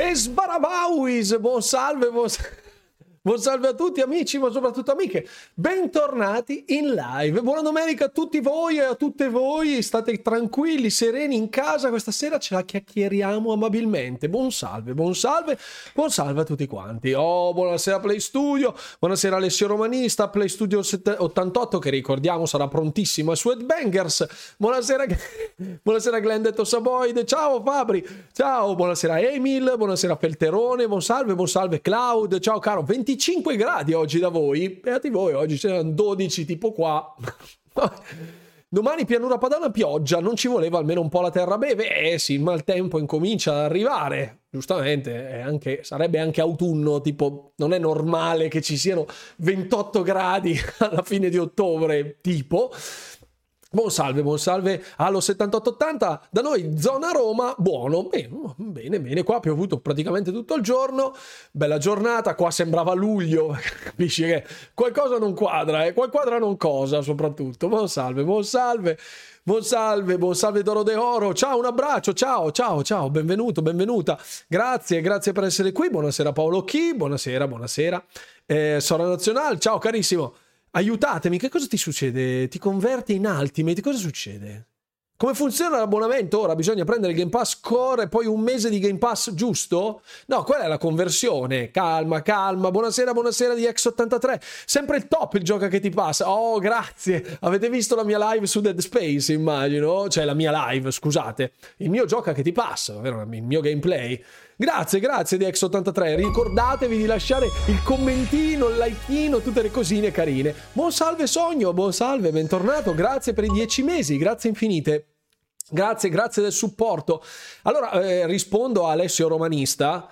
e Sbarabauis, buon salve, buon salve. Buon salve a tutti amici, ma soprattutto amiche. Bentornati in live. Buona domenica a tutti voi e a tutte voi. State tranquilli, sereni in casa. Questa sera ce la chiacchieriamo amabilmente. Buon salve, buon salve, buon salve a tutti quanti. Oh, buonasera Play Studio. Buonasera Alessio Romanista, Play Studio 88 che ricordiamo sarà prontissimo a Sweatbangers. Buonasera Buonasera Glendetto Saboide. Ciao Fabri. Ciao, buonasera Emil, buonasera Felterone. Buon salve, buon salve Cloud. Ciao caro. 20 25 gradi oggi da voi, beati voi, oggi c'erano 12 tipo qua. Domani pianura padana pioggia, non ci voleva almeno un po' la terra beve? Eh sì, il maltempo incomincia ad arrivare, giustamente, anche, sarebbe anche autunno, tipo non è normale che ci siano 28 gradi alla fine di ottobre, tipo, Buon salve, buon salve allo 7880, da noi zona Roma, buono, bene, bene, bene, qua ha piovuto praticamente tutto il giorno, bella giornata, qua sembrava luglio, capisci che qualcosa non quadra, eh? qual quadra non cosa soprattutto, buon salve, buon salve, buon salve, buon salve Doro De Oro, ciao, un abbraccio, ciao, ciao, ciao, benvenuto, benvenuta, grazie, grazie per essere qui, buonasera Paolo Chi, buonasera, buonasera, eh, Sora Nazionale, ciao carissimo, aiutatemi, che cosa ti succede? Ti converti in Ultimate, cosa succede? Come funziona l'abbonamento? Ora bisogna prendere il Game Pass Core e poi un mese di Game Pass, giusto? No, quella è la conversione. Calma, calma. Buonasera, buonasera di X83. Sempre il top il gioco che ti passa. Oh, grazie. Avete visto la mia live su Dead Space, immagino? Cioè la mia live, scusate. Il mio gioco che ti passa, ovvero il mio gameplay. Grazie, grazie di X83. Ricordatevi di lasciare il commentino, il likeino, tutte le cosine carine. Buon salve Sogno, buon salve, bentornato. Grazie per i dieci mesi, grazie infinite. Grazie, grazie del supporto. Allora, eh, rispondo a Alessio Romanista.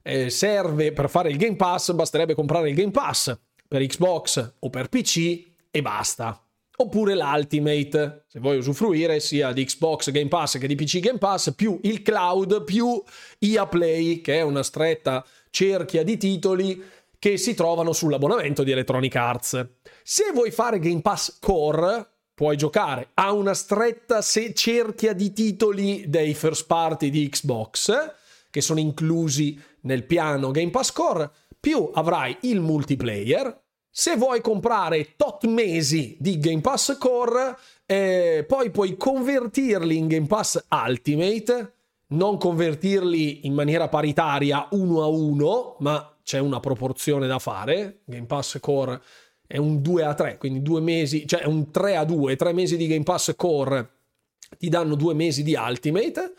Eh, serve per fare il Game Pass, basterebbe comprare il Game Pass per Xbox o per PC e basta oppure l'Ultimate, se vuoi usufruire sia di Xbox Game Pass che di PC Game Pass, più il cloud, più EA Play, che è una stretta cerchia di titoli che si trovano sull'abbonamento di Electronic Arts. Se vuoi fare Game Pass Core, puoi giocare a una stretta cerchia di titoli dei first party di Xbox, che sono inclusi nel piano Game Pass Core, più avrai il multiplayer, se vuoi comprare tot mesi di Game Pass Core, eh, poi puoi convertirli in Game Pass Ultimate, non convertirli in maniera paritaria uno a uno, ma c'è una proporzione da fare. Game Pass Core è un 2 a 3, quindi due mesi, cioè un 3 a 2, tre mesi di Game Pass Core ti danno due mesi di Ultimate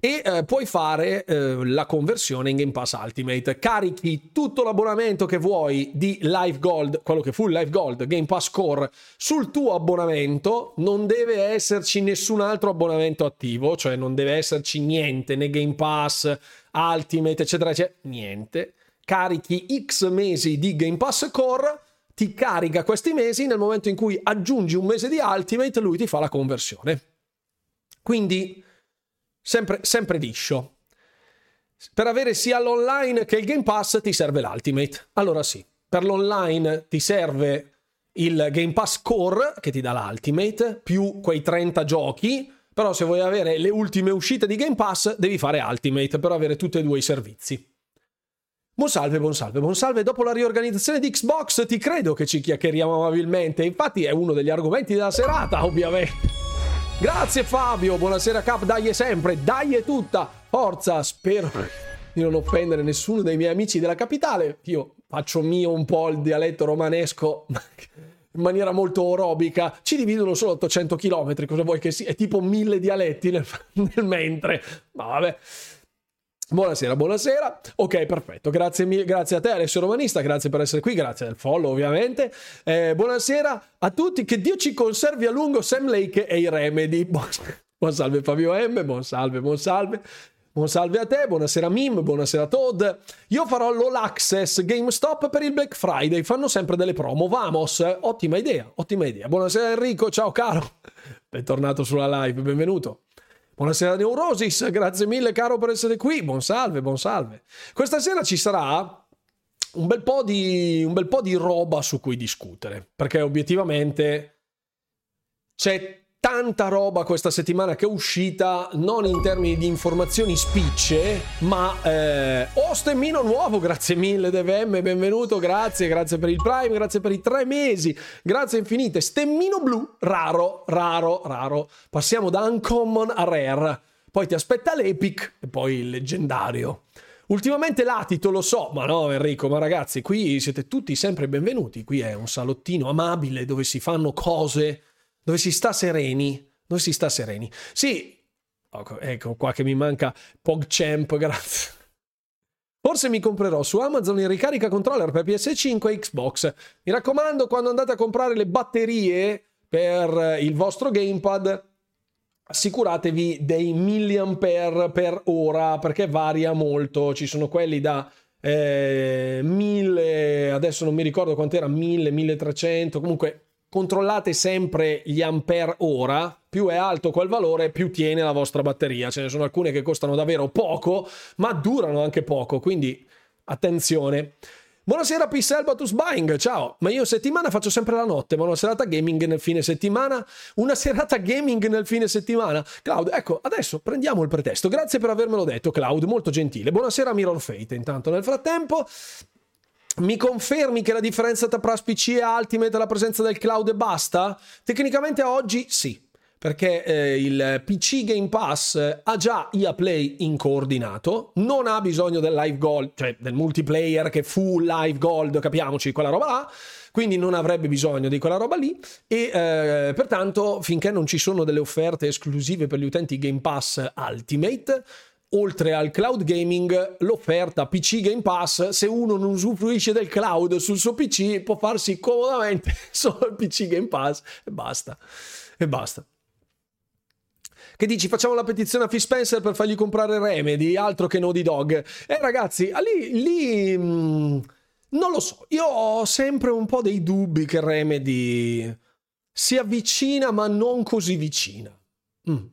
e eh, puoi fare eh, la conversione in Game Pass Ultimate. Carichi tutto l'abbonamento che vuoi di Live Gold, quello che fu Live Gold, Game Pass Core, sul tuo abbonamento. Non deve esserci nessun altro abbonamento attivo, cioè non deve esserci niente, né Game Pass, Ultimate, eccetera, eccetera. Niente. Carichi X mesi di Game Pass Core ti carica questi mesi, nel momento in cui aggiungi un mese di Ultimate, lui ti fa la conversione. Quindi sempre, sempre liscio. Per avere sia l'online che il Game Pass ti serve l'Ultimate. Allora sì, per l'online ti serve il Game Pass Core che ti dà l'Ultimate più quei 30 giochi. Però se vuoi avere le ultime uscite di Game Pass devi fare Ultimate per avere tutti e due i servizi. Buon salve, buon salve, buon salve. Dopo la riorganizzazione di Xbox ti credo che ci chiacchieriamo amabilmente. Infatti è uno degli argomenti della serata, ovviamente. Grazie Fabio, buonasera Cap, dai sempre, dai è tutta, forza, spero di non offendere nessuno dei miei amici della capitale, io faccio mio un po' il dialetto romanesco in maniera molto orobica, ci dividono solo 800 km, cosa vuoi che sia, è tipo mille dialetti nel, nel mentre, ma vabbè. Buonasera, buonasera. Ok, perfetto. Grazie, grazie a te, Alessio Romanista. Grazie per essere qui. Grazie del follow, ovviamente. Eh, buonasera a tutti. Che Dio ci conservi a lungo Sam Lake e i Remedy. Buon, buon salve, Fabio M. Buon salve, buon salve. Buon salve a te, buonasera Mim, buonasera Todd. Io farò l'All Access GameStop per il Black Friday, fanno sempre delle promo. Vamos, ottima idea, ottima idea. Buonasera Enrico, ciao caro. Bentornato sulla live, benvenuto. Buonasera Neurosis, grazie mille caro per essere qui. Buon salve, buon salve. Questa sera ci sarà un bel po' di, un bel po di roba su cui discutere, perché obiettivamente c'è tanta roba questa settimana che è uscita, non in termini di informazioni spicce, ma eh, oh stemmino nuovo, grazie mille DVM, benvenuto, grazie, grazie per il Prime, grazie per i tre mesi, grazie infinite, stemmino blu, raro, raro, raro, passiamo da uncommon a rare, poi ti aspetta l'epic e poi il leggendario. Ultimamente latito lo so, ma no Enrico, ma ragazzi, qui siete tutti sempre benvenuti, qui è un salottino amabile dove si fanno cose dove si sta sereni, dove si sta sereni. Sì, ecco, ecco qua che mi manca PogChamp, grazie. Forse mi comprerò su Amazon il ricarica controller per PS5 e Xbox. Mi raccomando, quando andate a comprare le batterie per il vostro gamepad, assicuratevi dei milliampere per ora perché varia molto. Ci sono quelli da eh, 1000, adesso non mi ricordo quant'era, 1000, 1300, comunque controllate sempre gli ampere ora, più è alto quel valore, più tiene la vostra batteria. Ce ne sono alcune che costano davvero poco, ma durano anche poco, quindi attenzione. Buonasera Pisselbatus Buying, ciao, ma io settimana faccio sempre la notte, ma una serata gaming nel fine settimana, una serata gaming nel fine settimana. Cloud, ecco, adesso prendiamo il pretesto. Grazie per avermelo detto, Cloud, molto gentile. Buonasera Mirror Fate, intanto nel frattempo. Mi confermi che la differenza tra Plus PC e Ultimate è la presenza del cloud e basta? Tecnicamente oggi sì, perché eh, il PC Game Pass eh, ha già IA Play in coordinato, non ha bisogno del live gold, cioè del multiplayer che fu live gold, capiamoci, quella roba là, quindi non avrebbe bisogno di quella roba lì e eh, pertanto finché non ci sono delle offerte esclusive per gli utenti Game Pass Ultimate, oltre al cloud gaming, l'offerta PC Game Pass, se uno non usufruisce del cloud sul suo PC, può farsi comodamente solo il PC Game Pass e basta. E basta. Che dici, facciamo la petizione a Phil Spencer per fargli comprare Remedy, altro che Naughty Dog. Eh ragazzi, lì, lì mh, mm, non lo so, io ho sempre un po' dei dubbi che Remedy si avvicina, ma non così vicina. Mm.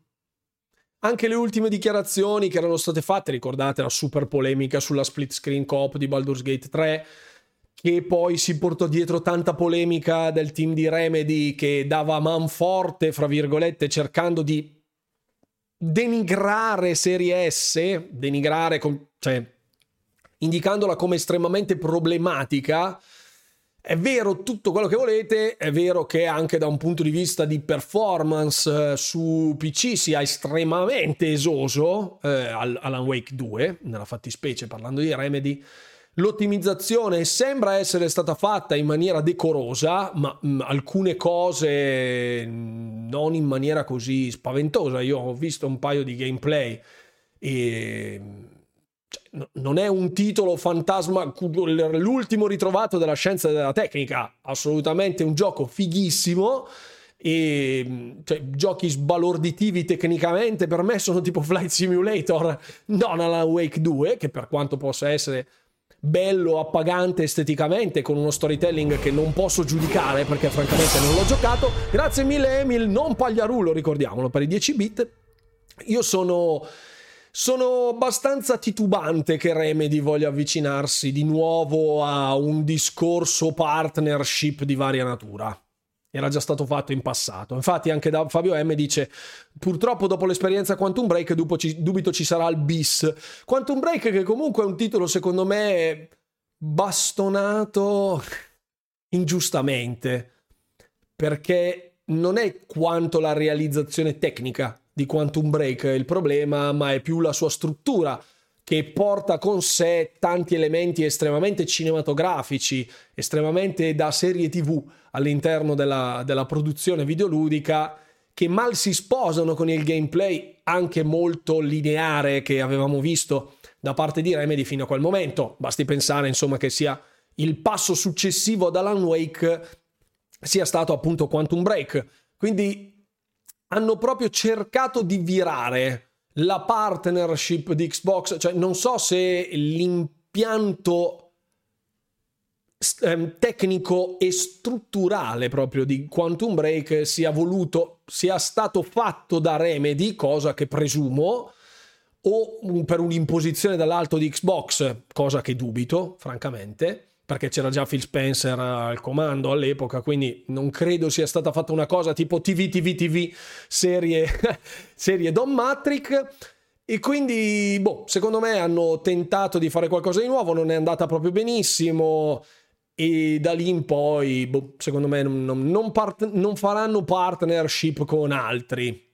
Anche le ultime dichiarazioni che erano state fatte, ricordate la super polemica sulla split screen coop di Baldur's Gate 3, che poi si portò dietro tanta polemica del team di Remedy che dava man forte, fra virgolette, cercando di denigrare Serie S, denigrare, cioè indicandola come estremamente problematica è vero tutto quello che volete, è vero che anche da un punto di vista di performance eh, su PC sia estremamente esoso eh, Alan Wake 2, nella fattispecie parlando di Remedy, L'ottimizzazione sembra essere stata fatta in maniera decorosa, ma mh, mm, alcune cose non in maniera così spaventosa. Io ho visto un paio di gameplay e cioè, non è un titolo fantasma, l'ultimo ritrovato della scienza e della tecnica, assolutamente un gioco fighissimo e cioè, giochi sbalorditivi tecnicamente per me sono tipo Flight Simulator, non Alan Wake 2, che per quanto possa essere bello, appagante esteticamente, con uno storytelling che non posso giudicare perché francamente non l'ho giocato. Grazie mille Emil, non Pagliarulo, ricordiamolo, per i 10 bit. Io sono sono abbastanza titubante che Remedy voglia avvicinarsi di nuovo a un discorso partnership di varia natura. Era già stato fatto in passato. Infatti, anche da Fabio M dice: Purtroppo, dopo l'esperienza Quantum Break, ci, dubito ci sarà il bis. Quantum Break, che comunque è un titolo, secondo me, bastonato ingiustamente. Perché non è quanto la realizzazione tecnica di Quantum Break il problema, ma è più la sua struttura che porta con sé tanti elementi estremamente cinematografici, estremamente da serie tv all'interno della, della produzione videoludica, che mal si sposano con il gameplay anche molto lineare che avevamo visto da parte di Remedy fino a quel momento. Basti pensare, insomma, che sia il passo successivo ad Alan Wake sia stato appunto Quantum Break. Quindi hanno proprio cercato di virare la partnership di Xbox, cioè non so se l'impianto ehm, tecnico e strutturale proprio di Quantum Break sia voluto, sia stato fatto da Remedy, cosa che presumo, o per un'imposizione dall'alto di Xbox, cosa che dubito, francamente perché c'era già Phil Spencer al comando all'epoca, quindi non credo sia stata fatta una cosa tipo TV, TV, TV, serie, serie Don Matrick. E quindi, boh, secondo me hanno tentato di fare qualcosa di nuovo, non è andata proprio benissimo e da lì in poi, boh, secondo me, non, non, part- non faranno partnership con altri.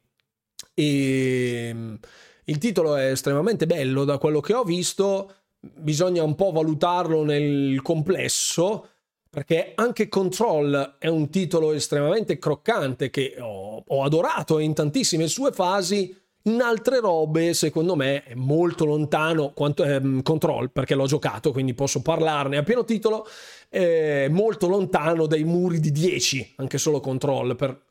E il titolo è estremamente bello da quello che ho visto bisogna un po' valutarlo nel complesso perché anche Control è un titolo estremamente croccante che ho, ho, adorato in tantissime sue fasi. In altre robe, secondo me, è molto lontano quanto ehm, Control, perché l'ho giocato, quindi posso parlarne a pieno titolo. È molto lontano dai muri di 10, anche solo Control, per,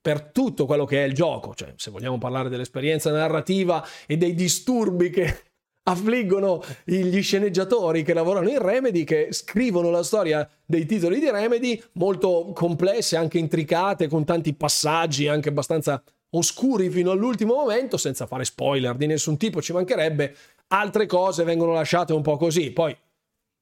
per tutto quello che è il gioco. Cioè, se vogliamo parlare dell'esperienza narrativa e dei disturbi che affliggono gli sceneggiatori che lavorano in Remedy, che scrivono la storia dei titoli di Remedy, molto complesse, anche intricate, con tanti passaggi anche abbastanza oscuri fino all'ultimo momento, senza fare spoiler di nessun tipo, ci mancherebbe. Altre cose vengono lasciate un po' così. Poi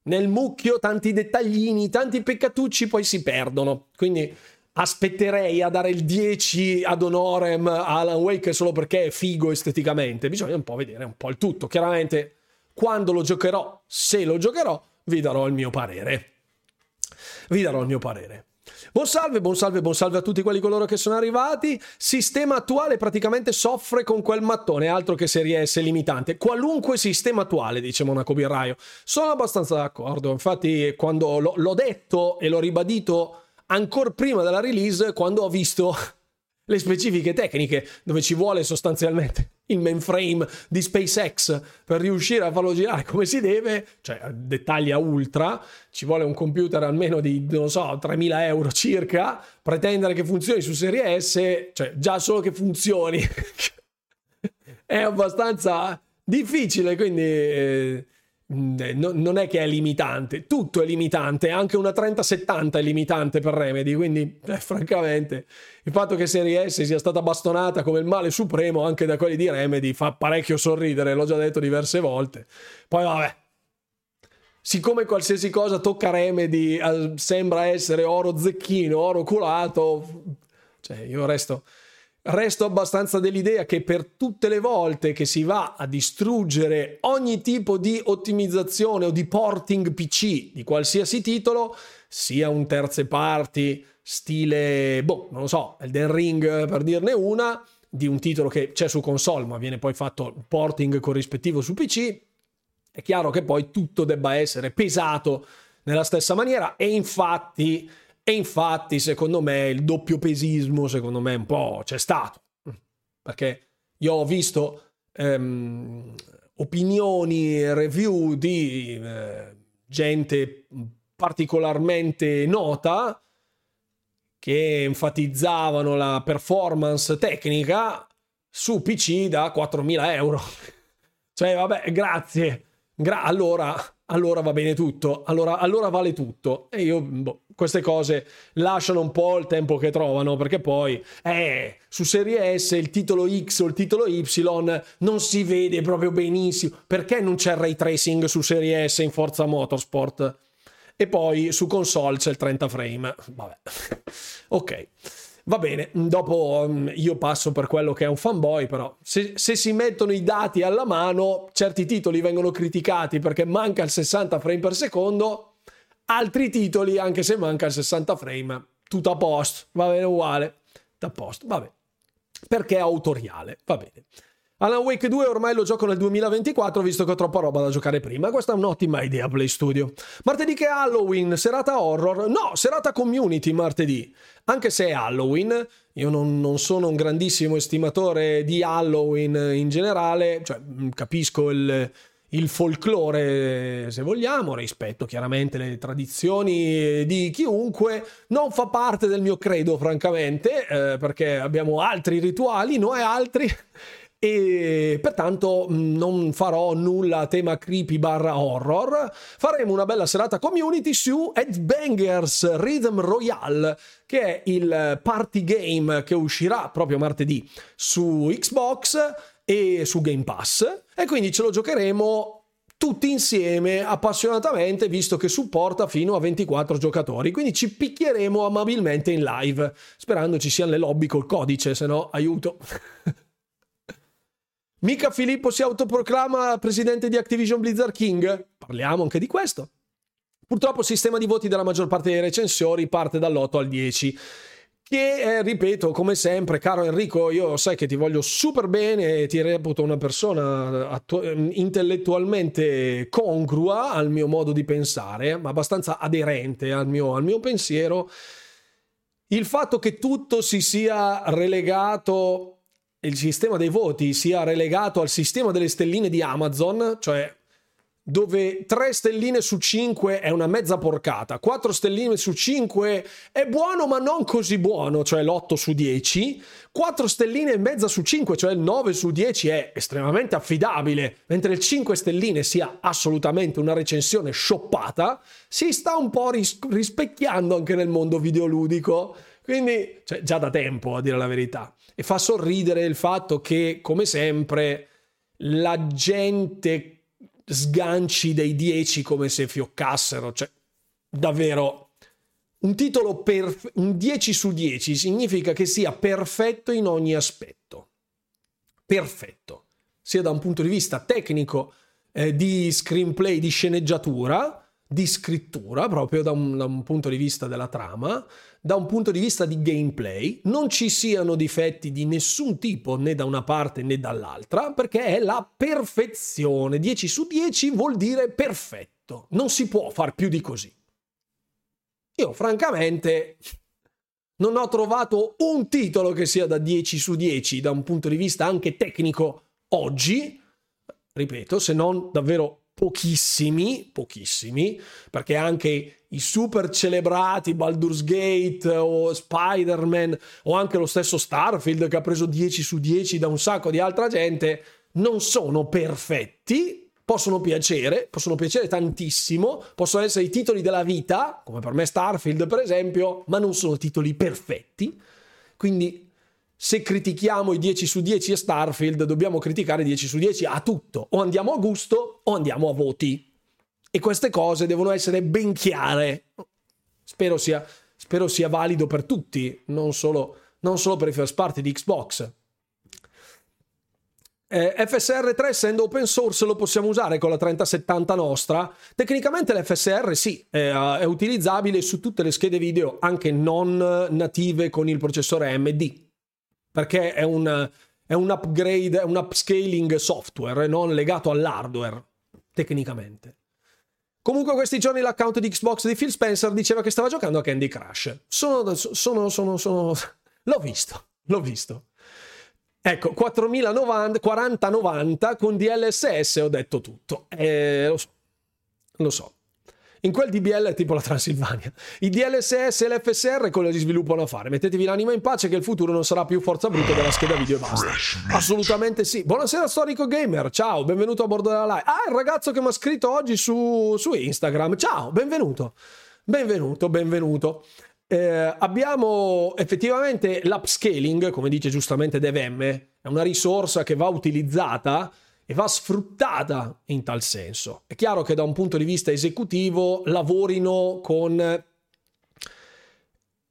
nel mucchio tanti dettaglini, tanti peccatucci poi si perdono. Quindi aspetterei a dare il 10 ad honorem a Alan Wake solo perché è figo esteticamente. Bisogna un po' vedere un po' il tutto. Chiaramente, quando lo giocherò, se lo giocherò, vi darò il mio parere. Vi darò il mio parere. Buon salve, buon salve, buon salve a tutti quelli coloro che sono arrivati. Sistema attuale praticamente soffre con quel mattone, altro che serie S limitante. Qualunque sistema attuale, dice Monaco Birraio. Sono abbastanza d'accordo. Infatti, quando l'ho detto e l'ho ribadito ancora prima della release quando ho visto le specifiche tecniche dove ci vuole sostanzialmente il mainframe di SpaceX per riuscire a farlo girare come si deve, cioè dettagli a ultra, ci vuole un computer almeno di, non so, 3.000 euro circa, pretendere che funzioni su serie S, cioè già solo che funzioni. È abbastanza difficile, quindi... Eh, Mm, eh, non è che è limitante, tutto è limitante, anche una 3070 è limitante per Remedy, quindi eh, francamente il fatto che Serie S sia stata bastonata come il male supremo anche da quelli di Remedy fa parecchio sorridere, l'ho già detto diverse volte. Poi vabbè, siccome qualsiasi cosa tocca Remedy eh, sembra essere oro zecchino, oro culato, cioè io resto resto abbastanza dell'idea che per tutte le volte che si va a distruggere ogni tipo di ottimizzazione o di porting PC di qualsiasi titolo, sia un terze parti stile, boh, non lo so, Elden Ring per dirne una, di un titolo che c'è su console ma viene poi fatto porting corrispettivo su PC, è chiaro che poi tutto debba essere pesato nella stessa maniera e infatti e infatti, secondo me, il doppio pesismo, secondo me, un po' c'è stato. Perché io ho visto ehm, opinioni, review di eh, gente particolarmente nota che enfatizzavano la performance tecnica su PC da 4.000 euro. cioè, vabbè, grazie. Gra- allora, allora va bene tutto, allora, allora vale tutto. E io, boh, queste cose lasciano un po' il tempo che trovano, perché poi, eh, su Serie S il titolo X o il titolo Y non si vede proprio benissimo. Perché non c'è il ray tracing su Serie S in Forza Motorsport? E poi su console c'è il 30 frame. Vabbè, ok. Va bene, dopo mm, io passo per quello che è un fanboy, però se, se, si mettono i dati alla mano, certi titoli vengono criticati perché manca il 60 frame per secondo, altri titoli, anche se manca il 60 frame, tutto a posto, va bene uguale, tutto a posto, va bene. Perché è autoriale, va bene. Alan Wake 2 ormai lo gioco nel 2024 visto che ho troppa roba da giocare prima. Questa è un'ottima idea Play Studio. Martedì che è Halloween, serata horror? No, serata community martedì. Anche se è Halloween, io non, non sono un grandissimo estimatore di Halloween in generale, cioè mm, capisco il, il folklore, se vogliamo, rispetto chiaramente le tradizioni di chiunque, non fa parte del mio credo, francamente, eh, perché abbiamo altri rituali, noi altri e pertanto mm, non farò nulla a tema creepy barra horror. Faremo una bella serata community su Headbangers Rhythm Royale, che è il party game che uscirà proprio martedì su Xbox e su Game Pass. E quindi ce lo giocheremo tutti insieme appassionatamente, visto che supporta fino a 24 giocatori. Quindi ci picchieremo amabilmente in live, sperando ci siano le lobby col codice, se no aiuto. Mica Filippo si autoproclama presidente di Activision Blizzard King? Parliamo anche di questo. Purtroppo il sistema di voti della maggior parte dei recensori parte dall'8 al 10 che eh, ripeto come sempre caro Enrico io sai che ti voglio super bene e ti reputo una persona attu- intellettualmente congrua al mio modo di pensare ma abbastanza aderente al mio, al mio pensiero. Il fatto che tutto si sia relegato il sistema dei voti sia relegato al sistema delle stelline di Amazon cioè dove 3 stelline su 5 è una mezza porcata, 4 stelline su 5 è buono ma non così buono, cioè l'8 su 10, 4 stelline e mezza su 5, cioè il 9 su 10 è estremamente affidabile, mentre il 5 stelline sia assolutamente una recensione scioppata, si sta un po' ris- rispecchiando anche nel mondo videoludico. Quindi, cioè, già da tempo a dire la verità. E fa sorridere il fatto che, come sempre, la gente sganci dei 10 come se fioccassero, cioè davvero un titolo per un 10 su 10 significa che sia perfetto in ogni aspetto. Perfetto, sia da un punto di vista tecnico, eh, di screenplay, di sceneggiatura, di scrittura, proprio da un, da un punto di vista della trama, da un punto di vista di gameplay, non ci siano difetti di nessun tipo né da una parte né dall'altra, perché è la perfezione. 10 su 10 vuol dire perfetto, non si può far più di così. Io francamente non ho trovato un titolo che sia da 10 su 10 da un punto di vista anche tecnico oggi, ripeto, se non davvero pochissimi, pochissimi, perché anche i super celebrati Baldur's Gate o Spider-Man o anche lo stesso Starfield che ha preso 10 su 10 da un sacco di altra gente, non sono perfetti, possono piacere, possono piacere tantissimo, possono essere i titoli della vita, come per me Starfield per esempio, ma non sono titoli perfetti. Quindi se critichiamo i 10 su 10 a Starfield, dobbiamo criticare 10 su 10 a tutto. O andiamo a gusto o andiamo a voti. E queste cose devono essere ben chiare. Spero sia, spero sia valido per tutti, non solo, non solo per i first party di Xbox. Eh, FSR 3 essendo open source lo possiamo usare con la 3070 nostra tecnicamente l'FSR sì è, è utilizzabile su tutte le schede video anche non native con il processore AMD perché è un, è un upgrade, è un upscaling software, non legato all'hardware, tecnicamente. Comunque questi giorni l'account di Xbox di Phil Spencer diceva che stava giocando a Candy Crush. Sono, sono, sono, sono... L'ho visto, l'ho visto. Ecco, 4090, 4090 con DLSS ho detto tutto. Eh, lo so, lo so. In quel DBL è tipo la Transilvania. I DLSS e l'FSR cosa si sviluppano a fare? Mettetevi l'anima in pace che il futuro non sarà più forza bruta della scheda video e basta. Assolutamente sì. Buonasera storico gamer, ciao, benvenuto a bordo della live. Ah, il ragazzo che mi ha scritto oggi su, su Instagram. Ciao, benvenuto. Benvenuto, benvenuto. Eh, abbiamo effettivamente l'upscaling, come dice giustamente DevM, è una risorsa che va utilizzata e va sfruttata in tal senso. È chiaro che da un punto di vista esecutivo lavorino con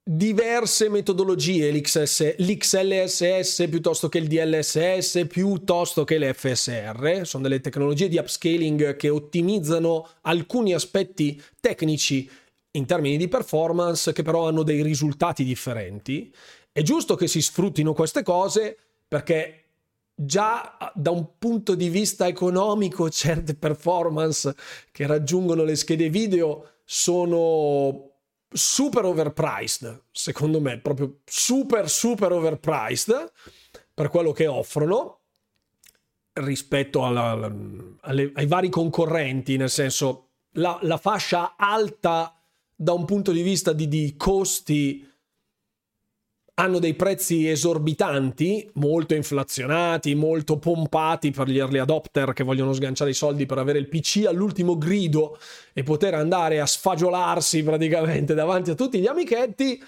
diverse metodologie l'XS, l'XLSS piuttosto che il DLSS piuttosto che l'FSR sono delle tecnologie di upscaling che ottimizzano alcuni aspetti tecnici in termini di performance che però hanno dei risultati differenti è giusto che si sfruttino queste cose perché già da un punto di vista economico certe performance che raggiungono le schede video sono super overpriced, secondo me, proprio super super overpriced per quello che offrono rispetto alla, alle, ai vari concorrenti, nel senso la, la, fascia alta da un punto di vista di, di costi hanno dei prezzi esorbitanti, molto inflazionati, molto pompati per gli early adopter che vogliono sganciare i soldi per avere il PC all'ultimo grido e poter andare a sfagiolarsi praticamente davanti a tutti gli amichetti.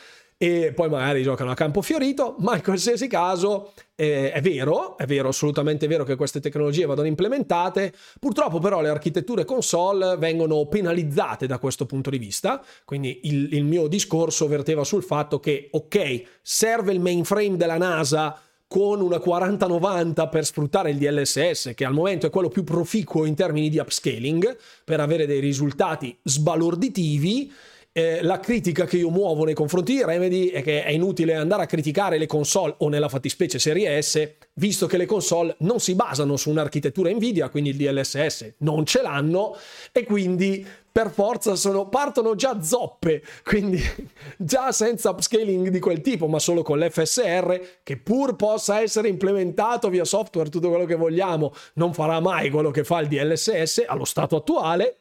E poi magari giocano a campo fiorito, ma in qualsiasi caso eh, è vero, è vero, assolutamente vero che queste tecnologie vadano implementate, purtroppo però le architetture console vengono penalizzate da questo punto di vista, quindi il, il mio discorso verteva sul fatto che ok, serve il mainframe della NASA con una 4090 per sfruttare il DLSS, che al momento è quello più proficuo in termini di upscaling, per avere dei risultati sbalorditivi. Eh, la critica che io muovo nei confronti di Remedy è che è inutile andare a criticare le console o nella fattispecie serie S, visto che le console non si basano su un'architettura Nvidia, quindi il DLSS non ce l'hanno e quindi per forza sono, partono già zoppe, quindi già senza upscaling di quel tipo, ma solo con l'FSR, che pur possa essere implementato via software, tutto quello che vogliamo, non farà mai quello che fa il DLSS allo stato attuale.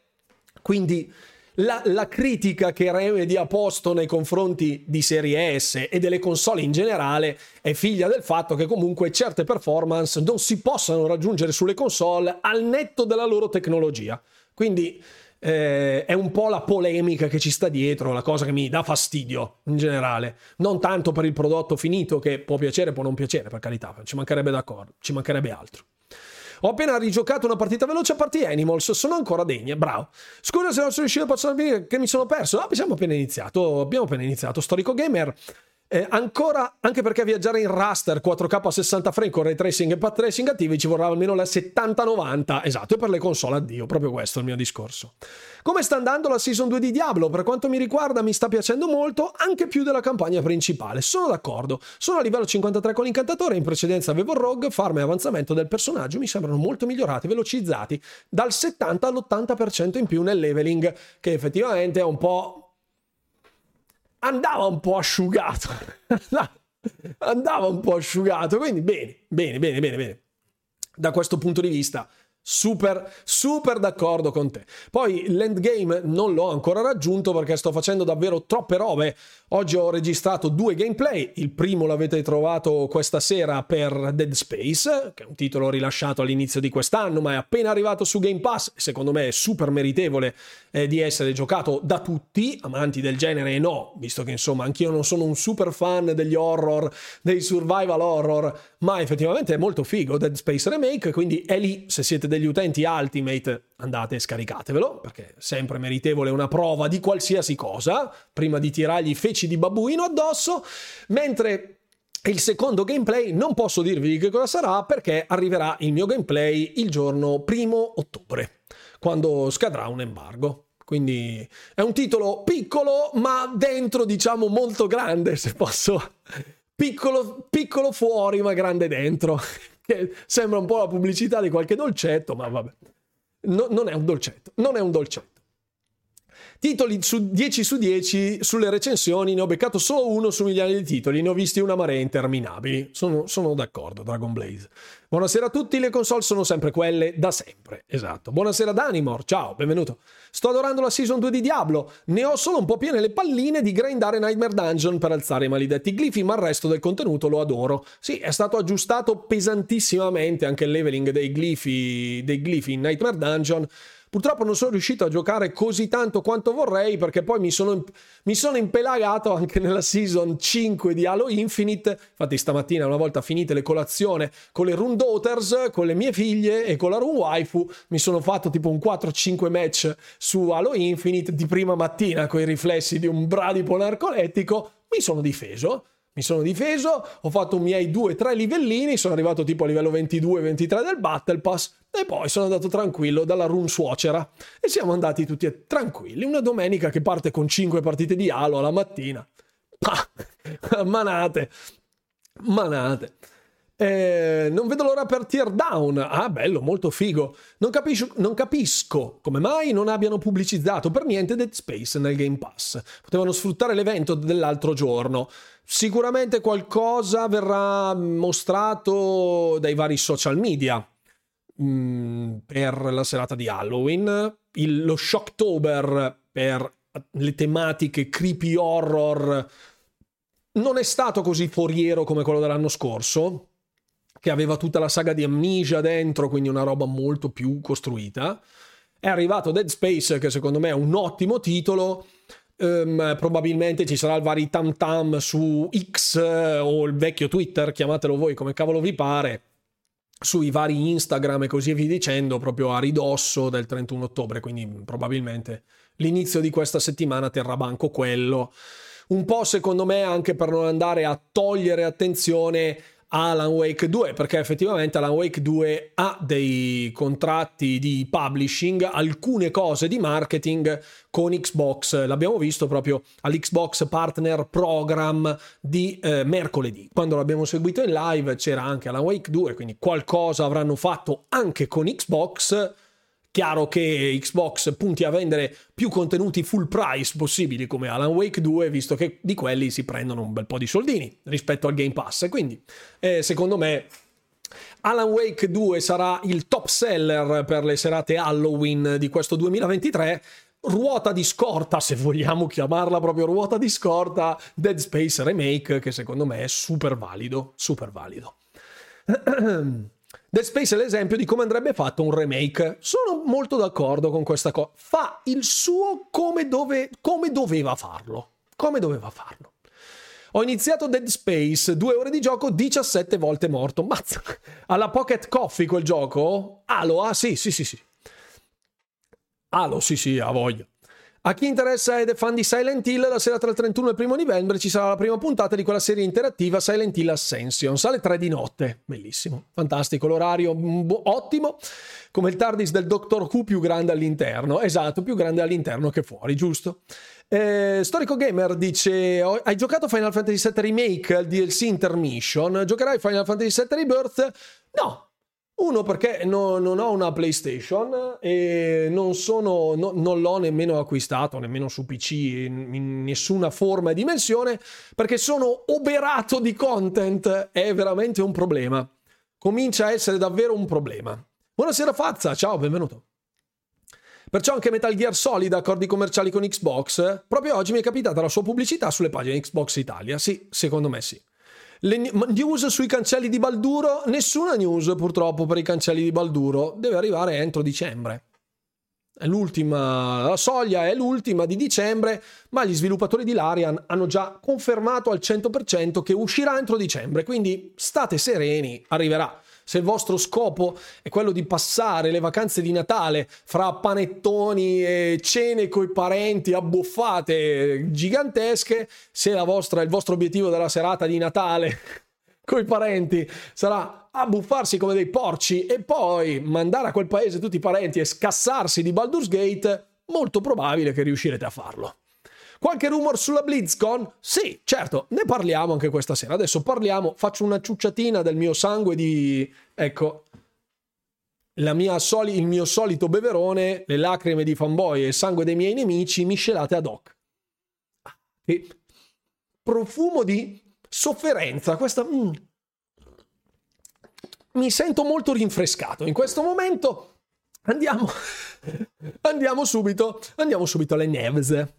Quindi la, la, critica che Remedy ha posto nei confronti di Serie S e delle console in generale è figlia del fatto che comunque certe performance non si possano raggiungere sulle console al netto della loro tecnologia. Quindi eh, è un po' la polemica che ci sta dietro, la cosa che mi dà fastidio in generale. Non tanto per il prodotto finito che può piacere, può non piacere, per carità, ci mancherebbe d'accordo, ci mancherebbe altro. Ho appena rigiocato una partita veloce a Party Animals, sono ancora degne, bravo. Scusa se non sono riuscito a passare che mi sono perso. Ah, abbiamo appena iniziato, abbiamo appena iniziato. Storico Gamer eh, ancora, anche perché viaggiare in raster 4K a 60 frame con ray tracing e path tracing attivi ci vorrà almeno la 7090. Esatto, e per le console addio, proprio questo è il mio discorso. Come sta andando la season 2 di Diablo? Per quanto mi riguarda mi sta piacendo molto, anche più della campagna principale. Sono d'accordo. Sono a livello 53 con l'incantatore, in precedenza avevo rogue, farm e avanzamento del personaggio mi sembrano molto migliorati, velocizzati, dal 70 all'80% in più nel leveling, che effettivamente è un po' andava un po' asciugato. andava un po' asciugato. Quindi bene, bene, bene, bene, bene. Da questo punto di vista Super, super d'accordo con te. Poi l'endgame non l'ho ancora raggiunto perché sto facendo davvero troppe robe. Oggi ho registrato due gameplay. Il primo l'avete trovato questa sera per Dead Space, che è un titolo rilasciato all'inizio di quest'anno, ma è appena arrivato su Game Pass. Secondo me è super meritevole eh, di essere giocato da tutti, amanti del genere e no, visto che insomma anch'io non sono un super fan degli horror, dei survival horror, ma effettivamente è molto figo Dead Space Remake, quindi è lì se siete degli utenti Ultimate andate e scaricatevelo, perché è sempre meritevole una prova di qualsiasi cosa, prima di tirargli feci di babbuino addosso, mentre il secondo gameplay non posso dirvi che cosa sarà perché arriverà il mio gameplay il giorno primo ottobre, quando scadrà un embargo. Quindi è un titolo piccolo, ma dentro diciamo molto grande, se posso. Piccolo, piccolo fuori, ma grande dentro sembra un po' la pubblicità di qualche dolcetto, ma vabbè. No, non è un dolcetto, non è un dolcetto. Titoli su 10 su 10 sulle recensioni, ne ho beccato solo uno su milioni di titoli, ne ho visti una marea interminabili. Sono, sono d'accordo, Dragon Blaze. Buonasera a tutti, le console sono sempre quelle da sempre. Esatto. Buonasera Danimor, ciao, benvenuto. Sto adorando la season 2 di Diablo, ne ho solo un po' piene le palline di grindare Nightmare Dungeon per alzare i maledetti glifi, ma il resto del contenuto lo adoro. Sì, è stato aggiustato pesantissimamente anche il leveling dei glifi, dei glifi in Nightmare Dungeon Purtroppo non sono riuscito a giocare così tanto quanto vorrei perché poi mi sono, mi sono impelagato anche nella season 5 di Halo Infinite. Infatti stamattina una volta finite le colazioni con le Rune Daughters, con le mie figlie e con la Rune Waifu, mi sono fatto tipo un 4-5 match su Halo Infinite di prima mattina con i riflessi di un bradipo narcolettico. Mi sono difeso mi sono difeso, ho fatto i miei 2-3 livellini, sono arrivato tipo a livello 22-23 del Battle Pass e poi sono andato tranquillo dalla run suocera e siamo andati tutti tranquilli. Una domenica che parte con 5 partite di Halo alla mattina. Ah, manate, manate. Eh, non vedo l'ora per tear down. Ah, bello, molto figo. Non, capisco, non capisco come mai non abbiano pubblicizzato per niente Dead Space nel Game Pass. Potevano sfruttare l'evento dell'altro giorno. Sicuramente qualcosa verrà mostrato dai vari social media mm, per la serata di Halloween. Il, lo Shocktober per le tematiche creepy horror non è stato così foriero come quello dell'anno scorso, che aveva tutta la saga di Amnesia dentro, quindi una roba molto più costruita. È arrivato Dead Space, che secondo me è un ottimo titolo Um, probabilmente ci sarà il vari tam tam su X eh, o il vecchio Twitter, chiamatelo voi come cavolo vi pare, sui vari Instagram e così via dicendo, proprio a ridosso del 31 ottobre. Quindi probabilmente l'inizio di questa settimana terrà banco quello. Un po' secondo me anche per non andare a togliere attenzione Alan Wake 2 perché effettivamente Alan Wake 2 ha dei contratti di publishing, alcune cose di marketing con Xbox, l'abbiamo visto proprio all'Xbox Partner Program di eh, mercoledì. Quando l'abbiamo seguito in live c'era anche Alan Wake 2, quindi qualcosa avranno fatto anche con Xbox Chiaro che Xbox punti a vendere più contenuti full price possibili come Alan Wake 2, visto che di quelli si prendono un bel po' di soldini rispetto al Game Pass. Quindi, eh, secondo me, Alan Wake 2 sarà il top seller per le serate Halloween di questo 2023. Ruota di scorta, se vogliamo chiamarla proprio ruota di scorta, Dead Space Remake, che secondo me è super valido, super valido. Dead Space è l'esempio di come andrebbe fatto un remake. Sono molto d'accordo con questa cosa. Fa il suo come, dove, come doveva farlo. Come doveva farlo. Ho iniziato Dead Space, due ore di gioco, 17 volte morto. Mazza! Alla Pocket Coffee quel gioco? Alo, ah sì, sì, sì, sì. Alo, sì, sì, ha voglia. A chi interessa ed è fan di Silent Hill, la sera tra il 31 e il 1 novembre ci sarà la prima puntata di quella serie interattiva Silent Hill Ascension. Sale 3 di notte. Bellissimo, fantastico, l'orario mm, ottimo, come il TARDIS del Doctor Who più grande all'interno. Esatto, più grande all'interno che fuori, giusto? Eh, Storico Gamer dice: Hai giocato Final Fantasy VII Remake al DLC Intermission? Giocherai Final Fantasy VII Rebirth? No, uno perché no, non ho una PlayStation e non, sono, no, non l'ho nemmeno acquistato, nemmeno su PC, in, in, nessuna forma e dimensione, perché sono oberato di content. È veramente un problema. Comincia a essere davvero un problema. Buonasera Fazza, ciao, benvenuto. Perciò anche Metal Gear Solid accordi commerciali con Xbox. Proprio oggi mi è capitata la sua pubblicità sulle pagine Xbox Italia. Sì, secondo me sì. Le news sui cancelli di Balduro, nessuna news purtroppo per i cancelli di Balduro, deve arrivare entro dicembre. È l'ultima, la soglia è l'ultima di dicembre, ma gli sviluppatori di Larian hanno già confermato al 100% che uscirà entro dicembre, quindi state sereni, arriverà se il vostro scopo è quello di passare le vacanze di Natale fra panettoni e cene coi parenti abbuffate gigantesche, se vostra, il vostro obiettivo della serata di Natale coi parenti sarà abbuffarsi come dei porci e poi mandare a quel paese tutti i parenti e scassarsi di Baldur's Gate, molto probabile che riuscirete a farlo. Qualche rumor sulla BlizzCon? Sì, certo, ne parliamo anche questa sera. Adesso parliamo, faccio una ciucciatina del mio sangue di... ecco, soli, il mio solito beverone, le lacrime di fanboy e il sangue dei miei nemici miscelate ad hoc. E profumo di sofferenza, questa... Mm. Mi sento molto rinfrescato in questo momento. Andiamo, andiamo subito, andiamo subito alle news.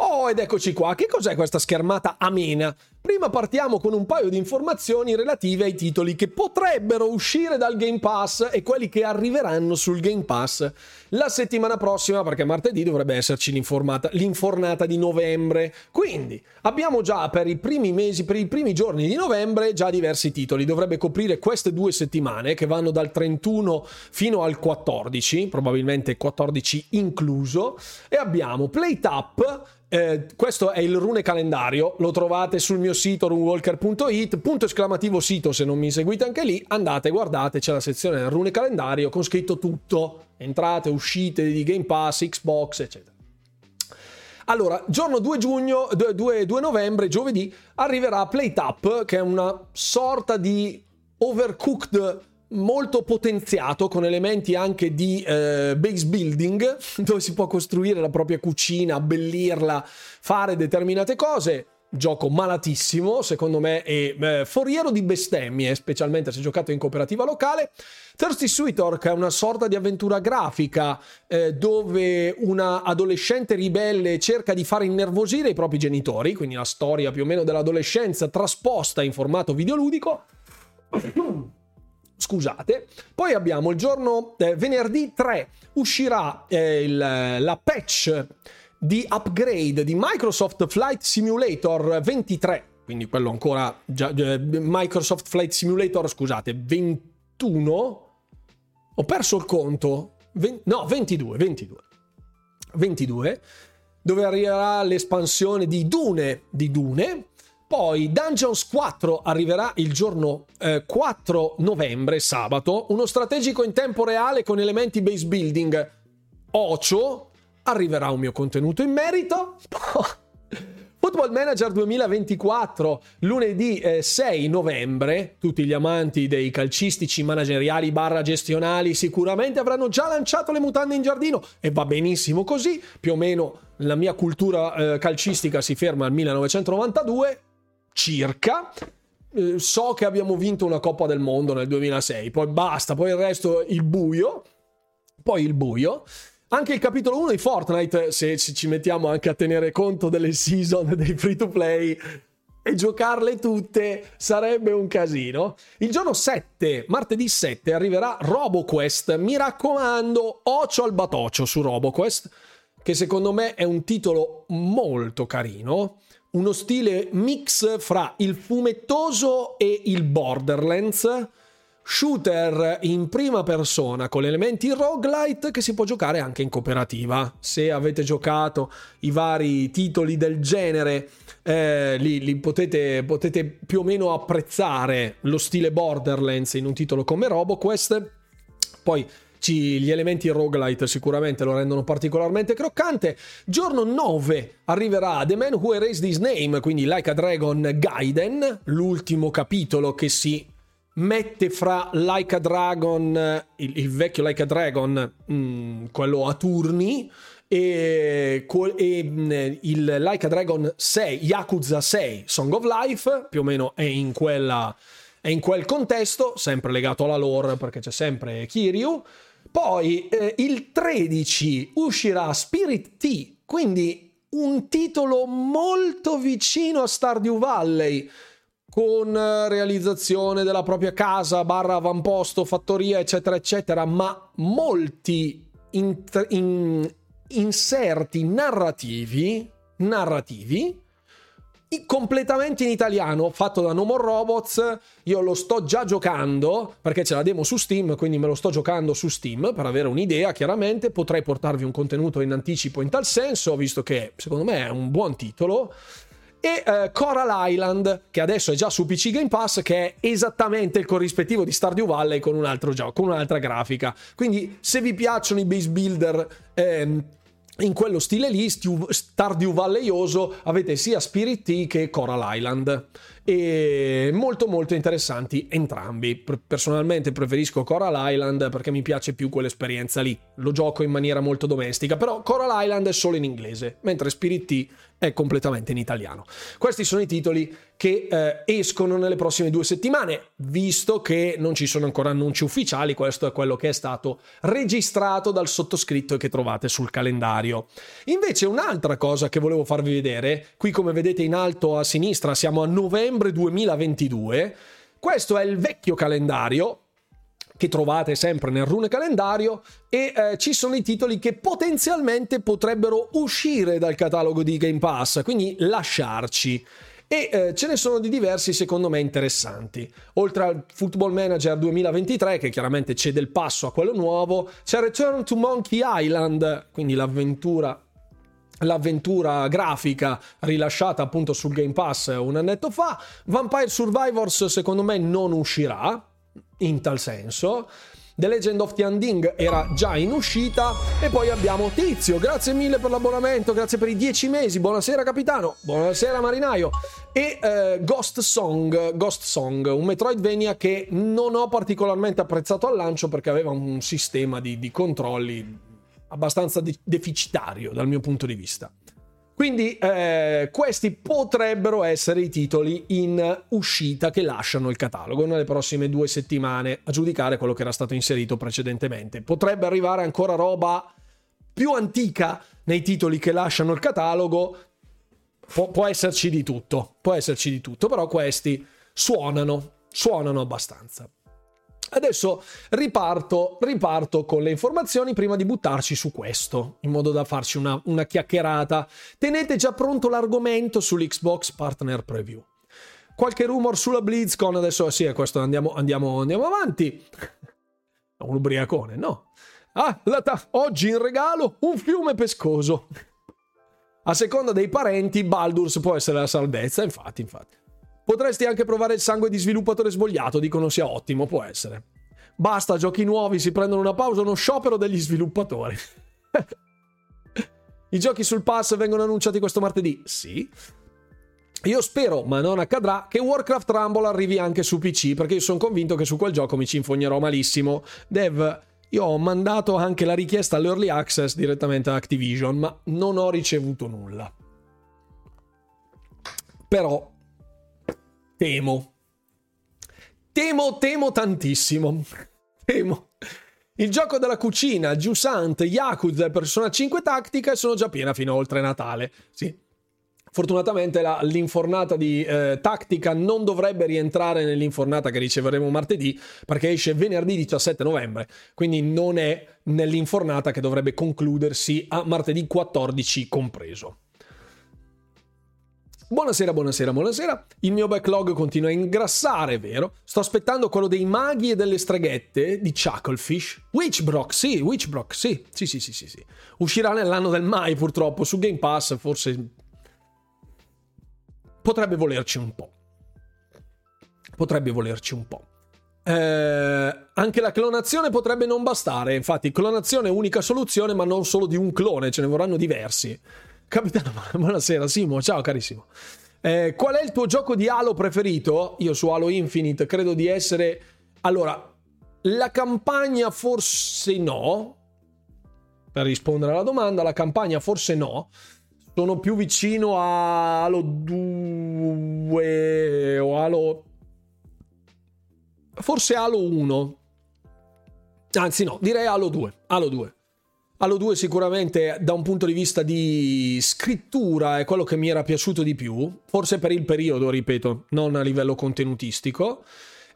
Oh, ed eccoci qua. Che cos'è questa schermata amena? Prima partiamo con un paio di informazioni relative ai titoli che potrebbero uscire dal Game Pass e quelli che arriveranno sul Game Pass la settimana prossima, perché martedì dovrebbe esserci l'infornata di novembre. Quindi abbiamo già per i primi mesi, per i primi giorni di novembre, già diversi titoli. Dovrebbe coprire queste due settimane che vanno dal 31 fino al 14, probabilmente 14 incluso. E abbiamo Playtap eh, questo è il rune calendario, lo trovate sul mio sito runewalker.it, punto esclamativo sito se non mi seguite anche lì, andate, guardate, c'è la sezione del rune calendario con scritto tutto, entrate, uscite di Game Pass, Xbox, eccetera. Allora, giorno 2 giugno, 2, 2 novembre, giovedì, arriverà Playtap, che è una sorta di overcooked molto potenziato con elementi anche di eh, base building dove si può costruire la propria cucina, abbellirla, fare determinate cose. Gioco malatissimo, secondo me, e eh, foriero di bestemmie, specialmente se giocato in cooperativa locale. Thirsty Sweetor, che è una sorta di avventura grafica eh, dove una adolescente ribelle cerca di far innervosire i propri genitori, quindi la storia più o meno dell'adolescenza trasposta in formato videoludico. scusate. Poi abbiamo il giorno eh, venerdì 3 uscirà eh, il, la patch di upgrade di Microsoft Flight Simulator 23, quindi quello ancora già, eh, Microsoft Flight Simulator, scusate, 21 ho perso il conto. 20, no, 22, 22. 22 dove arriverà l'espansione di Dune, di Dune. Poi Dungeons 4 arriverà il giorno eh, 4 novembre, sabato, uno strategico in tempo reale con elementi base building. Ocio, arriverà un mio contenuto in merito. Football Manager 2024, lunedì eh, 6 novembre, tutti gli amanti dei calcistici manageriali barra gestionali sicuramente avranno già lanciato le mutande in giardino e va benissimo così, più o meno la mia cultura eh, calcistica si ferma al 1992, circa. Eh, so che abbiamo vinto una Coppa del Mondo nel 2006, poi basta, poi il resto il buio, poi il buio. Anche il capitolo 1 di Fortnite, se ci mettiamo anche a tenere conto delle season dei free to play e giocarle tutte, sarebbe un casino. Il giorno 7, martedì 7, arriverà RoboQuest. Mi raccomando, ocio al batoccio su RoboQuest, che secondo me è un titolo molto carino. Uno stile mix fra il fumettoso e il Borderlands shooter in prima persona con elementi roguelite che si può giocare anche in cooperativa. Se avete giocato i vari titoli del genere, eh, li, li potete, potete, più o meno apprezzare lo stile Borderlands in un titolo come RoboQuest. Poi ci, gli elementi roguelite sicuramente lo rendono particolarmente croccante. Giorno 9 arriverà The Man Who Erased His Name, quindi Like a Dragon Gaiden, l'ultimo capitolo che si mette fra Like a Dragon, il, il vecchio Like a Dragon, mh, mm, quello a turni, e, e mm, il Like a Dragon 6, Yakuza 6, Song of Life, più o meno è in quella è in quel contesto, sempre legato alla lore perché c'è sempre Kiryu. Poi eh, il 13 uscirà Spirit T, quindi un titolo molto vicino a Stardew Valley con eh, realizzazione della propria casa, barra avamposto, fattoria, eccetera, eccetera, ma molti int- in- inserti narrativi, narrativi completamente in italiano, fatto da No More Robots. Io lo sto già giocando perché c'è la demo su Steam, quindi me lo sto giocando su Steam per avere un'idea. Chiaramente potrei portarvi un contenuto in anticipo in tal senso, visto che secondo me è un buon titolo e uh, Coral Island che adesso è già su PC Game Pass che è esattamente il corrispettivo di Stardew Valley con un altro gioco, con un'altra grafica. Quindi se vi piacciono i base builder ehm, in quello stile lì, Stardew Valleyioso, avete sia Spirit T che Coral Island e molto molto interessanti entrambi. Personalmente preferisco Coral Island perché mi piace più quell'esperienza lì. Lo gioco in maniera molto domestica, però Coral Island è solo in inglese, mentre Spirit T è completamente in italiano. Questi sono i titoli che eh, escono nelle prossime due settimane, visto che non ci sono ancora annunci ufficiali, questo è quello che è stato registrato dal sottoscritto e che trovate sul calendario. Invece un'altra cosa che volevo farvi vedere, qui come vedete in alto a sinistra siamo a novembre 2022, questo è il vecchio calendario, che trovate sempre nel rune calendario e eh, ci sono i titoli che potenzialmente potrebbero uscire dal catalogo di Game Pass, quindi lasciarci. E eh, ce ne sono di diversi secondo me interessanti. Oltre al Football Manager 2023, che chiaramente cede il passo a quello nuovo, c'è Return to Monkey Island, quindi l'avventura l'avventura grafica rilasciata appunto sul Game Pass un annetto fa. Vampire Survivors secondo me non uscirà, in tal senso. The Legend of the Undying era già in uscita e poi abbiamo Tizio, grazie mille per l'abbonamento, grazie per i 10 mesi, buonasera capitano, buonasera marinaio e eh, Ghost Song, Ghost Song, un Metroidvania che non ho particolarmente apprezzato al lancio perché aveva un sistema di, di controlli abbastanza de- deficitario dal mio punto di vista. Quindi eh, questi potrebbero essere i titoli in uscita che lasciano il catalogo nelle prossime due settimane, a giudicare quello che era stato inserito precedentemente. Potrebbe arrivare ancora roba più antica nei titoli che lasciano il catalogo. Pu- può esserci di tutto, può esserci di tutto, però questi suonano, suonano abbastanza. Adesso riparto, riparto con le informazioni prima di buttarci su questo, in modo da farci una, una chiacchierata. Tenete già pronto l'argomento sull'Xbox Partner Preview. Qualche rumor sulla BlizzCon, adesso sì, questo andiamo, andiamo, andiamo avanti. Un ubriacone, no. Ah, ta- oggi in regalo un fiume pescoso. A seconda dei parenti, Baldur's può essere la salvezza, infatti, infatti. Potresti anche provare il sangue di sviluppatore svogliato, dicono sia ottimo, può essere. Basta, giochi nuovi, si prendono una pausa, uno sciopero degli sviluppatori. I giochi sul pass vengono annunciati questo martedì? Sì. Io spero, ma non accadrà, che Warcraft Rumble arrivi anche su PC, perché io sono convinto che su quel gioco mi ci infognerò malissimo. Dev, io ho mandato anche la richiesta all'Early Access direttamente a Activision, ma non ho ricevuto nulla. Però Temo. Temo, temo tantissimo. Temo. Il gioco della cucina, Jusant, Yakuza e Persona 5 Tattica sono già piena fino a oltre Natale. Sì. Fortunatamente la, l'infornata di eh, Tattica non dovrebbe rientrare nell'infornata che riceveremo martedì perché esce venerdì 17 novembre, quindi non è nell'infornata che dovrebbe concludersi a martedì 14 compreso. Buonasera, buonasera, buonasera. Il mio backlog continua a ingrassare, vero? Sto aspettando quello dei maghi e delle streghette di Chucklefish. Witchbrock, sì, Witchbrock, sì. Sì, sì, sì, sì, sì. Uscirà nell'anno del mai, purtroppo. Su Game Pass, forse... Potrebbe volerci un po'. Potrebbe volerci un po'. Eh, anche la clonazione potrebbe non bastare. Infatti, clonazione è unica soluzione, ma non solo di un clone, ce ne vorranno diversi. Capitano, buonasera Simo, ciao carissimo. Eh, qual è il tuo gioco di Halo preferito? Io su Halo Infinite credo di essere... Allora, la campagna forse no. Per rispondere alla domanda, la campagna forse no. Sono più vicino a Halo 2 o Halo... Forse Halo 1. Anzi no, direi Halo 2. Halo 2. Halo 2 sicuramente da un punto di vista di scrittura è quello che mi era piaciuto di più, forse per il periodo, ripeto, non a livello contenutistico.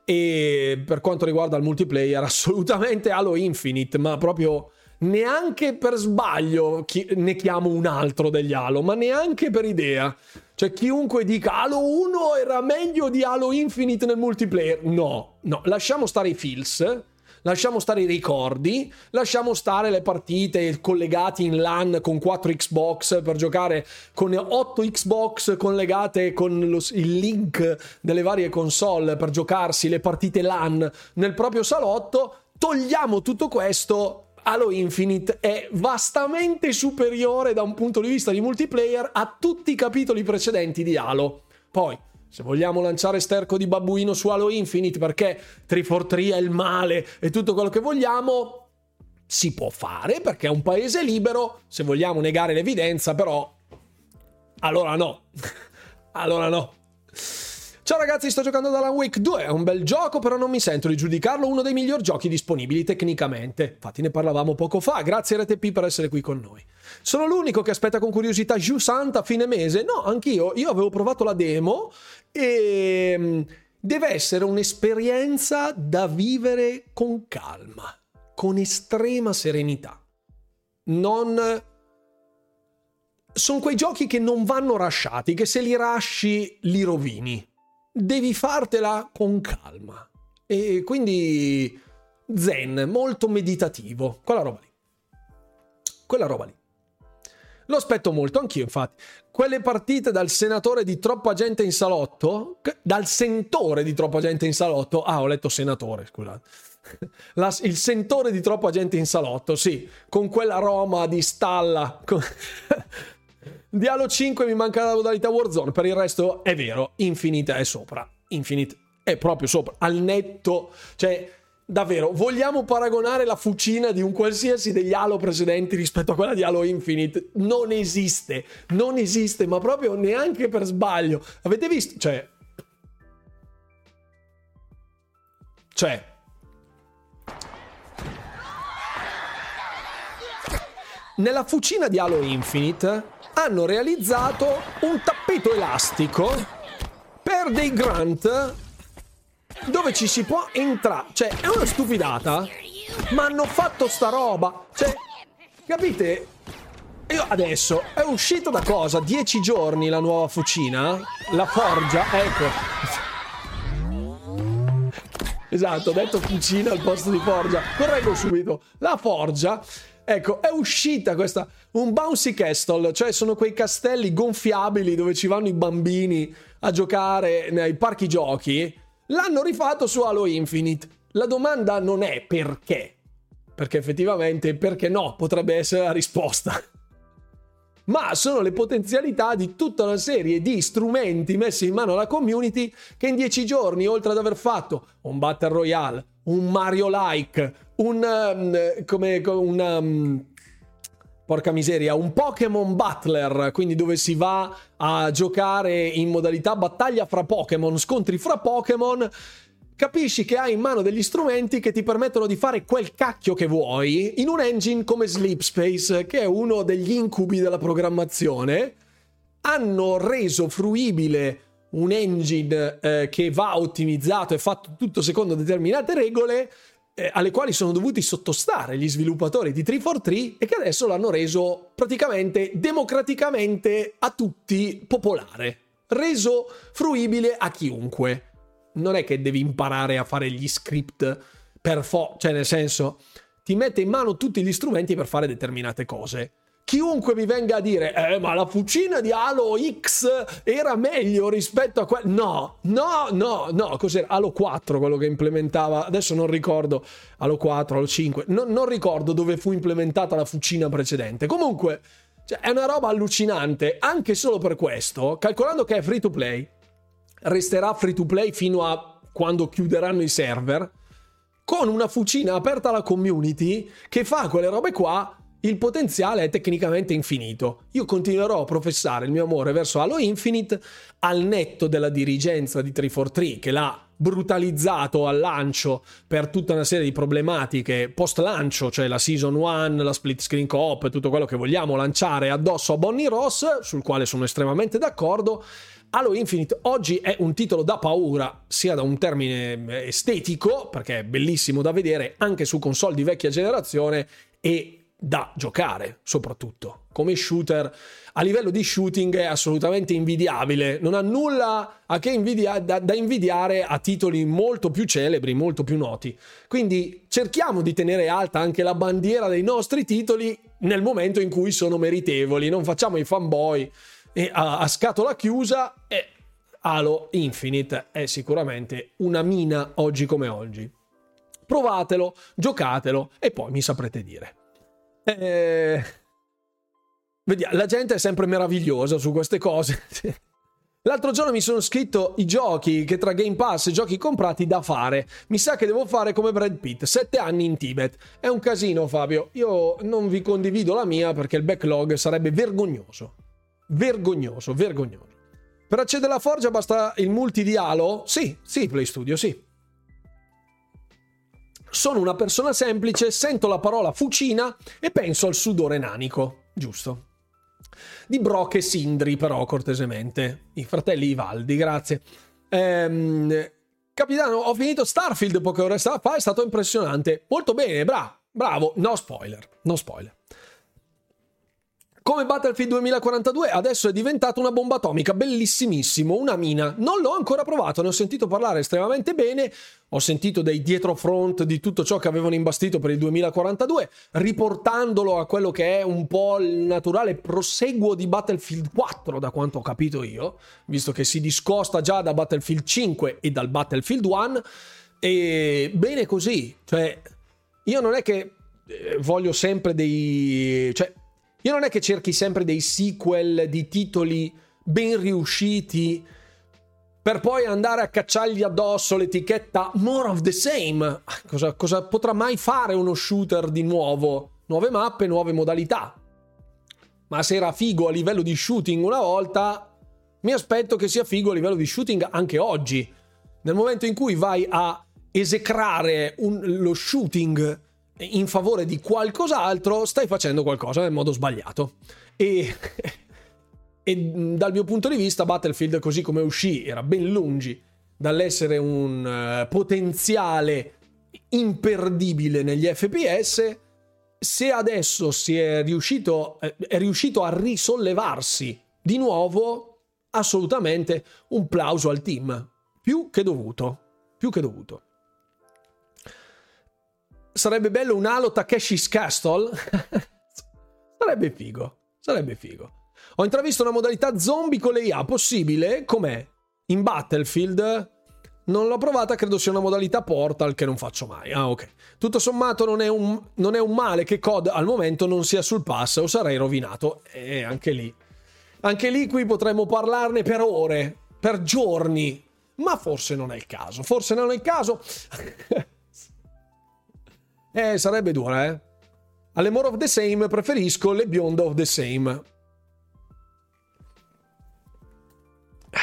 E per quanto riguarda il multiplayer, assolutamente Halo Infinite, ma proprio neanche per sbaglio ne chiamo un altro degli Halo, ma neanche per idea. Cioè, chiunque dica Halo 1 era meglio di Halo Infinite nel multiplayer, no, no, lasciamo stare i feels lasciamo stare i ricordi, lasciamo stare le partite collegate in LAN con 4 Xbox per giocare con 8 Xbox collegate con lo, il link delle varie console per giocarsi le partite LAN nel proprio salotto. Togliamo tutto questo Halo Infinite è vastamente superiore da un punto di vista di multiplayer a tutti i capitoli precedenti di Halo. Poi, se vogliamo lanciare sterco di babbuino su Halo Infinite perché 343 è il male e tutto quello che vogliamo, si può fare perché è un paese libero. Se vogliamo negare l'evidenza, però, allora no. allora no. Ciao ragazzi, sto giocando ad Alan Wake 2, è un bel gioco, però non mi sento di giudicarlo uno dei miglior giochi disponibili tecnicamente. Infatti ne parlavamo poco fa, grazie RTP per essere qui con noi. Sono l'unico che aspetta con curiosità Jusant a fine mese? No, anch'io, io avevo provato la demo e mm, deve essere un'esperienza da vivere con calma, con estrema serenità. Non sono quei giochi che non vanno rasciati, che se li rasci li rovini devi fartela con calma. E quindi zen, molto meditativo, quella roba lì. Quella roba lì. Lo aspetto molto, anch'io infatti. Quelle partite dal senatore di troppa gente in salotto, dal sentore di troppa gente in salotto, ah ho letto senatore, scusate. La, il sentore di troppa gente in salotto, sì, con quella Roma di stalla. Con... Di Halo 5 mi manca la modalità Warzone, per il resto è vero, Infinite è sopra. Infinite è proprio sopra, al netto, cioè davvero, vogliamo paragonare la fucina di un qualsiasi degli Halo precedenti rispetto a quella di Halo Infinite? Non esiste, non esiste, ma proprio neanche per sbaglio. Avete visto? Cioè... Cioè... Nella fucina di Halo Infinite hanno realizzato un tappeto elastico per dei grunt dove ci si può entrare. Cioè, è una stupidata, ma hanno fatto sta roba. Cioè, capite? Io adesso è uscito da cosa? Dieci giorni la nuova fucina? La forgia? Ecco. Esatto, ho detto fucina al posto di forgia. Correggo subito. La forgia Ecco, è uscita questa un bouncy castle, cioè sono quei castelli gonfiabili dove ci vanno i bambini a giocare nei parchi giochi. L'hanno rifatto su Halo Infinite. La domanda non è perché, perché effettivamente perché no potrebbe essere la risposta. Ma sono le potenzialità di tutta una serie di strumenti messi in mano alla community che in dieci giorni, oltre ad aver fatto un Battle Royale, un Mario-like, un... Um, come, un um, porca miseria, un Pokémon Butler, quindi dove si va a giocare in modalità battaglia fra Pokémon, scontri fra Pokémon, capisci che hai in mano degli strumenti che ti permettono di fare quel cacchio che vuoi in un engine come Sleep Space, che è uno degli incubi della programmazione. Hanno reso fruibile un engine eh, che va ottimizzato e fatto tutto secondo determinate regole eh, alle quali sono dovuti sottostare gli sviluppatori di 343 e che adesso l'hanno reso praticamente democraticamente a tutti popolare, reso fruibile a chiunque. Non è che devi imparare a fare gli script per fo, cioè nel senso ti mette in mano tutti gli strumenti per fare determinate cose chiunque mi venga a dire eh ma la fucina di Halo X era meglio rispetto a quella no no no no cos'era? Halo 4 quello che implementava adesso non ricordo Halo 4 Halo 5 no, non ricordo dove fu implementata la fucina precedente. Comunque cioè, è una roba allucinante anche solo per questo calcolando che è free to play resterà free to play fino a quando chiuderanno i server con una fucina aperta alla community che fa quelle robe qua il potenziale è tecnicamente infinito. Io continuerò a professare il mio amore verso Halo Infinite al netto della dirigenza di 343 che l'ha brutalizzato al lancio per tutta una serie di problematiche post lancio, cioè la season 1, la split screen coop, tutto quello che vogliamo lanciare addosso a Bonnie Ross, sul quale sono estremamente d'accordo. Halo Infinite oggi è un titolo da paura, sia da un termine estetico, perché è bellissimo da vedere anche su console di vecchia generazione, e da giocare, soprattutto. Come shooter, a livello di shooting è assolutamente invidiabile, non ha nulla a che invidia- da, da invidiare a titoli molto più celebri, molto più noti. Quindi cerchiamo di tenere alta anche la bandiera dei nostri titoli nel momento in cui sono meritevoli, non facciamo i fanboy a, a scatola chiusa e Halo Infinite è sicuramente una mina oggi come oggi. Provatelo, giocatelo e poi mi saprete dire. Eh, vediamo, la gente è sempre meravigliosa su queste cose. L'altro giorno mi sono scritto i giochi che tra Game Pass e giochi comprati da fare. Mi sa che devo fare come Brad Pitt, sette anni in Tibet. È un casino, Fabio. Io non vi condivido la mia perché il backlog sarebbe vergognoso. Vergognoso, vergognoso. Per accedere alla forgia basta il multi di Halo? Sì, sì, Play Studio, sì. Sono una persona semplice, sento la parola fucina e penso al sudore nanico. Giusto. Di Brock e Sindri, però, cortesemente. I fratelli Ivaldi, grazie. Ehm, capitano, ho finito Starfield poche ore fa, è stato impressionante. Molto bene, bravo, bravo. No spoiler, no spoiler. Come Battlefield 2042 adesso è diventato una bomba atomica, bellissimissimo, una mina. Non l'ho ancora provato, ne ho sentito parlare estremamente bene, ho sentito dei dietrofront di tutto ciò che avevano imbastito per il 2042, riportandolo a quello che è un po' il naturale proseguo di Battlefield 4, da quanto ho capito io, visto che si discosta già da Battlefield 5 e dal Battlefield 1, e bene così, cioè io non è che eh, voglio sempre dei... cioè io non è che cerchi sempre dei sequel di titoli ben riusciti per poi andare a cacciargli addosso l'etichetta more of the same. Cosa, cosa potrà mai fare uno shooter di nuovo? Nuove mappe, nuove modalità. Ma se era figo a livello di shooting una volta, mi aspetto che sia figo a livello di shooting anche oggi. Nel momento in cui vai a esecrare un, lo shooting in favore di qualcos'altro, stai facendo qualcosa nel modo sbagliato. E, e dal mio punto di vista, Battlefield, così come uscì, era ben lungi dall'essere un uh, potenziale imperdibile negli FPS, se adesso si è riuscito, eh, è riuscito a risollevarsi di nuovo, assolutamente un plauso al team. Più che dovuto. Più che dovuto. Sarebbe bello un Halo Takeshi's Castle? sarebbe figo. Sarebbe figo. Ho intravisto una modalità zombie con le IA. Possibile? Com'è? In Battlefield? Non l'ho provata, credo sia una modalità Portal che non faccio mai. Ah, ok. Tutto sommato non è un, non è un male che COD al momento non sia sul pass o sarei rovinato. E anche lì. Anche lì qui potremmo parlarne per ore, per giorni. Ma forse non è il caso. Forse non è il caso. eh, sarebbe dura, eh. Alle more of the same preferisco le beyond of the same.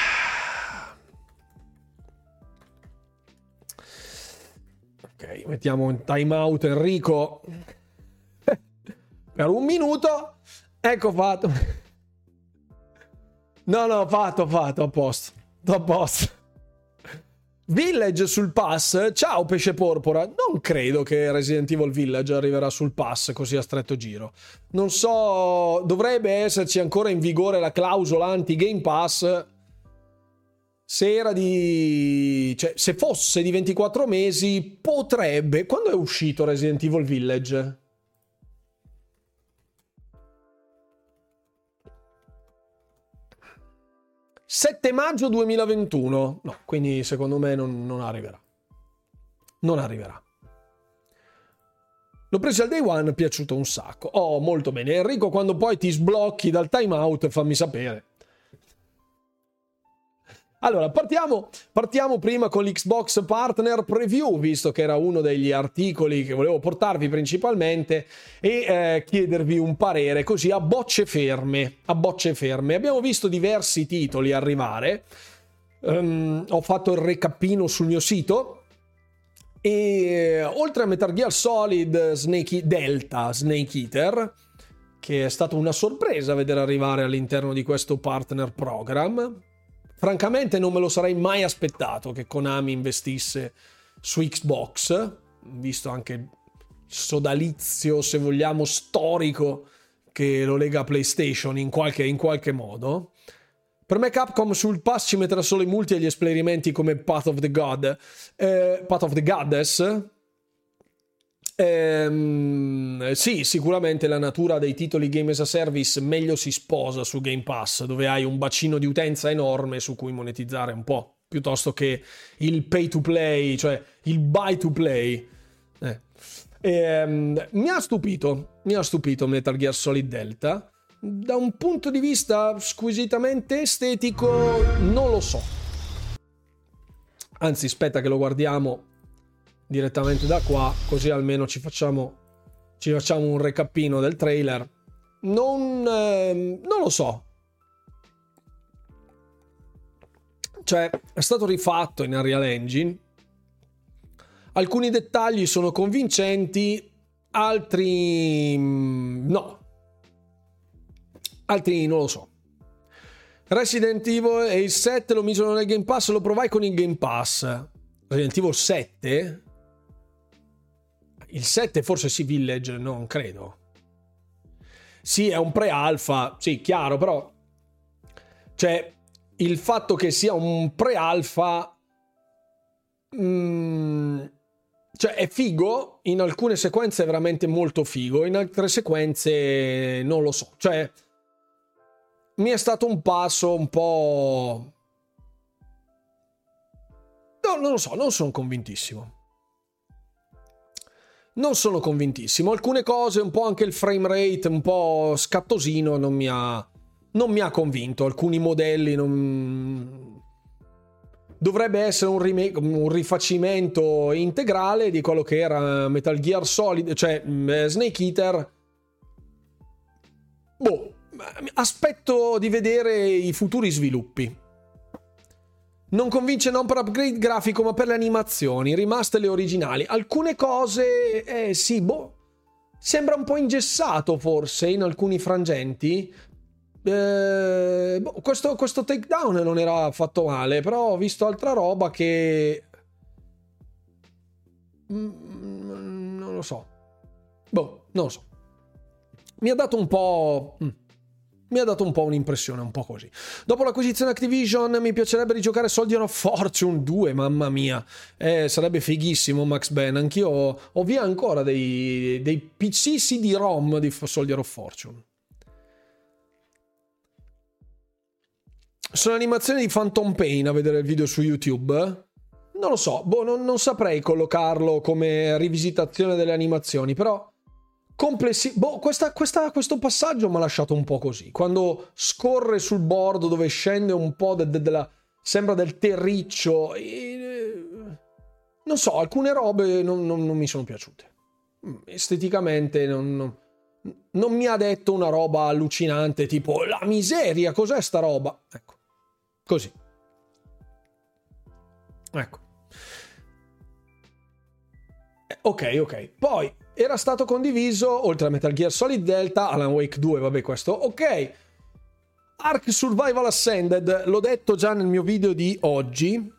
Ok, mettiamo in timeout Enrico per un minuto. Ecco fatto. No, no, fatto, fatto, a posto. A posto. Village sul pass. Ciao pesce porpora. Non credo che Resident Evil Village arriverà sul pass così a stretto giro. Non so, dovrebbe esserci ancora in vigore la clausola anti-Game Pass se era di cioè se fosse di 24 mesi potrebbe quando è uscito Resident Evil Village 7 maggio 2021 no quindi secondo me non, non arriverà non arriverà L'ho preso al day one, è piaciuto un sacco. Oh, molto bene. Enrico, quando poi ti sblocchi dal timeout, fammi sapere. Allora, partiamo, partiamo, prima con l'Xbox Partner Preview, visto che era uno degli articoli che volevo portarvi principalmente, e eh, chiedervi un parere così a bocce ferme. A bocce ferme. Abbiamo visto diversi titoli arrivare. Um, ho fatto il recappino sul mio sito. E oltre a Metal Gear Solid Snake Delta Snake Eater, che è stata una sorpresa vedere arrivare all'interno di questo partner program, Francamente non me lo sarei mai aspettato che Konami investisse su Xbox, visto anche il sodalizio, se vogliamo, storico che lo lega a PlayStation in qualche, in qualche modo. Per me Capcom sul pass ci metterà solo i multi e gli esperimenti come Path of the God, eh, Path of the Goddess, Ehm, sì, sicuramente la natura dei titoli Game as a Service meglio si sposa su Game Pass, dove hai un bacino di utenza enorme su cui monetizzare un po', piuttosto che il pay to play, cioè il buy to play. Eh. Ehm, mi ha stupito, mi ha stupito Metal Gear Solid Delta. Da un punto di vista squisitamente estetico, non lo so. Anzi, aspetta che lo guardiamo direttamente da qua, così almeno ci facciamo, ci facciamo un recapino del trailer. Non, eh, non lo so. Cioè, è stato rifatto in Unreal Engine. Alcuni dettagli sono convincenti, altri mm, no. Altri non lo so. Resident Evil e il 7 lo misero nel Game Pass, lo provai con il Game Pass. Resident Evil 7 il 7 forse sì, Village, non credo. Sì, è un pre-alfa, sì, chiaro, però... Cioè, il fatto che sia un pre-alfa... Mm, cioè, è figo, in alcune sequenze è veramente molto figo, in altre sequenze non lo so. Cioè, mi è stato un passo un po'... No, non lo so, non sono convintissimo non sono convintissimo. Alcune cose, un po' anche il frame rate, un po' scattosino, non mi ha, non mi ha convinto. Alcuni modelli non... Dovrebbe essere un, remake, un rifacimento integrale di quello che era Metal Gear Solid, cioè mm, Snake Eater. Boh, aspetto di vedere i futuri sviluppi. Non convince non per upgrade grafico, ma per le animazioni, rimaste le originali. Alcune cose, eh sì, boh. Sembra un po' ingessato forse in alcuni frangenti. Eh, boh, questo, questo takedown non era fatto male, però ho visto altra roba che... Mm, non lo so. Boh, non lo so. Mi ha dato un po'... Mm mi ha dato un po' un'impressione un po' così. Dopo l'acquisizione Activision mi piacerebbe rigiocare Soldier of Fortune 2, mamma mia, eh, sarebbe fighissimo Max Ben, anch'io ho, via ancora dei, dei PC CD-ROM di Soldier of Fortune. Sono animazioni di Phantom Pain a vedere il video su YouTube. Non lo so, boh, non, non saprei collocarlo come rivisitazione delle animazioni, però complessi... Boh, questa, questa, questo passaggio mi ha lasciato un po' così. Quando scorre sul bordo dove scende un po' de, de, della... sembra del terriccio. E... Non so, alcune robe non, non, non mi sono piaciute. Mm, esteticamente non, non, non, mi ha detto una roba allucinante tipo la miseria, cos'è sta roba? Ecco, così. Ecco. Eh, ok, ok. Poi era stato condiviso, oltre a Metal Gear Solid Delta, Alan Wake 2, vabbè questo, ok. Ark Survival Ascended, l'ho detto già nel mio video di oggi,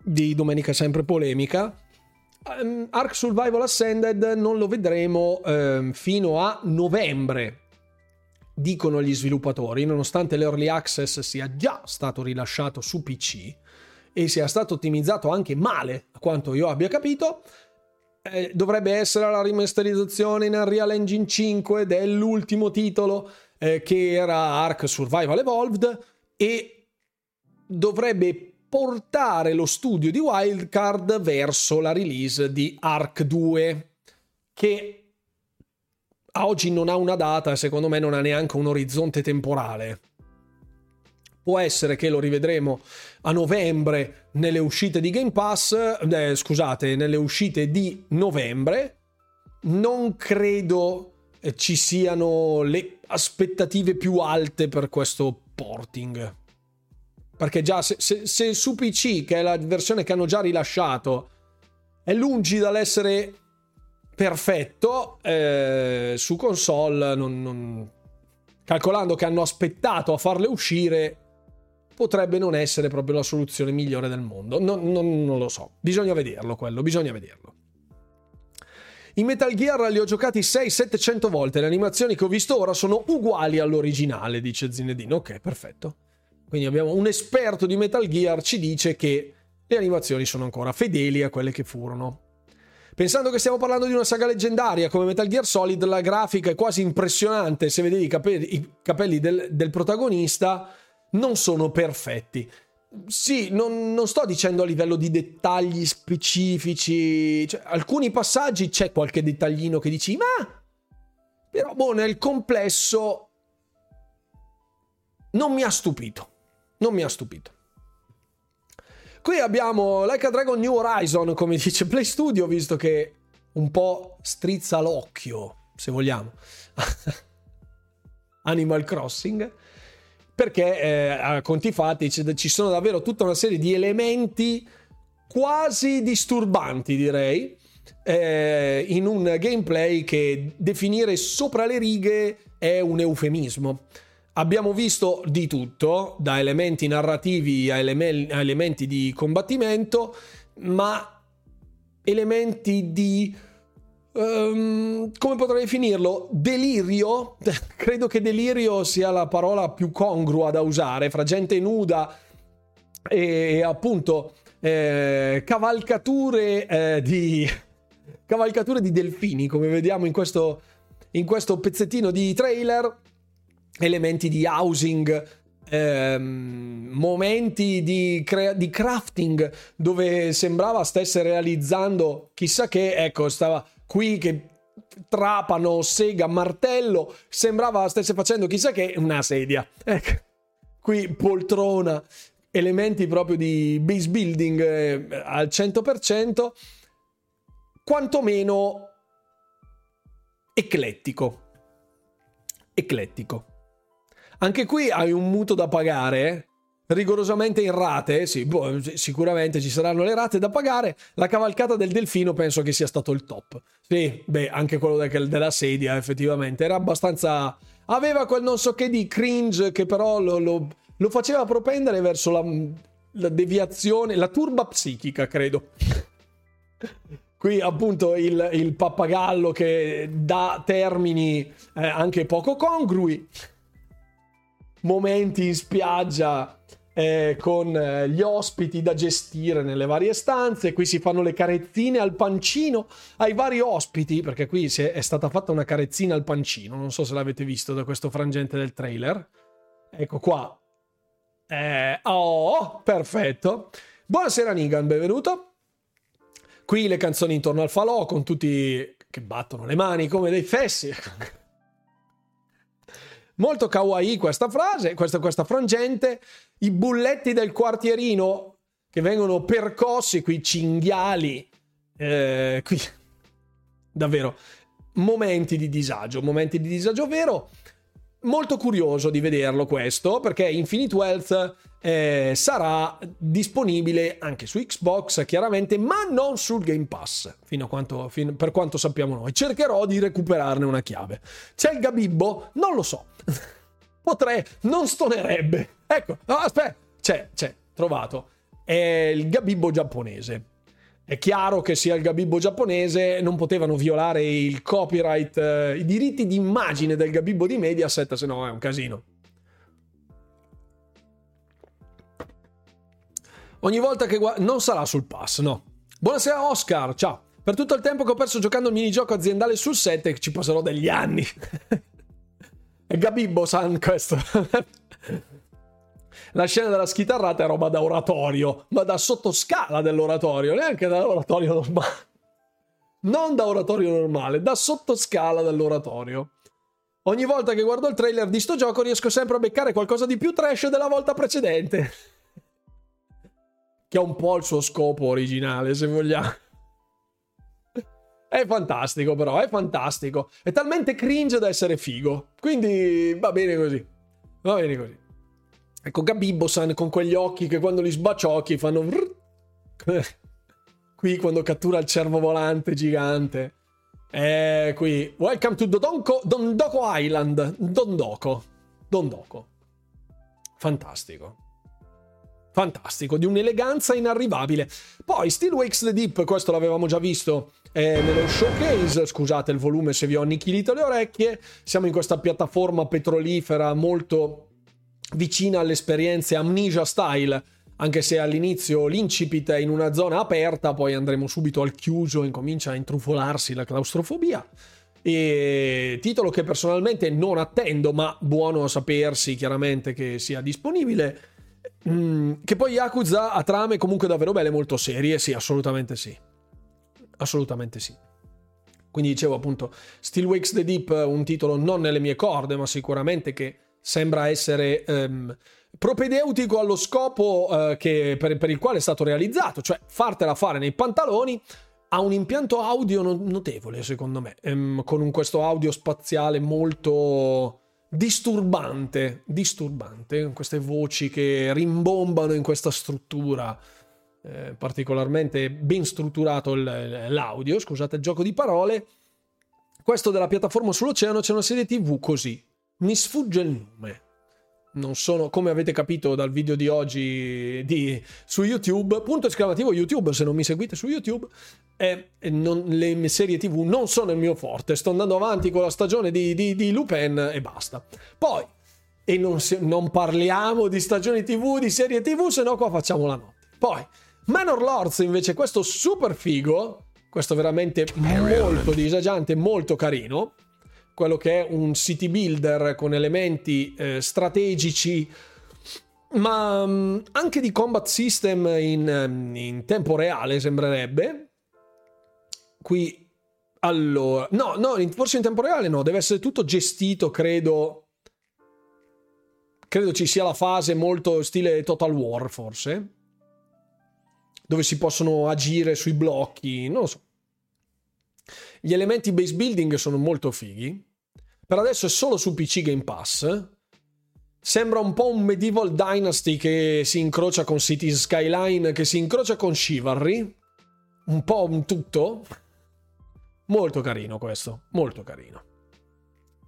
di Domenica Sempre Polemica. Um, Ark Survival Ascended non lo vedremo um, fino a novembre, dicono gli sviluppatori, nonostante l'early access sia già stato rilasciato su PC e sia stato ottimizzato anche male, a quanto io abbia capito eh, dovrebbe essere la rimasterizzazione in Unreal Engine 5 dell'ultimo titolo eh, che era Ark Survival Evolved e dovrebbe portare lo studio di Wildcard verso la release di Ark 2 che a oggi non ha una data e secondo me non ha neanche un orizzonte temporale. Può essere che lo rivedremo a novembre nelle uscite di Game Pass, eh, scusate, nelle uscite di novembre. Non credo eh, ci siano le aspettative più alte per questo porting. Perché già se, se, se su PC, che è la versione che hanno già rilasciato, è lungi dall'essere perfetto, eh, su console non, non... calcolando che hanno aspettato a farle uscire potrebbe non essere proprio la soluzione migliore del mondo. Non, non, non lo so, bisogna vederlo quello, bisogna vederlo. I Metal Gear li ho giocati 6-700 volte, le animazioni che ho visto ora sono uguali all'originale, dice Zinedine. Ok, perfetto. Quindi abbiamo un esperto di Metal Gear ci dice che le animazioni sono ancora fedeli a quelle che furono. Pensando che stiamo parlando di una saga leggendaria come Metal Gear Solid, la grafica è quasi impressionante se vedevi i capelli, i capelli del, del protagonista non sono perfetti. Sì, non, non, sto dicendo a livello di dettagli specifici. Cioè, alcuni passaggi c'è qualche dettaglino che dici, ma. Però, boh, nel complesso. Non mi ha stupito. Non mi ha stupito. Qui abbiamo Like a Dragon New Horizon, come dice Play Studio, visto che un po' strizza l'occhio, se vogliamo. Animal Crossing perché eh, a conti fatti ci sono davvero tutta una serie di elementi quasi disturbanti, direi, eh, in un gameplay che definire sopra le righe è un eufemismo. Abbiamo visto di tutto, da elementi narrativi a, eleme- a elementi di combattimento, ma elementi di Um, come potrei definirlo? Delirio. Credo che delirio sia la parola più congrua da usare fra gente nuda e appunto eh, cavalcature eh, di cavalcature di delfini, come vediamo in questo, in questo pezzettino di trailer, elementi di housing, ehm, momenti di, crea- di crafting dove sembrava stesse realizzando chissà che, ecco, stava qui che trapano, sega, martello, sembrava stesse facendo chissà che una sedia. Ecco, qui poltrona, elementi proprio di base building eh, al 100%, quantomeno eclettico. Eclettico. Anche qui hai un mutuo da pagare, rigorosamente in rate, sì, boh, sicuramente ci saranno le rate da pagare. La cavalcata del delfino penso che sia stato il top. Sì, beh, anche quello de- della sedia, effettivamente, era abbastanza... Aveva quel non so che di cringe che però lo, lo, lo faceva propendere verso la, la deviazione, la turba psichica, credo. Qui appunto il, il pappagallo che dà termini eh, anche poco congrui. Momenti in spiaggia eh, con eh, gli ospiti da gestire nelle varie stanze. Qui si fanno le carezzine al pancino ai vari ospiti, perché qui è stata fatta una carezzina al pancino. Non so se l'avete visto da questo frangente del trailer. Ecco qua. Eh, oh, perfetto. Buonasera Nigan, benvenuto. Qui le canzoni intorno al falò con tutti che battono le mani come dei fessi. Molto kawaii questa frase, questa, questa frangente. I bulletti del quartierino che vengono percossi, qui cinghiali. Eh, qui davvero momenti di disagio, momenti di disagio vero. Molto curioso di vederlo questo perché Infinite Wealth eh, sarà disponibile anche su Xbox chiaramente ma non sul Game Pass fino a quanto, fino, per quanto sappiamo noi. Cercherò di recuperarne una chiave. C'è il Gabibbo? non lo so. Potrei non stonerebbe. Ecco no, aspetta. C'è c'è trovato. È il Gabibbo giapponese. È chiaro che sia il Gabibbo giapponese non potevano violare il copyright, eh, i diritti di immagine del Gabibbo di Mediaset, se no è un casino. Ogni volta che guardo... Non sarà sul pass, no. Buonasera Oscar, ciao. Per tutto il tempo che ho perso giocando il minigioco aziendale sul 7, ci passerò degli anni. è Gabibbo-san questo. la scena della schitarrata è roba da oratorio, ma da sottoscala dell'oratorio, neanche da oratorio normale. Non da oratorio normale, da sottoscala dell'oratorio. Ogni volta che guardo il trailer di sto gioco riesco sempre a beccare qualcosa di più trash della volta precedente. Che ha un po' il suo scopo originale, se vogliamo. È fantastico, però, è fantastico. È talmente cringe da essere figo. Quindi va bene così. Va bene così. Ecco Gabibbo-san con quegli occhi che quando li sbaciocchi fanno... qui quando cattura il cervo volante gigante. Eh, qui. Welcome to Dondoko, Dondoko Island. Dondoko. Dondoko. Fantastico. Fantastico, di un'eleganza inarrivabile. Poi Still Wakes the Deep, questo l'avevamo già visto eh, nello showcase. Scusate il volume se vi ho annichilito le orecchie. Siamo in questa piattaforma petrolifera molto vicina alle esperienze Amnesia Style, anche se all'inizio l'incipit è in una zona aperta, poi andremo subito al chiuso e comincia a intrufolarsi la claustrofobia. E titolo che personalmente non attendo, ma buono a sapersi chiaramente che sia disponibile. Mm, che poi Yakuza ha trame comunque davvero belle, molto serie, sì, assolutamente sì. Assolutamente sì. Quindi dicevo appunto, Still Wakes the Deep, un titolo non nelle mie corde, ma sicuramente che sembra essere um, propedeutico allo scopo uh, che, per, per, il quale è stato realizzato, cioè fartela fare nei pantaloni. Ha un impianto audio notevole, secondo me, um, con un, questo audio spaziale molto disturbante, disturbante, queste voci che rimbombano in questa struttura. Eh, particolarmente ben strutturato l'audio, scusate il gioco di parole. Questo della piattaforma sull'oceano c'è una serie TV così, mi sfugge il nome. Non sono, come avete capito dal video di oggi di, su YouTube, punto esclamativo YouTube, se non mi seguite su YouTube, eh, non, le serie TV non sono il mio forte. Sto andando avanti con la stagione di, di, di Lupin e basta. Poi, e non, non, parliamo di stagioni TV, di serie TV, se no qua facciamo la notte. Poi, Manor Lords invece, questo super figo, questo veramente molto disagiante, molto carino quello che è un city builder con elementi eh, strategici ma um, anche di combat system in, mm, in, tempo reale sembrerebbe qui allora no no forse in tempo reale no deve essere tutto gestito credo credo ci sia la fase molto stile Total War forse dove si possono agire sui blocchi non lo so gli elementi base building sono molto fighi. Per adesso è solo su PC Game Pass. Sembra un po' un Medieval Dynasty che si incrocia con Cities Skyline, che si incrocia con Chivalry. Un po' un tutto. Molto carino questo, molto carino.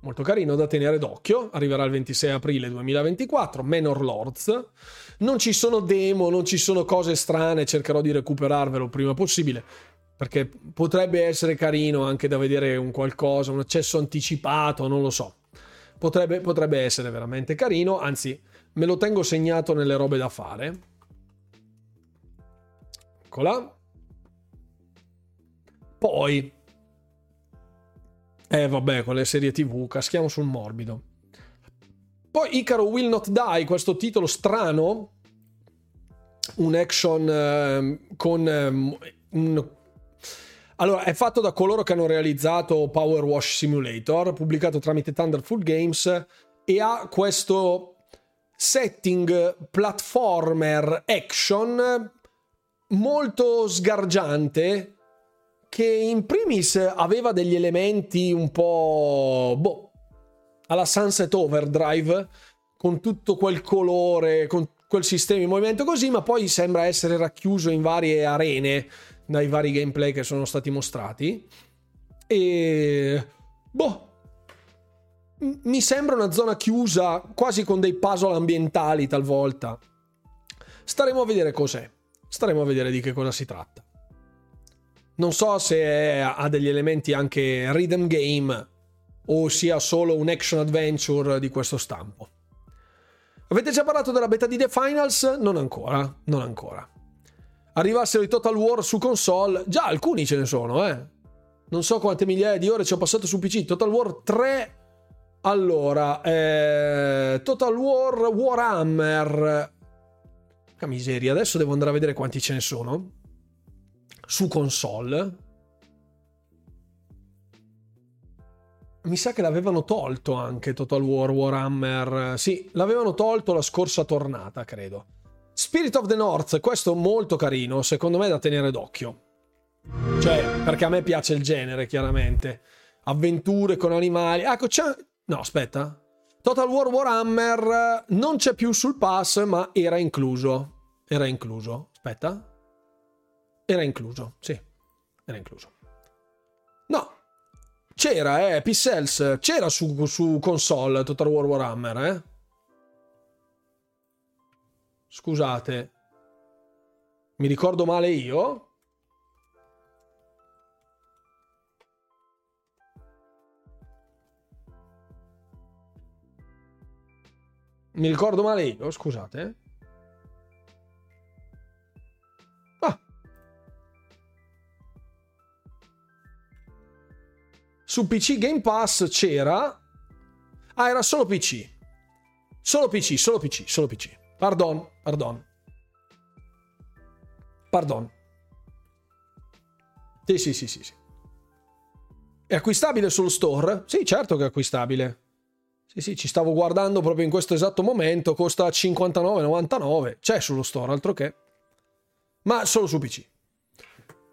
Molto carino da tenere d'occhio, arriverà il 26 aprile 2024, Menor Lords. Non ci sono demo, non ci sono cose strane, cercherò di recuperarvelo prima possibile, perché potrebbe essere carino anche da vedere un qualcosa, un accesso anticipato, non lo so. Potrebbe, potrebbe essere veramente carino, anzi me lo tengo segnato nelle robe da fare. Eccola. Poi, eh vabbè, con le serie tv caschiamo sul morbido. Poi Icaro Will Not Die, questo titolo strano, un action eh, con eh, un allora, è fatto da coloro che hanno realizzato Power Wash Simulator, pubblicato tramite Thunderful Games, e ha questo setting platformer action molto sgargiante che in primis aveva degli elementi un po' boh, alla Sunset Overdrive con tutto quel colore, con quel sistema di movimento così, ma poi sembra essere racchiuso in varie arene dai vari gameplay che sono stati mostrati. E boh, mi sembra una zona chiusa, quasi con dei puzzle ambientali talvolta. Staremo a vedere cos'è. Staremo a vedere di che cosa si tratta. Non so se ha degli elementi anche rhythm game o sia solo un action adventure di questo stampo. Avete già parlato della beta di The Finals? Non ancora, non ancora arrivassero i Total War su console, già alcuni ce ne sono, eh. Non so quante migliaia di ore ci ho passato su PC. Total War 3. Allora, eh, Total War Warhammer. Che miseria, adesso devo andare a vedere quanti ce ne sono. Su console. Mi sa che l'avevano tolto anche Total War Warhammer. Sì, l'avevano tolto la scorsa tornata, credo. Spirit of the North, questo molto carino, secondo me da tenere d'occhio. Cioè, perché a me piace il genere, chiaramente. Avventure con animali. Ecco, c'è... No, aspetta. Total War Warhammer non c'è più sul pass, ma era incluso. Era incluso. Aspetta. Era incluso, sì. Era incluso. No. C'era, eh, Pixels. C'era su, su console Total War Warhammer, eh. Scusate, mi ricordo male io? Mi ricordo male io, scusate. Ah. Su PC Game Pass c'era... Ah, era solo PC. Solo PC, solo PC, solo PC. Pardon, pardon. Pardon. Sì, sì, sì, sì, sì. È acquistabile sullo store? Sì, certo che è acquistabile. Sì, sì, ci stavo guardando proprio in questo esatto momento, costa 59,99. C'è sullo store, altro che. Ma solo su PC.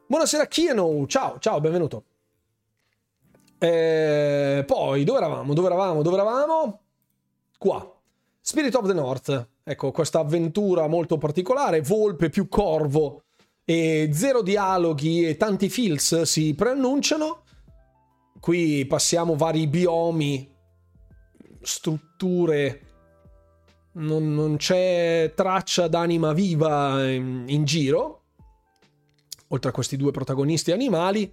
Buonasera Kieno, ciao, ciao, benvenuto. E eh, poi, dove eravamo? Dove eravamo? Dove eravamo? Qua. Spirit of the North. Ecco, questa avventura molto particolare, volpe più corvo e zero dialoghi e tanti feels si preannunciano. Qui passiamo vari biomi, strutture, non, non c'è traccia d'anima viva in, in giro, oltre a questi due protagonisti animali.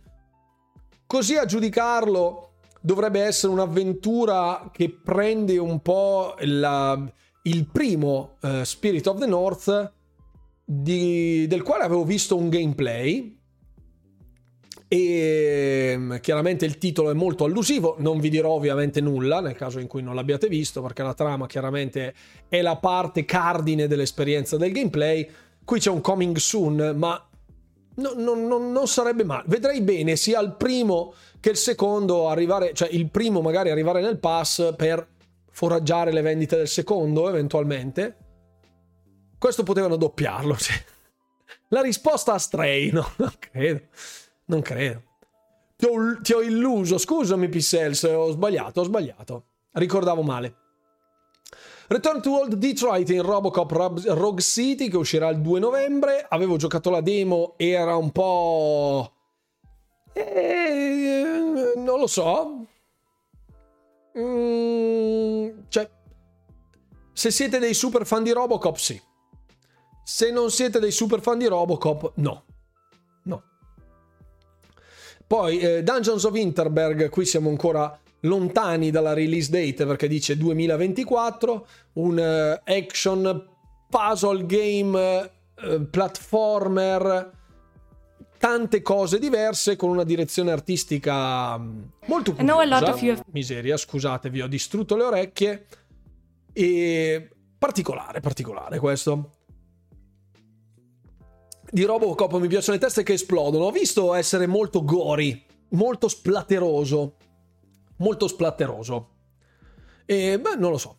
Così a giudicarlo dovrebbe essere un'avventura che prende un po' la, il primo uh, Spirit of the North di, del quale avevo visto un gameplay e mm, chiaramente il titolo è molto allusivo, non vi dirò ovviamente nulla nel caso in cui non l'abbiate visto perché la trama chiaramente è la parte cardine dell'esperienza del gameplay. Qui c'è un coming soon, ma no, no, no, non sarebbe male. Vedrei bene sia il primo che il secondo arrivare, cioè il primo magari arrivare nel pass per foraggiare le vendite del secondo eventualmente. Questo potevano doppiarlo. Cioè. La risposta a Stray, no, non credo. Non credo. Ti ho, ti ho illuso, scusami Pixels, ho sbagliato, ho sbagliato. Ricordavo male. Return to Old Detroit in Robocop Rogue City che uscirà il 2 novembre. Avevo giocato la demo, era un po'... Eh, non lo so. Mm, cioè, se siete dei super fan di Robocop, sì. Se non siete dei super fan di Robocop, no. No. Poi eh, Dungeons of Interberg, qui siamo ancora lontani dalla release date perché dice 2024, un uh, action puzzle game uh, platformer tante cose diverse con una direzione artistica mm, molto curiosa. Miseria, scusate, vi ho distrutto le orecchie e particolare, particolare questo di Robocop mi piacciono le teste che esplodono. Ho visto essere molto gori, molto splatteroso. Molto splatteroso. E beh, non lo so.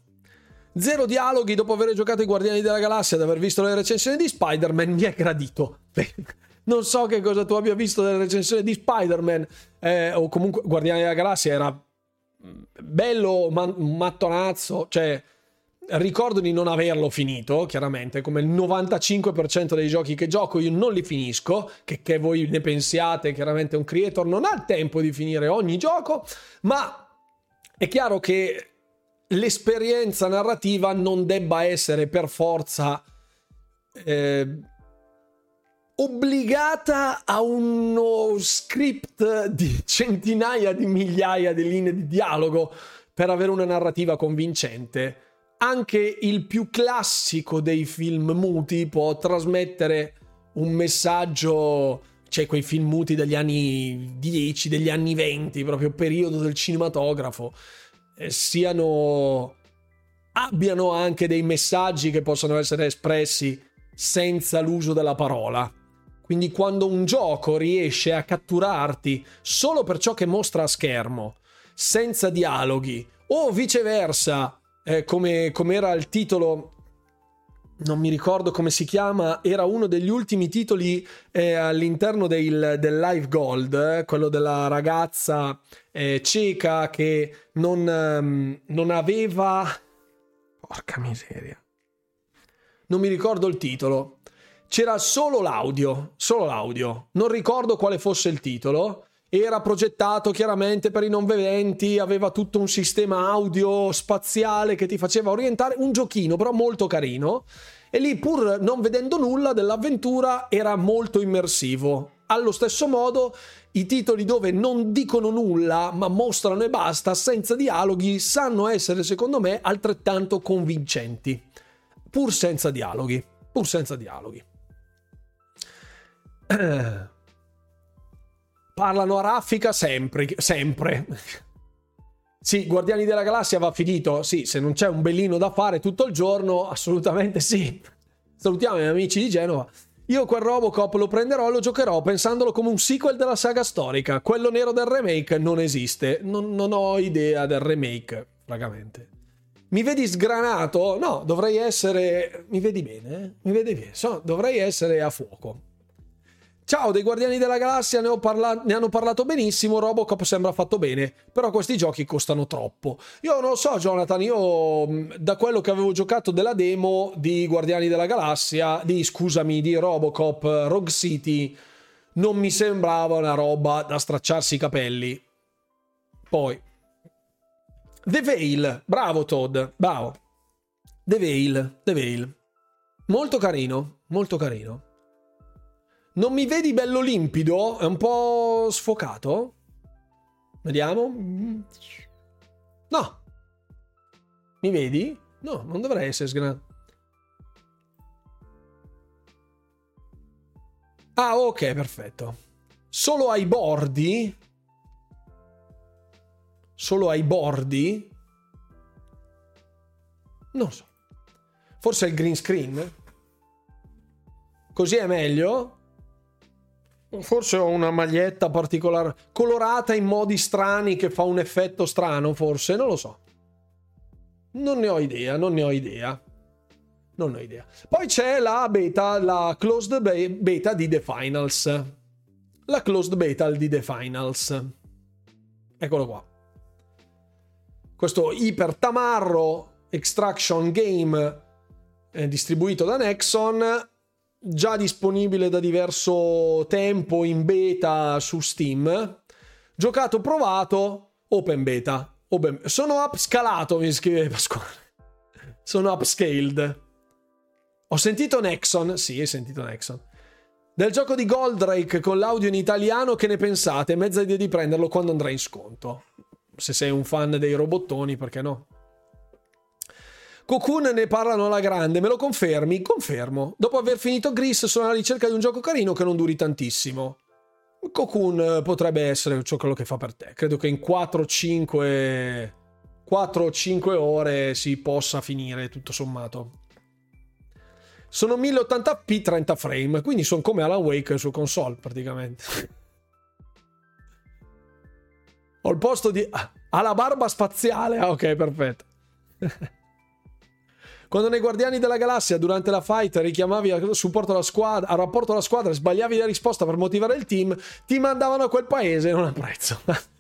Zero dialoghi dopo aver giocato i Guardiani della Galassia ed aver visto le recensioni di Spider-Man mi è gradito. non so che cosa tu abbia visto delle recensioni di Spider-Man eh, o comunque Guardiani della Galassia era bello, ma- mattonazzo, cioè Ricordo di non averlo finito, chiaramente, come il 95% dei giochi che gioco io non li finisco, che, che voi ne pensiate, chiaramente un creator non ha il tempo di finire ogni gioco, ma è chiaro che l'esperienza narrativa non debba essere per forza eh, obbligata a uno script di centinaia di migliaia di linee di dialogo per avere una narrativa convincente anche il più classico dei film muti può trasmettere un messaggio, cioè quei film muti degli anni 10, degli anni 20, proprio periodo del cinematografo, eh, siano abbiano anche dei messaggi che possono essere espressi senza l'uso della parola. Quindi quando un gioco riesce a catturarti solo per ciò che mostra a schermo, senza dialoghi, o viceversa, eh, come, come era il titolo non mi ricordo come si chiama, era uno degli ultimi titoli eh, all'interno del, del Live Gold, eh, quello della ragazza eh, cieca che non, um, non aveva... Porca miseria. Non mi ricordo il titolo. C'era solo l'audio, solo l'audio. Non ricordo quale fosse il titolo era progettato chiaramente per i non vedenti, aveva tutto un sistema audio spaziale che ti faceva orientare, un giochino però molto carino e lì pur non vedendo nulla dell'avventura era molto immersivo. Allo stesso modo i titoli dove non dicono nulla ma mostrano e basta senza dialoghi sanno essere secondo me altrettanto convincenti, pur senza dialoghi, pur senza dialoghi. Parlano a raffica sempre, sempre. Sì, Guardiani della Galassia va finito. Sì, se non c'è un bellino da fare tutto il giorno, assolutamente sì. Salutiamo i miei amici di Genova. Io quel Robocop lo prenderò e lo giocherò pensandolo come un sequel della saga storica. Quello nero del remake non esiste. Non, non ho idea del remake, francamente. Mi vedi sgranato? No, dovrei essere... Mi vedi bene? Eh? Mi vedi bene? So, dovrei essere a fuoco. Ciao, dei Guardiani della Galassia ne, parla- ne, hanno parlato benissimo, Robocop sembra fatto bene, però questi giochi costano troppo. Io non lo so, Jonathan, io mm, da quello che avevo giocato della demo di Guardiani della Galassia, di scusami, di Robocop Rogue City, non mi sembrava una roba da stracciarsi i capelli. Poi The Veil, bravo Todd, bravo. The Veil, The Veil. Molto carino, molto carino. Non mi vedi bello limpido? È un po' sfocato? Vediamo. No. Mi vedi? No, non dovrei essere sgranato. Ah, ok, perfetto. Solo ai bordi? Solo ai bordi? Non so. Forse è il green screen? Così è meglio? Forse ho una maglietta particolare, colorata in modi strani che fa un effetto strano, forse, non lo so. Non ne ho idea, non ne ho idea. Non ho idea. Poi c'è la beta, la closed beta di The Finals. La closed beta di The Finals. Eccolo qua. Questo iper tamarro Extraction Game eh, distribuito da Nexon, già disponibile da diverso tempo in beta su Steam. Giocato, provato, open beta. Open... Sono upscalato, mi scrive Pasquale. Sono upscaled. Ho sentito Nexon, sì, hai sentito Nexon. Del gioco di Goldrake con l'audio in italiano, che ne pensate? Mezza idea di prenderlo quando andrà in sconto. Se sei un fan dei robottoni, perché no? Cocoon ne parlano alla grande, me lo confermi? Confermo. Dopo aver finito Gris sono alla ricerca di un gioco carino che non duri tantissimo. Cocoon potrebbe essere ciò quello che fa per te. Credo che in 4-5 4-5 ore si possa finire tutto sommato. Sono 1080p 30 frame, quindi sono come Alan Wake su console praticamente. Ho il posto di... Ah, ha la barba spaziale. Ah, ok, perfetto. Quando nei Guardiani della Galassia durante la fight richiamavi a supporto alla squadra, a rapporto alla squadra, sbagliavi la risposta per motivare il team, ti mandavano a quel paese e non apprezzo.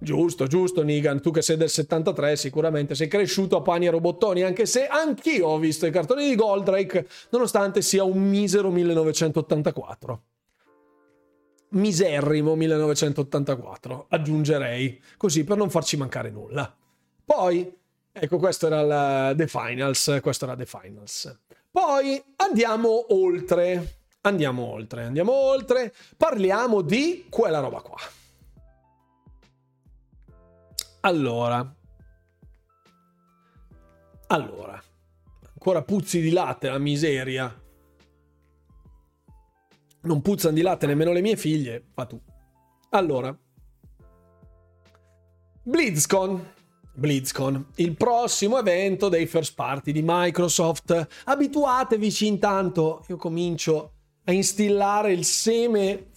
Giusto, giusto, Nigan. Tu che sei del 73, sicuramente sei cresciuto a pani e robottoni, anche se anch'io ho visto i cartoni di Goldrake, nonostante sia un misero 1984. Miserrimo 1984, aggiungerei, così per non farci mancare nulla. Poi, Ecco, questo era il The Finals. Questo era The Finals. Poi andiamo oltre. Andiamo oltre, andiamo oltre. Parliamo di quella roba qua. Allora. Allora. Ancora puzzi di latte, la miseria. Non puzzano di latte nemmeno le mie figlie. Fa tu. Allora. BlizzCon BlizzCon, il prossimo evento dei first party di Microsoft. Abituatevici intanto, io comincio a instillare il seme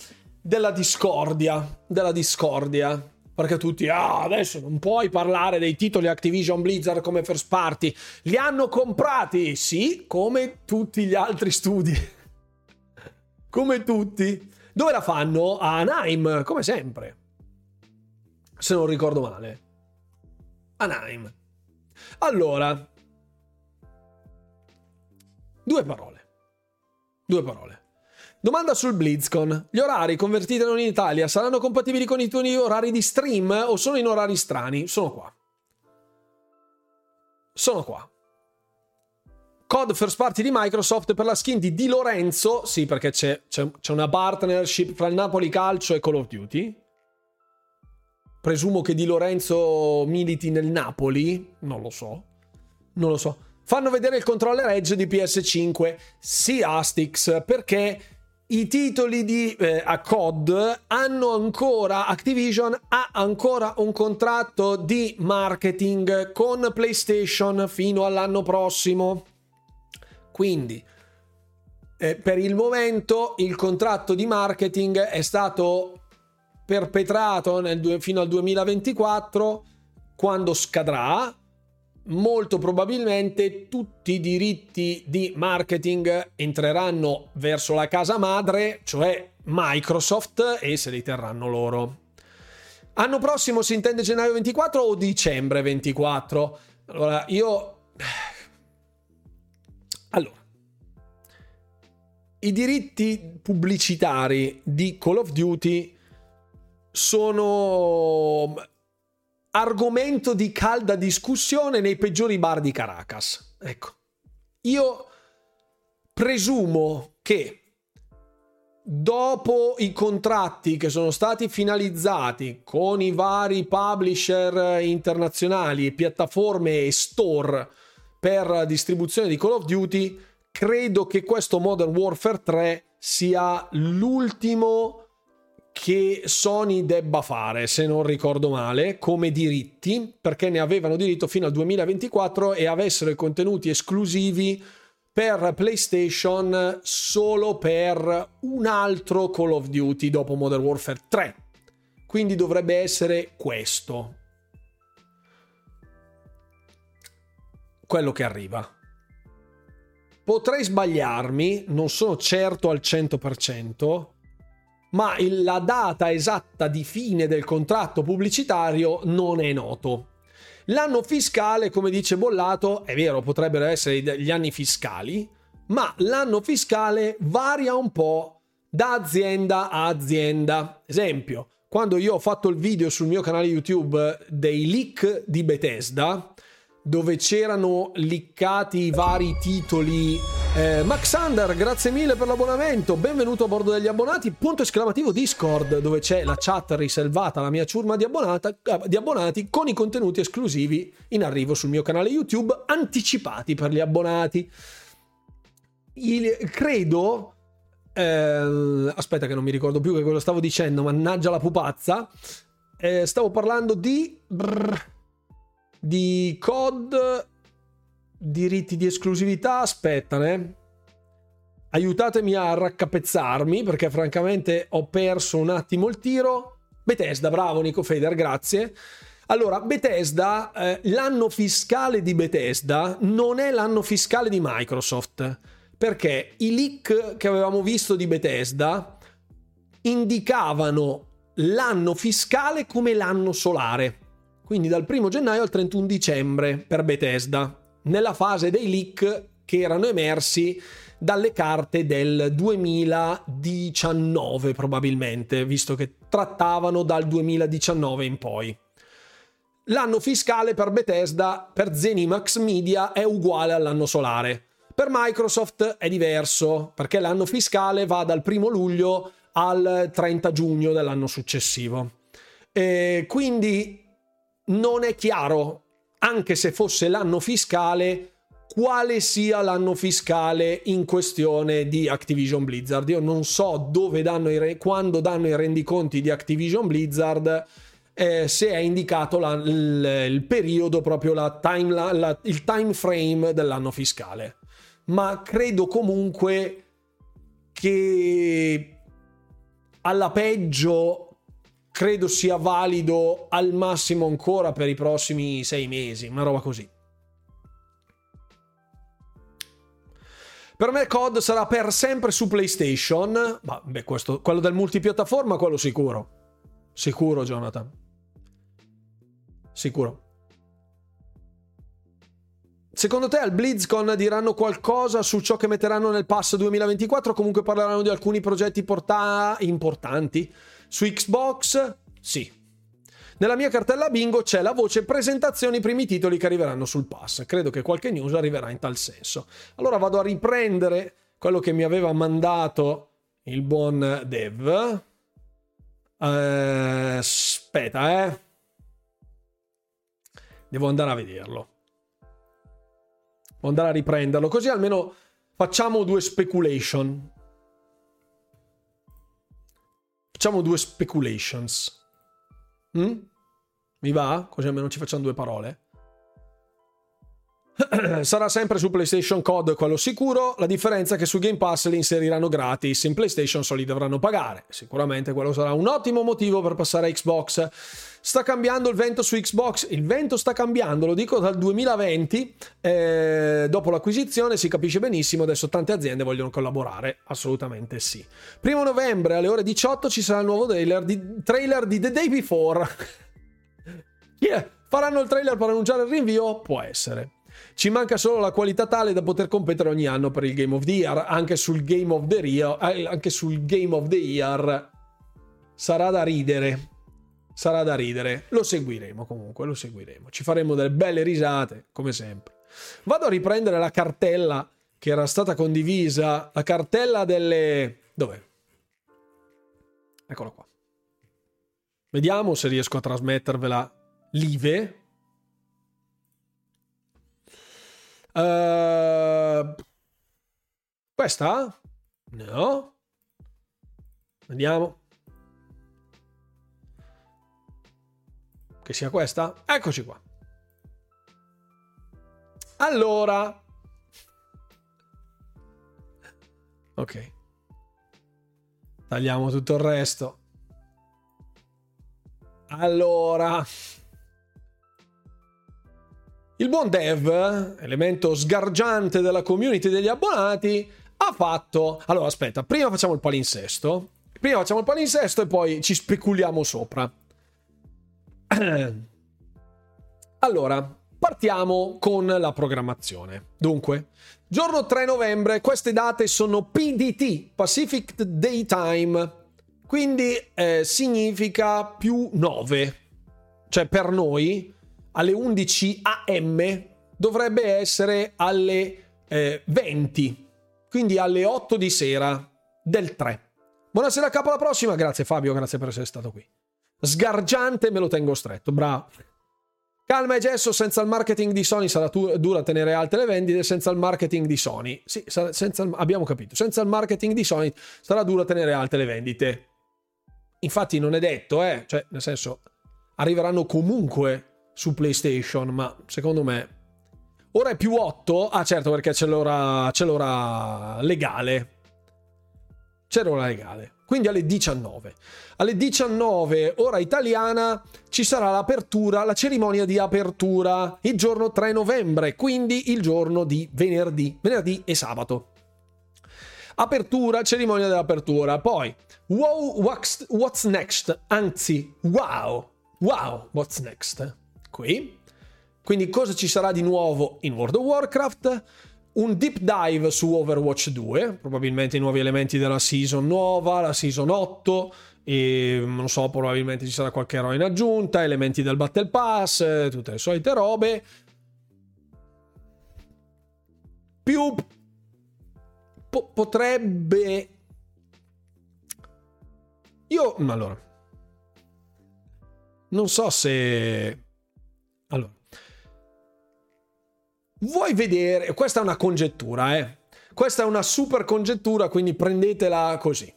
della discordia, della discordia. Perché tutti, ah, adesso non puoi parlare dei titoli Activision Blizzard come first party. Li hanno comprati, sì, come tutti gli altri studi. come tutti. Dove la fanno? A Anaheim, come sempre. Se non ricordo male. Anaheim. Allora, due parole. Due parole. Domanda sul BlizzCon. Gli orari convertiti in Italia saranno compatibili con i tuoi orari di stream o sono in orari strani? Sono qua. Sono qua. Code first party di Microsoft per la skin di Di Lorenzo. Sì, perché c'è, c'è, c'è una partnership fra il Napoli Calcio e Call of Duty. Presumo che Di Lorenzo militi nel Napoli, non lo so. Non lo so. Fanno vedere il controller Edge di PS5. Sì, Astix, perché i titoli di eh, a COD hanno ancora Activision ha ancora un contratto di marketing con PlayStation fino all'anno prossimo. Quindi eh, per il momento il contratto di marketing è stato perpetrato nel, fino al 2024, quando scadrà, molto probabilmente tutti i diritti di marketing entreranno verso la casa madre, cioè Microsoft, e se li terranno loro. Anno prossimo si intende gennaio 24 o dicembre 24? Allora, io... Allora, i diritti pubblicitari di Call of Duty sono argomento di calda discussione nei peggiori bar di Caracas. Ecco, io presumo che dopo i contratti che sono stati finalizzati con i vari publisher internazionali, piattaforme e store per distribuzione di Call of Duty, credo che questo Modern Warfare 3 sia l'ultimo che Sony debba fare, se non ricordo male, come diritti, perché ne avevano diritto fino al 2024 e avessero i contenuti esclusivi per PlayStation solo per un altro Call of Duty dopo Modern Warfare 3. Quindi dovrebbe essere questo. Quello che arriva. Potrei sbagliarmi, non sono certo al 100%, ma la data esatta di fine del contratto pubblicitario non è noto. L'anno fiscale, come dice Bollato, è vero, potrebbero essere gli anni fiscali, ma l'anno fiscale varia un po' da azienda a azienda. Esempio, quando io ho fatto il video sul mio canale YouTube dei leak di Bethesda, dove c'erano liccati i vari titoli. Eh, Max Under, grazie mille per l'abbonamento. Benvenuto a bordo degli abbonati. Punto esclamativo Discord, dove c'è la chat riservata alla mia ciurma di, abbonata, di abbonati con i contenuti esclusivi in arrivo sul mio canale YouTube, anticipati per gli abbonati. Il, credo. Eh, aspetta, che non mi ricordo più che cosa stavo dicendo. Mannaggia la pupazza. Eh, stavo parlando di. Brr, di COD, diritti di esclusività, aspettane. Aiutatemi a raccapezzarmi perché francamente ho perso un attimo il tiro. Bethesda, bravo Nico Feder, grazie. Allora, Bethesda, eh, l'anno fiscale di Bethesda non è l'anno fiscale di Microsoft, perché i leak che avevamo visto di Bethesda indicavano l'anno fiscale come l'anno solare quindi dal 1 gennaio al 31 dicembre per Bethesda, nella fase dei leak che erano emersi dalle carte del 2019 probabilmente, visto che trattavano dal 2019 in poi. L'anno fiscale per Bethesda, per Zenimax Media, è uguale all'anno solare. Per Microsoft è diverso, perché l'anno fiscale va dal 1 luglio al 30 giugno dell'anno successivo. E quindi non è chiaro, anche se fosse l'anno fiscale, quale sia l'anno fiscale in questione di Activision Blizzard. Io non so dove danno i, quando danno i rendiconti di Activision Blizzard. Eh, se è indicato la, il, il, periodo, proprio la time, la, la, il time frame dell'anno fiscale. Ma credo comunque che alla peggio credo sia valido al massimo ancora per i prossimi sei mesi, una roba così. Per me COD sarà per sempre su PlayStation. Ma beh, questo, quello del multipiattaforma, quello sicuro. Sicuro, Jonathan. Sicuro. Secondo te al BlizzCon diranno qualcosa su ciò che metteranno nel pass 2024? Comunque parleranno di alcuni progetti porta- importanti su Xbox, sì. Nella mia cartella bingo c'è la voce presentazioni primi titoli che arriveranno sul pass. Credo che qualche news arriverà in tal senso. Allora vado a riprendere quello che mi aveva mandato il buon Dev. Eh, aspetta, eh. Devo andare a vederlo. Devo andare a riprenderlo, così almeno facciamo due speculation. Facciamo due speculations. Mm? Mi va? Così almeno ci facciamo due parole. Sarà sempre su PlayStation Code, quello sicuro. La differenza è che su Game Pass li inseriranno gratis, in PlayStation solo li dovranno pagare. Sicuramente quello sarà un ottimo motivo per passare a Xbox. Sta cambiando il vento su Xbox, il vento sta cambiando, lo dico dal 2020, eh, dopo l'acquisizione si capisce benissimo, adesso tante aziende vogliono collaborare, assolutamente sì. Primo novembre alle ore 18 ci sarà il nuovo trailer di, trailer di The Day Before. yeah. Faranno il trailer per annunciare il rinvio? Può essere. Ci manca solo la qualità tale da poter competere ogni anno per il Game of the Year, anche sul Game of the Year, eh, anche sul Game of the Year sarà da ridere. Sarà da ridere. Lo seguiremo comunque, lo seguiremo. Ci faremo delle belle risate, come sempre. Vado a riprendere la cartella che era stata condivisa, la cartella delle... Dov'è? Eccola qua. Vediamo se riesco a trasmettervela live. Uh, questa? No. Vediamo. Che sia questa? Eccoci qua. Allora. Ok. Tagliamo tutto il resto. Allora. Il buon dev, elemento sgargiante della community degli abbonati, ha fatto... Allora, aspetta, prima facciamo il palinsesto. Prima facciamo il palinsesto e poi ci speculiamo sopra. allora, partiamo con la programmazione. Dunque, giorno 3 novembre, queste date sono PDT, Pacific Daytime, quindi eh, significa più 9. Cioè per noi alle 11 am dovrebbe essere alle eh, 20, quindi alle 8 di sera del 3. Buonasera capo, alla prossima. Grazie Fabio, grazie per essere stato qui. Sgargiante, me lo tengo stretto, bravo. Calma e gesso, senza il marketing di Sony sarà dura tenere alte le vendite, senza il marketing di Sony. Sì, senza abbiamo capito. Senza il marketing di Sony sarà dura tenere alte le vendite. Infatti non è detto, eh, cioè nel senso arriveranno comunque su PlayStation, ma secondo me ora è più 8. Ah, certo, perché c'è l'ora, c'è l'ora legale. C'è l'ora legale. Quindi alle 19. Alle 19 ora italiana ci sarà l'apertura, la cerimonia di apertura il giorno 3 novembre, quindi il giorno di venerdì, venerdì e sabato. Apertura, cerimonia dell'apertura. Poi, wow, what's, what's next? Anzi, wow, wow, what's next? Qui. Quindi cosa ci sarà di nuovo in World of Warcraft? Un deep dive su Overwatch 2, probabilmente i nuovi elementi della season nuova, la season 8, e non so, probabilmente ci sarà qualche eroe in aggiunta, elementi del Battle Pass, tutte le solite robe. Più po- potrebbe... Io, allora, non so se... vuoi vedere... Questa è una congettura, eh. Questa è una super congettura, quindi prendetela così.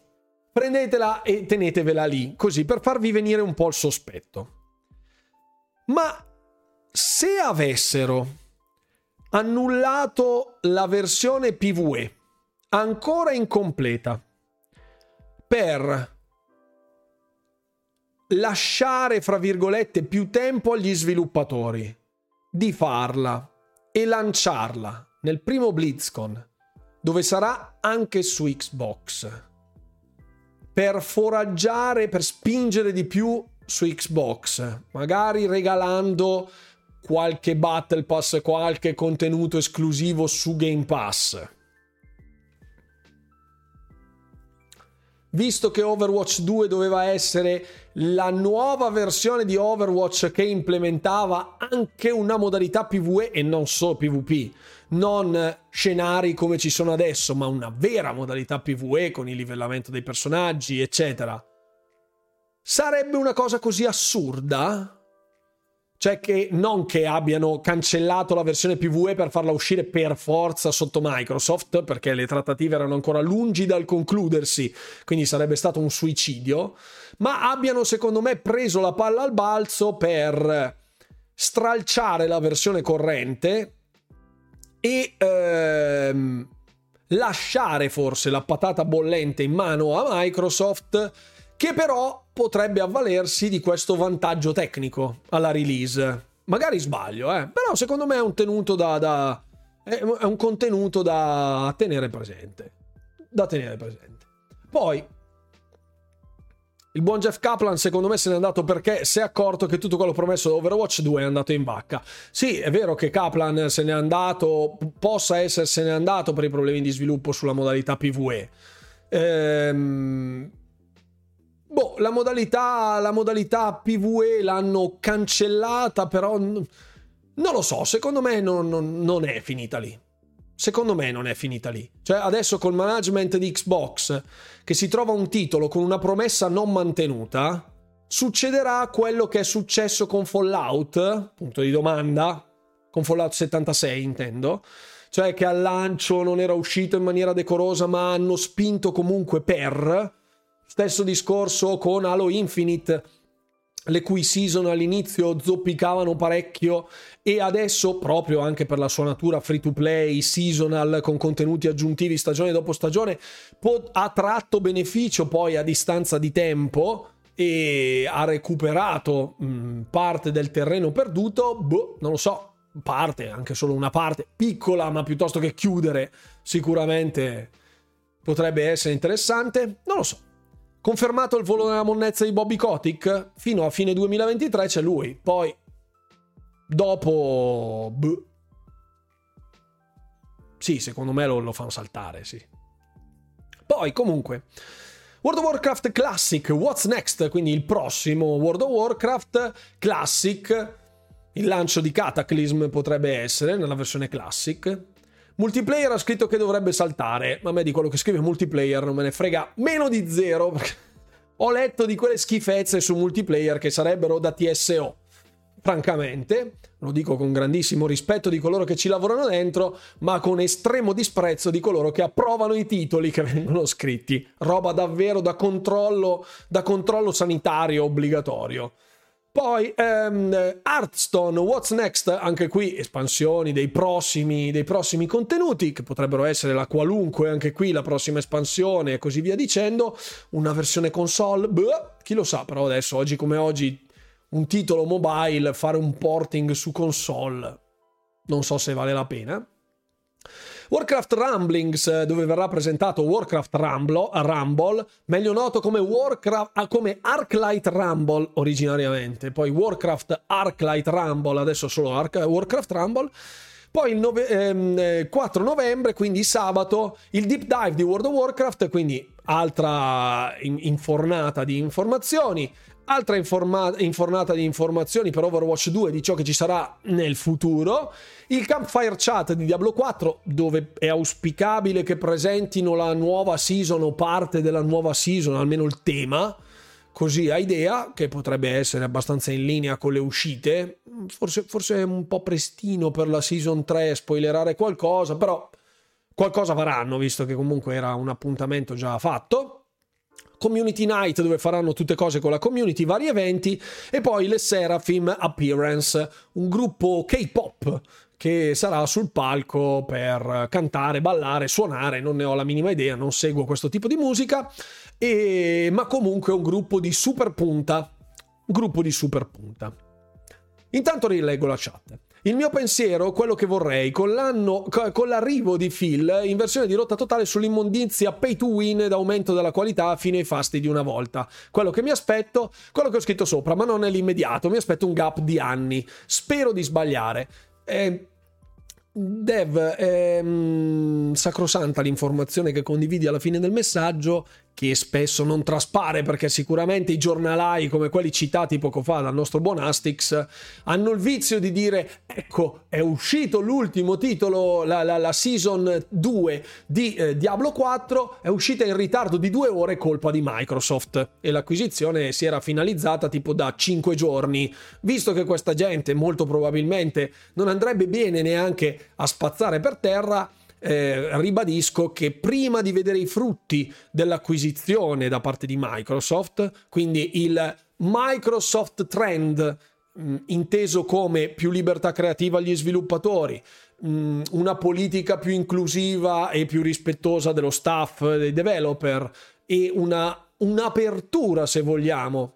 Prendetela e tenetevela lì, così, per farvi venire un po' il sospetto. Ma se avessero annullato la versione PvE ancora incompleta per lasciare, fra virgolette, più tempo agli sviluppatori di farla e lanciarla nel primo BlizzCon, dove sarà anche su Xbox, per foraggiare, per spingere di più su Xbox, magari regalando qualche Battle Pass, qualche contenuto esclusivo su Game Pass visto che Overwatch 2 doveva essere la nuova versione di Overwatch che implementava anche una modalità PvE e non solo PvP, non scenari come ci sono adesso, ma una vera modalità PvE con il livellamento dei personaggi, eccetera. Sarebbe una cosa così assurda cioè che non che abbiano cancellato la versione PvE per farla uscire per forza sotto Microsoft, perché le trattative erano ancora lungi dal concludersi, quindi sarebbe stato un suicidio, ma abbiano secondo me preso la palla al balzo per stralciare la versione corrente e ehm, lasciare forse la patata bollente in mano a Microsoft che però potrebbe avvalersi di questo vantaggio tecnico alla release. Magari sbaglio, eh? però secondo me è un tenuto da, da è un contenuto da tenere presente. Da tenere presente. Poi il buon Jeff Kaplan secondo me se n'è andato perché si è accorto che tutto quello promesso da Overwatch 2 è andato in vacca. Sì, è vero che Kaplan se n'è andato, possa essersene andato per i problemi di sviluppo sulla modalità PvE. Ehm Boh, la modalità, la modalità PvE l'hanno cancellata, però non lo so, secondo me non, non, non, è finita lì. Secondo me non è finita lì. Cioè adesso col management di Xbox, che si trova un titolo con una promessa non mantenuta, succederà quello che è successo con Fallout, punto di domanda, con Fallout 76 intendo, cioè che al lancio non era uscito in maniera decorosa ma hanno spinto comunque per Stesso discorso con Halo Infinite, le cui season all'inizio zoppicavano parecchio e adesso, proprio anche per la sua natura free to play, seasonal, con contenuti aggiuntivi stagione dopo stagione, ha tratto beneficio poi a distanza di tempo e ha recuperato mh, parte del terreno perduto, boh, non lo so, parte, anche solo una parte, piccola, ma piuttosto che chiudere, sicuramente potrebbe essere interessante, non lo so. Confermato il volo della monnezza di Bobby Kotick? Fino a fine 2023 c'è lui. Poi Dopo... Buh. Sì, secondo me lo, lo fanno saltare, sì. Poi, comunque, World of Warcraft Classic, What's Next? Quindi il prossimo World of Warcraft Classic. Il lancio di Cataclysm potrebbe essere nella versione Classic. Multiplayer ha scritto che dovrebbe saltare, ma a me di quello che scrive multiplayer non me ne frega meno di zero. Ho letto di quelle schifezze su multiplayer che sarebbero da TSO francamente, lo dico con grandissimo rispetto di coloro che ci lavorano dentro, ma con estremo disprezzo di coloro che approvano i titoli che vengono scritti. Roba davvero da controllo, da controllo sanitario obbligatorio. Poi um, Hearthstone, What's Next? Anche qui espansioni dei prossimi, dei prossimi contenuti, che potrebbero essere la qualunque, anche qui la prossima espansione e così via dicendo. Una versione console, beh, chi lo sa, però adesso, oggi come oggi, un titolo mobile, fare un porting su console, non so se vale la pena. Warcraft Rumblings, dove verrà presentato Warcraft Rumble, Rumble meglio noto come, Warcraft, ah, come Arclight Rumble originariamente, poi Warcraft Arclight Rumble, adesso solo Arc, Warcraft Rumble. Poi il nove, ehm, 4 novembre, quindi sabato, il deep dive di World of Warcraft, quindi altra infornata di informazioni. Altra informa- infornata di informazioni per Overwatch 2 di ciò che ci sarà nel futuro. Il Campfire Chat di Diablo 4, dove è auspicabile che presentino la nuova season o parte della nuova season, almeno il tema. Così a idea, che potrebbe essere abbastanza in linea con le uscite. Forse, forse è un po' prestino per la season 3 spoilerare qualcosa, però qualcosa faranno, visto che comunque era un appuntamento già fatto. Community Night dove faranno tutte cose con la community, vari eventi e poi le Seraphim Appearance, un gruppo K-pop che sarà sul palco per cantare, ballare, suonare, non ne ho la minima idea, non seguo questo tipo di musica, e... ma comunque un gruppo di super punta, gruppo di super punta. Intanto rileggo la chat. Il mio pensiero, quello che vorrei, con, con l'arrivo di Phil in versione di rotta totale sull'immondizia pay to win d'aumento della qualità fino ai fasti di una volta. Quello che mi aspetto, quello che ho scritto sopra, ma non è l'immediato, mi aspetto un gap di anni. Spero di sbagliare. Eh, Dev, è mm, sacrosanta l'informazione che condividi alla fine del messaggio che spesso non traspare perché sicuramente i giornalai come quelli citati poco fa dal nostro buon Astix hanno il vizio di dire ecco è uscito l'ultimo titolo la, la, la season 2 di eh, Diablo 4 è uscita in ritardo di due ore colpa di Microsoft. E l'acquisizione si era finalizzata tipo da 5 giorni. Visto che questa gente molto probabilmente non andrebbe bene neanche a spazzare per terra eh, ribadisco che prima di vedere i frutti dell'acquisizione da parte di Microsoft, quindi il Microsoft Trend mh, mm, inteso come più libertà creativa agli sviluppatori, mh, mm, una politica più inclusiva e più rispettosa dello staff, dei developer e una, un'apertura, se vogliamo,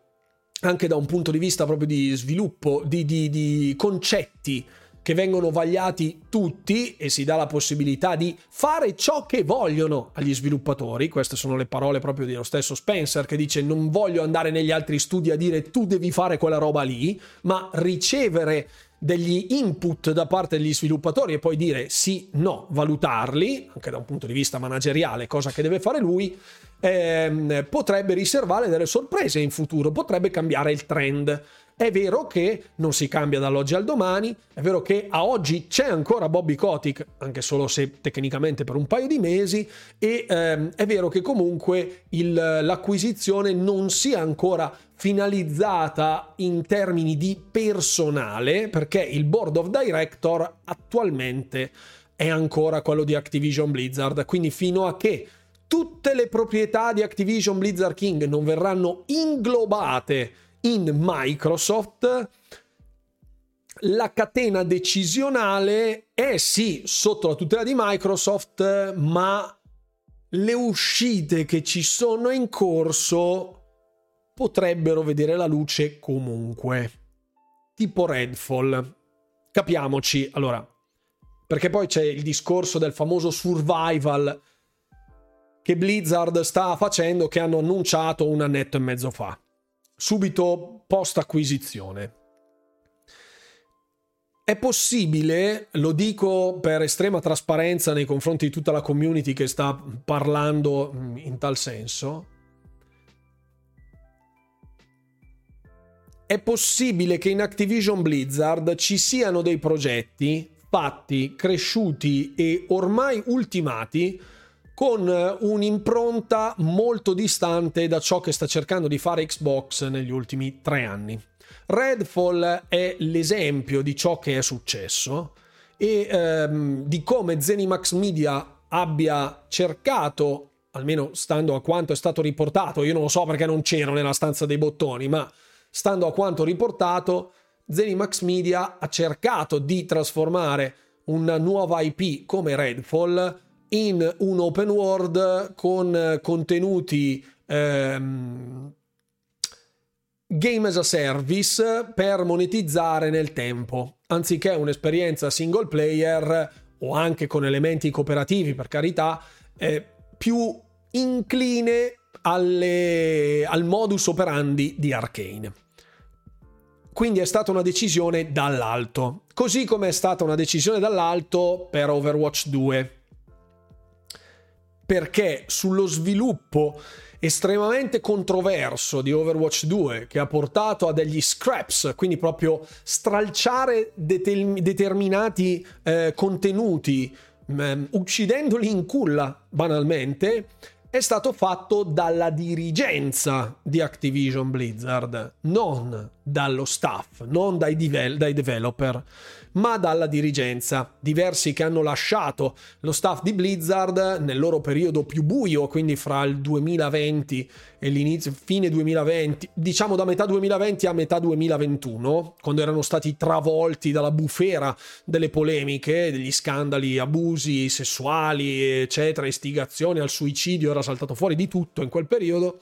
anche da un punto di vista proprio di sviluppo, di, di, di concetti che vengono vagliati tutti e si dà la possibilità di fare ciò che vogliono agli sviluppatori. Queste sono le parole proprio dello stesso Spencer che dice non voglio andare negli altri studi a dire tu devi fare quella roba lì, ma ricevere degli input da parte degli sviluppatori e poi dire sì, no, valutarli, anche da un punto di vista manageriale, cosa che deve fare lui, ehm, potrebbe riservare delle sorprese in futuro, potrebbe cambiare il trend. È vero che non si cambia dall'oggi al domani, è vero che a oggi c'è ancora Bobby Kotick, anche solo se tecnicamente per un paio di mesi, e ehm, è vero che comunque il, l'acquisizione non sia ancora finalizzata in termini di personale, perché il board of director attualmente è ancora quello di Activision Blizzard, quindi fino a che tutte le proprietà di Activision Blizzard King non verranno inglobate in Microsoft la catena decisionale è sì sotto la tutela di Microsoft, ma le uscite che ci sono in corso potrebbero vedere la luce comunque. Tipo Redfall. Capiamoci, allora, perché poi c'è il discorso del famoso survival che Blizzard sta facendo che hanno annunciato un annetto e mezzo fa. Subito post acquisizione. è possibile, lo dico per estrema trasparenza nei confronti di tutta la community che sta parlando in tal senso, è possibile che in Activision Blizzard ci siano dei progetti fatti, cresciuti e ormai ultimati con un'impronta molto distante da ciò che sta cercando di fare Xbox negli ultimi tre anni. Redfall è l'esempio di ciò che è successo e ehm, di come Zenimax Media abbia cercato, almeno stando a quanto è stato riportato, io non lo so perché non c'ero nella stanza dei bottoni, ma stando a quanto riportato, Zenimax Media ha cercato di trasformare una nuova IP come Redfall in un open world con contenuti ehm, game as a service per monetizzare nel tempo, anziché un'esperienza single player o anche con elementi cooperativi, per carità, eh, più incline alle, al modus operandi di Arkane. Quindi è stata una decisione dall'alto, così come è stata una decisione dall'alto per Overwatch 2. Perché sullo sviluppo estremamente controverso di Overwatch 2 che ha portato a degli scraps, quindi proprio stralciare det- determinati eh, contenuti, mh, mm, uccidendoli in culla banalmente, è stato fatto dalla dirigenza di Activision Blizzard, non dallo staff, non dai, divel- dai developer ma dalla dirigenza. Diversi che hanno lasciato lo staff di Blizzard nel loro periodo più buio, quindi fra il 2020 e l'inizio, fine 2020, diciamo da metà 2020 a metà 2021, quando erano stati travolti dalla bufera delle polemiche, degli scandali, abusi sessuali, eccetera, istigazione al suicidio, era saltato fuori di tutto in quel periodo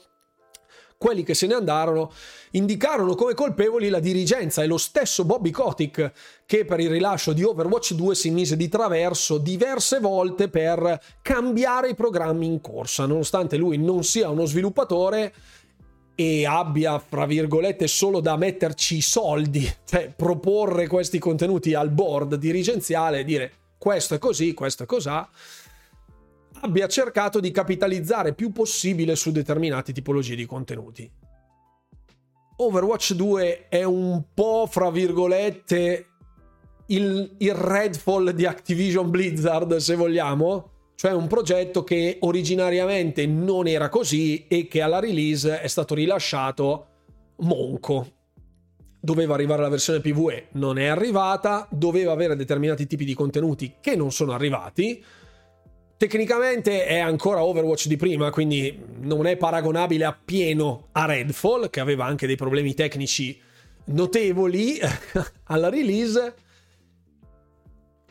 quelli che se ne andarono indicarono come colpevoli la dirigenza e lo stesso Bobby Kotick che per il rilascio di Overwatch 2 si mise di traverso diverse volte per cambiare i programmi in corsa, nonostante lui non sia uno sviluppatore e abbia, fra virgolette, solo da metterci i soldi, cioè proporre questi contenuti al board dirigenziale e dire questo è così, questo è cos'ha abbia cercato di capitalizzare più possibile su determinate tipologie di contenuti. Overwatch 2 è un po', fra virgolette, il, il Redfall di Activision Blizzard, se vogliamo, cioè un progetto che originariamente non era così e che alla release è stato rilasciato monco. Doveva arrivare la versione PvE, non è arrivata, doveva avere determinati tipi di contenuti che non sono arrivati, Tecnicamente è ancora Overwatch di prima, quindi non è paragonabile appieno a Redfall, che aveva anche dei problemi tecnici notevoli alla release.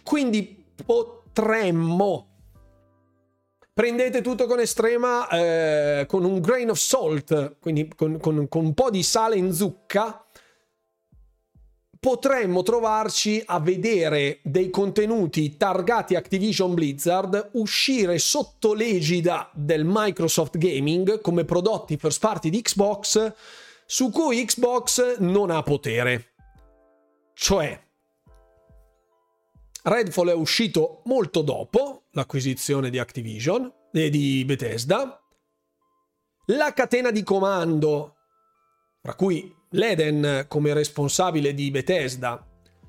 Quindi potremmo. Prendete tutto con estrema, eh, con un grain of salt, quindi con, con, con un po' di sale in zucca potremmo trovarci a vedere dei contenuti targati Activision Blizzard uscire sotto l'egida del Microsoft Gaming come prodotti first party di Xbox su cui Xbox non ha potere. Cioè, Redfall è uscito molto dopo l'acquisizione di Activision e di Bethesda. La catena di comando, fra cui l'Eden come responsabile di Bethesda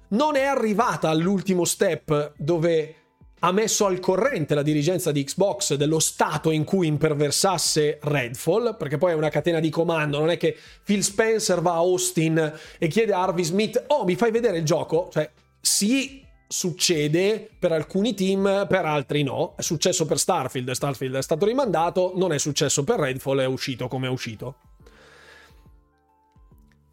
non è arrivata all'ultimo step dove ha messo al corrente la dirigenza di Xbox dello stato in cui imperversasse Redfall, perché poi è una catena di comando, non è che Phil Spencer va a Austin e chiede a Harvey Smith, oh mi fai vedere il gioco? Cioè, sì, succede per alcuni team, per altri no. È successo per Starfield, Starfield è stato rimandato, non è successo per Redfall, è uscito come è uscito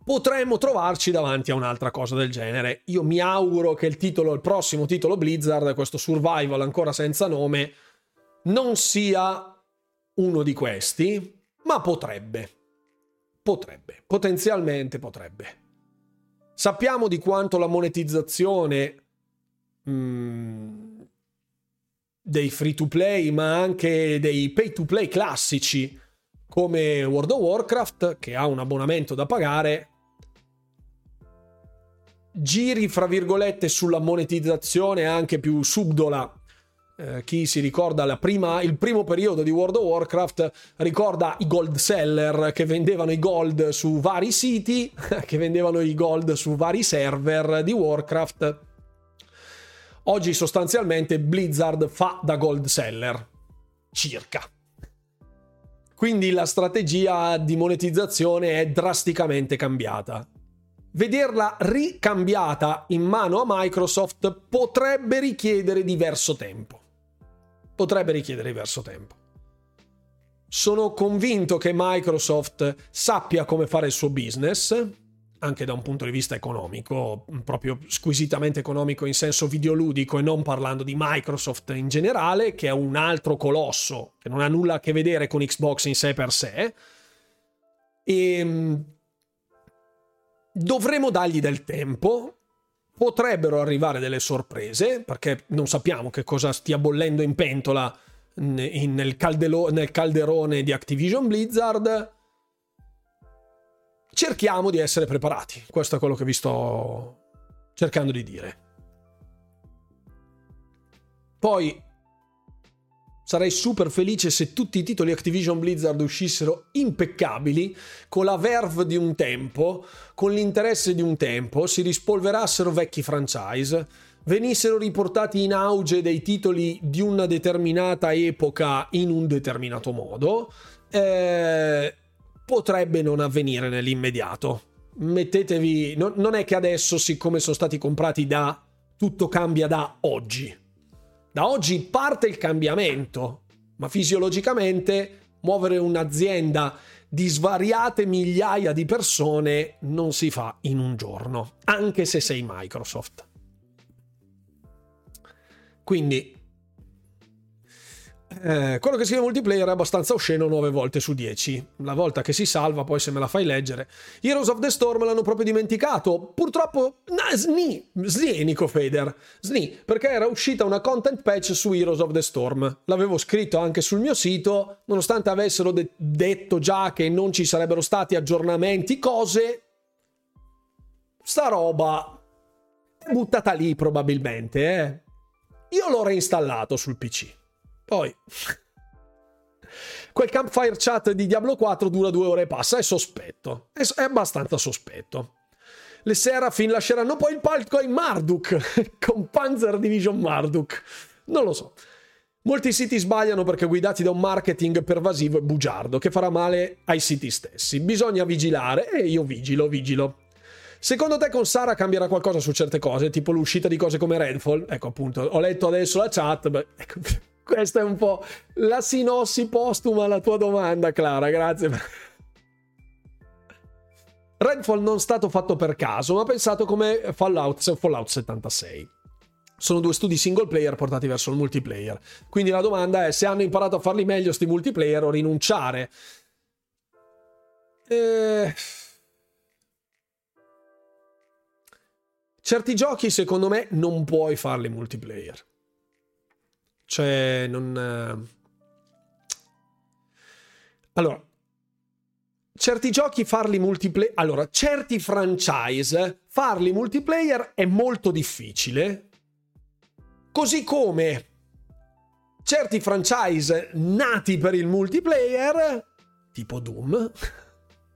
potremmo trovarci davanti a un'altra cosa del genere. Io mi auguro che il titolo, il prossimo titolo Blizzard, questo survival ancora senza nome, non sia uno di questi, ma potrebbe. Potrebbe, potenzialmente potrebbe. Sappiamo di quanto la monetizzazione mm, dei free to play, ma anche dei pay to play classici come World of Warcraft, che ha un abbonamento da pagare, giri, fra virgolette, sulla monetizzazione anche più subdola. Eh, chi si ricorda prima, il primo periodo di World of Warcraft ricorda i gold seller che vendevano i gold su vari siti, che vendevano i gold su vari server di Warcraft. Oggi sostanzialmente Blizzard fa da gold seller, circa. Quindi la strategia di monetizzazione è drasticamente cambiata. Vederla ricambiata in mano a Microsoft potrebbe richiedere diverso tempo. Potrebbe richiedere diverso tempo. Sono convinto che Microsoft sappia come fare il suo business, anche da un punto di vista economico, proprio squisitamente economico in senso videoludico e non parlando di Microsoft in generale, che è un altro colosso che non ha nulla a che vedere con Xbox in sé per sé. E ehm, Dovremo dargli del tempo. Potrebbero arrivare delle sorprese, perché non sappiamo che cosa stia bollendo in pentola nel, caldelo, nel calderone di Activision Blizzard. Cerchiamo di essere preparati. Questo è quello che vi sto cercando di dire. Poi Sarei super felice se tutti i titoli Activision Blizzard uscissero impeccabili, con la verve di un tempo, con l'interesse di un tempo, si rispolverassero vecchi franchise, venissero riportati in auge dei titoli di una determinata epoca in un determinato modo. Eh, potrebbe non avvenire nell'immediato. Mettetevi. No, non è che adesso, siccome sono stati comprati da. tutto cambia da oggi da oggi parte il cambiamento, ma fisiologicamente muovere un'azienda di svariate migliaia di persone non si fa in un giorno, anche se sei Microsoft. Quindi eh, quello che scrive multiplayer è abbastanza osceno 9 volte su 10. La volta che si salva, poi se me la fai leggere. Heroes of the Storm l'hanno proprio dimenticato. Purtroppo, nah, sni, sni Nico Fader. Sni, perché era uscita una content patch su Heroes of the Storm. L'avevo scritto anche sul mio sito, nonostante avessero de- detto già che non ci sarebbero stati aggiornamenti, cose. Sta roba è buttata lì probabilmente, eh. Io l'ho reinstallato sul PC. Poi... Quel campfire chat di Diablo 4 dura due ore e passa, è sospetto. È, abbastanza sospetto. Le Serafin lasceranno poi il palco ai Marduk, con Panzer Division Marduk. Non lo so. Molti siti sbagliano perché guidati da un marketing pervasivo e bugiardo che farà male ai siti stessi. Bisogna vigilare e io vigilo, vigilo. Secondo te con Sara cambierà qualcosa su certe cose, tipo l'uscita di cose come Redfall? Ecco appunto, ho letto adesso la chat, beh, ecco, questa è un po' la sinossi postuma alla tua domanda, Clara. Grazie. Redfall non è stato fatto per caso, ma pensato come Fallout, Fallout 76. Sono due studi single player portati verso il multiplayer. Quindi la domanda è se hanno imparato a farli meglio sti multiplayer o rinunciare. Eh... Certi giochi, secondo me, non puoi farli multiplayer. Cioè, non... Eh, allora, certi giochi farli multiplayer... Allora, certi franchise farli multiplayer è molto difficile. Così come certi franchise nati per il multiplayer, tipo Doom,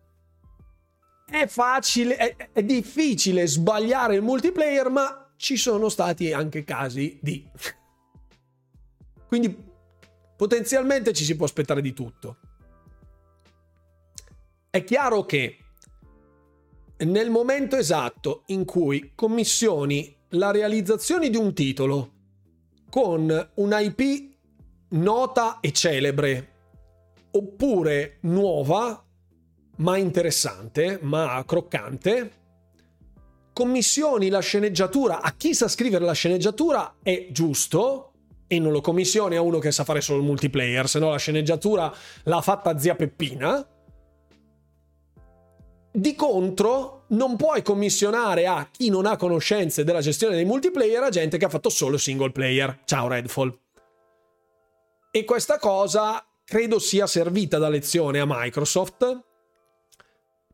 è facile, è, è difficile sbagliare il multiplayer, ma ci sono stati anche casi di quindi potenzialmente ci si può aspettare di tutto. È chiaro che nel momento esatto in cui commissioni la realizzazione di un titolo con un IP nota e celebre, oppure nuova, ma interessante, ma croccante, commissioni la sceneggiatura a chi sa scrivere la sceneggiatura è giusto, e non lo commissioni a uno che sa fare solo il multiplayer, se no la sceneggiatura l'ha fatta zia Peppina. Di contro, non puoi commissionare a chi non ha conoscenze della gestione dei multiplayer a gente che ha fatto solo single player. Ciao Redfall. E questa cosa credo sia servita da lezione a Microsoft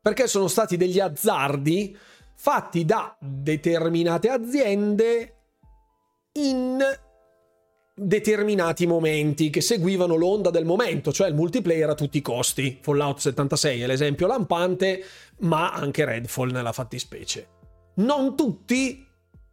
perché sono stati degli azzardi fatti da determinate aziende in determinati momenti che seguivano l'onda del momento, cioè il multiplayer a tutti i costi. Fallout 76 è l'esempio lampante, ma anche Redfall nella fattispecie. Non tutti,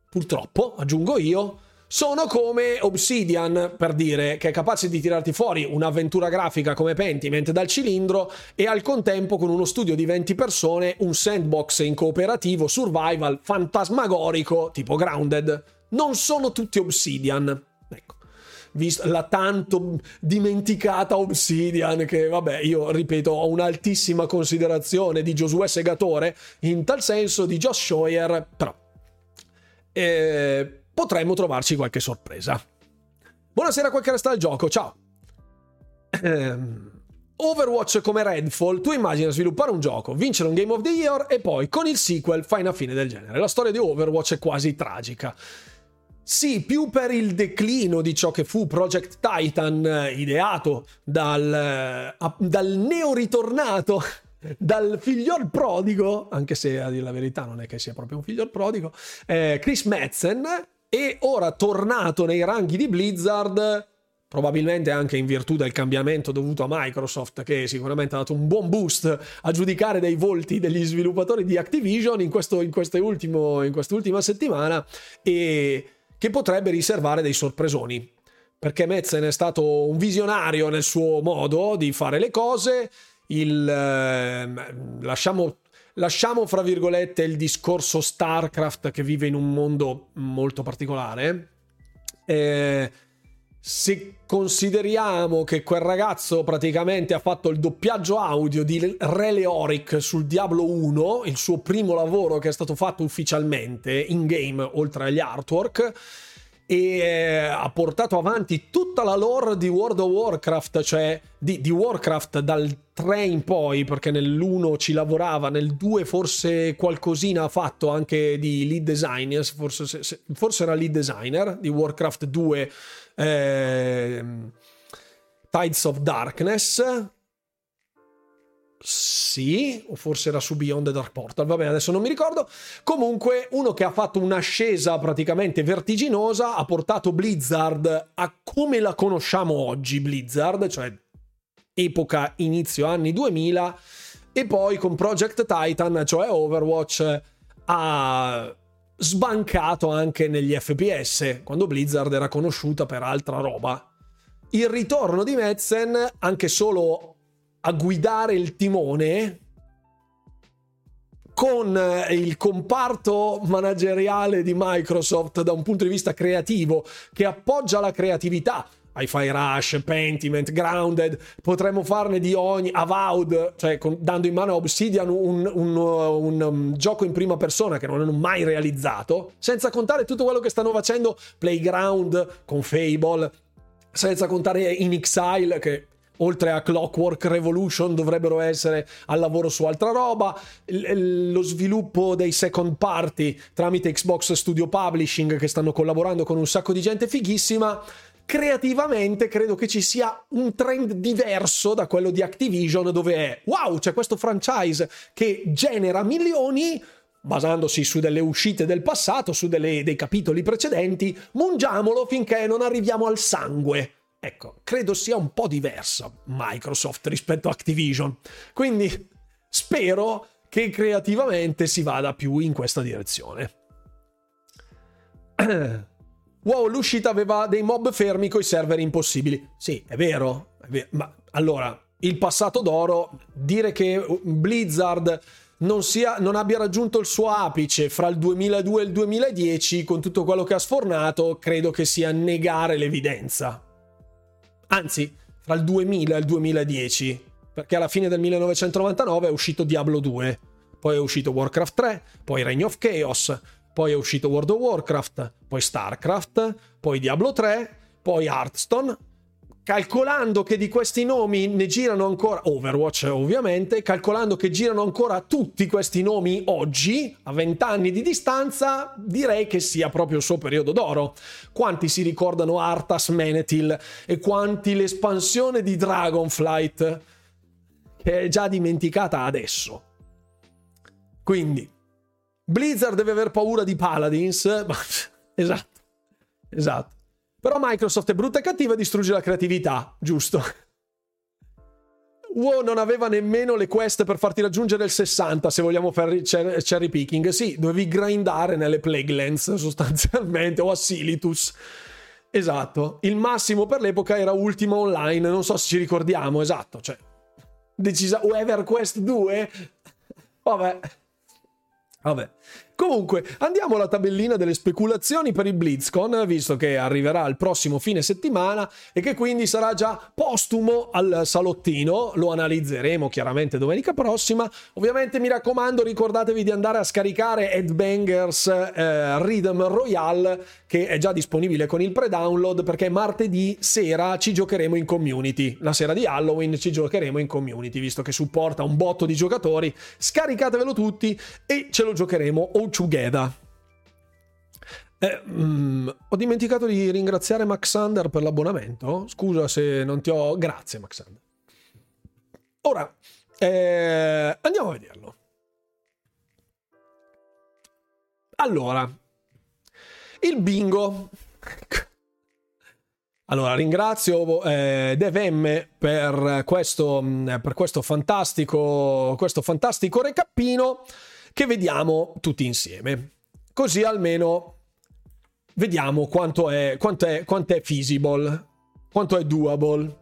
purtroppo, aggiungo io, sono come Obsidian, per dire, che è capace di tirarti fuori un'avventura grafica come Pentiment dal cilindro e al contempo con uno studio di 20 persone un sandbox in cooperativo survival fantasmagorico tipo Grounded. Non sono tutti Obsidian. Ecco la tanto dimenticata Obsidian, che vabbè, io ripeto, ho un'altissima considerazione di Josué Segatore, in tal senso di Josh Scheuer, però eh, potremmo trovarci qualche sorpresa. Buonasera, quel che resta al gioco, ciao! Ehm, Overwatch come Redfall, tu immagina sviluppare un gioco, vincere un Game of the Year e poi con il sequel fai una fine del genere. La storia di Overwatch è quasi tragica. Sì, più per il declino di ciò che fu Project Titan, eh, ideato dal, uh, dal neoritornato, dal figliol prodigo, anche se a dire la verità non è che sia proprio un figliol prodigo, eh, Chris Metzen, e ora tornato nei ranghi di Blizzard, probabilmente anche in virtù del cambiamento dovuto a Microsoft, che sicuramente ha dato un buon boost a giudicare dei volti degli sviluppatori di Activision in, questo, in quest'ultima settimana, e che potrebbe riservare dei sorpresoni. Perché Metzen è stato un visionario nel suo modo di fare le cose. Il, eh, lasciamo, lasciamo, fra virgolette, il discorso StarCraft che vive in un mondo molto particolare. Eh, se consideriamo che quel ragazzo praticamente ha fatto il doppiaggio audio di Re Leoric sul Diablo 1, il suo primo lavoro che è stato fatto ufficialmente in game oltre agli artwork, e eh, ha portato avanti tutta la lore di World of Warcraft, cioè di, di, Warcraft dal 3 in poi, perché nell'1 ci lavorava, nel 2 forse qualcosina ha fatto anche di lead designer, forse, forse era lead designer di Warcraft 2 eh, Tides of Darkness. Sì, o forse era su Beyond the Dark Portal, vabbè, adesso non mi ricordo. Comunque, uno che ha fatto un'ascesa praticamente vertiginosa, ha portato Blizzard a come la conosciamo oggi, Blizzard, cioè epoca inizio anni 2000, e poi con Project Titan, cioè Overwatch, ha sbancato anche negli FPS, quando Blizzard era conosciuta per altra roba. Il ritorno di Metzen, anche solo a guidare il timone, con il comparto manageriale di Microsoft da un punto di vista creativo che appoggia la creatività. Hi-Fi Rush, Pentiment, Grounded, potremmo farne di ogni, Avowed, cioè con, dando in mano a Obsidian un, un, un, un, um, gioco in prima persona che non hanno mai realizzato, senza contare tutto quello che stanno facendo Playground con Fable, senza contare In Exile che oltre a Clockwork Revolution dovrebbero essere al lavoro su altra roba, L- lo sviluppo dei second party tramite Xbox Studio Publishing che stanno collaborando con un sacco di gente fighissima. Creativamente credo che ci sia un trend diverso da quello di Activision dove è wow c'è questo franchise che genera milioni basandosi su delle uscite del passato, su delle, dei capitoli precedenti, mungiamolo finché non arriviamo al sangue. Ecco, credo sia un po' diversa Microsoft rispetto a Activision. Quindi spero che creativamente si vada più in questa direzione. wow, l'uscita aveva dei mob fermi coi server impossibili. Sì, è vero, è vero. ma allora, il passato d'oro, dire che Blizzard non, sia, non, abbia raggiunto il suo apice fra il 2002 e il 2010 con tutto quello che ha sfornato, credo che sia negare l'evidenza. Anzi, fra il 2000 e il 2010, perché alla fine del 1999 è uscito Diablo 2, poi è uscito Warcraft 3, poi Reign of Chaos, poi è uscito World of Warcraft, poi StarCraft, poi Diablo 3, poi Hearthstone. Calcolando che di questi nomi ne girano ancora Overwatch, ovviamente, calcolando che girano ancora tutti questi nomi oggi, a 20 anni di distanza, direi che sia proprio il suo periodo d'oro. Quanti si ricordano Arthas Menethil e quanti l'espansione di Dragonflight, che è già dimenticata adesso. Quindi, Blizzard deve aver paura di Paladins. esatto, esatto. Però Microsoft è brutta e cattiva e distrugge la creatività, giusto? WoW non aveva nemmeno le quest per farti raggiungere il 60 se vogliamo fare cherry picking. Sì, dovevi grindare nelle Plaguelands sostanzialmente o a Silitus. Esatto, il massimo per l'epoca era Ultima Online, non so se ci ricordiamo, esatto, cioè decisa o EverQuest 2. Vabbè. Vabbè. Comunque, andiamo alla tabellina delle speculazioni per il BlizzCon, visto che arriverà il prossimo fine settimana e che quindi sarà già postumo al salottino. Lo analizzeremo chiaramente domenica prossima. Ovviamente mi raccomando, ricordatevi di andare a scaricare Headbangers eh, Rhythm Royale, che è già disponibile con il pre-download, perché martedì sera ci giocheremo in community. La sera di Halloween ci giocheremo in community, visto che supporta un botto di giocatori. Scaricatevelo tutti e ce lo giocheremo together. Eh, mm, ho dimenticato di ringraziare Maxander per l'abbonamento. Scusa se non ti ho. Grazie, Maxander. Ora eh, andiamo a vederlo. Allora, il bingo. Allora, ringrazio eh, DevM per questo, mm, per questo fantastico, questo fantastico recappino che vediamo tutti insieme. Così almeno vediamo quanto è, quanto è, quanto è feasible, quanto è doable.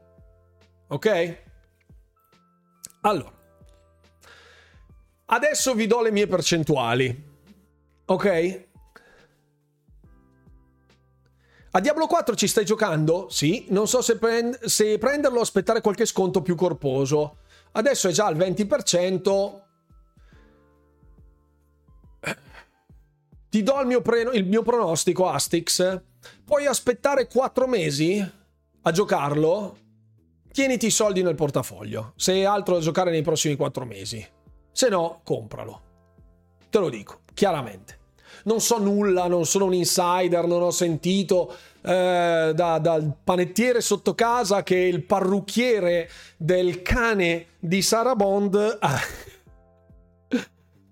Ok? Allora, adesso vi do le mie percentuali. Ok? A Diablo 4 ci stai giocando? Sì, non so se, prend- se prenderlo o aspettare qualche sconto più corposo. Adesso è già al 20%, Ti do il mio, pre- il mio pronostico, Astix. Puoi aspettare 4 mesi a giocarlo? Tieniti i soldi nel portafoglio, se hai altro da giocare nei prossimi 4 mesi. Se no, compralo. Te lo dico, chiaramente. Non so nulla, non sono un insider, non ho sentito eh, da, dal panettiere sotto casa che il parrucchiere del cane di Sarah Bond...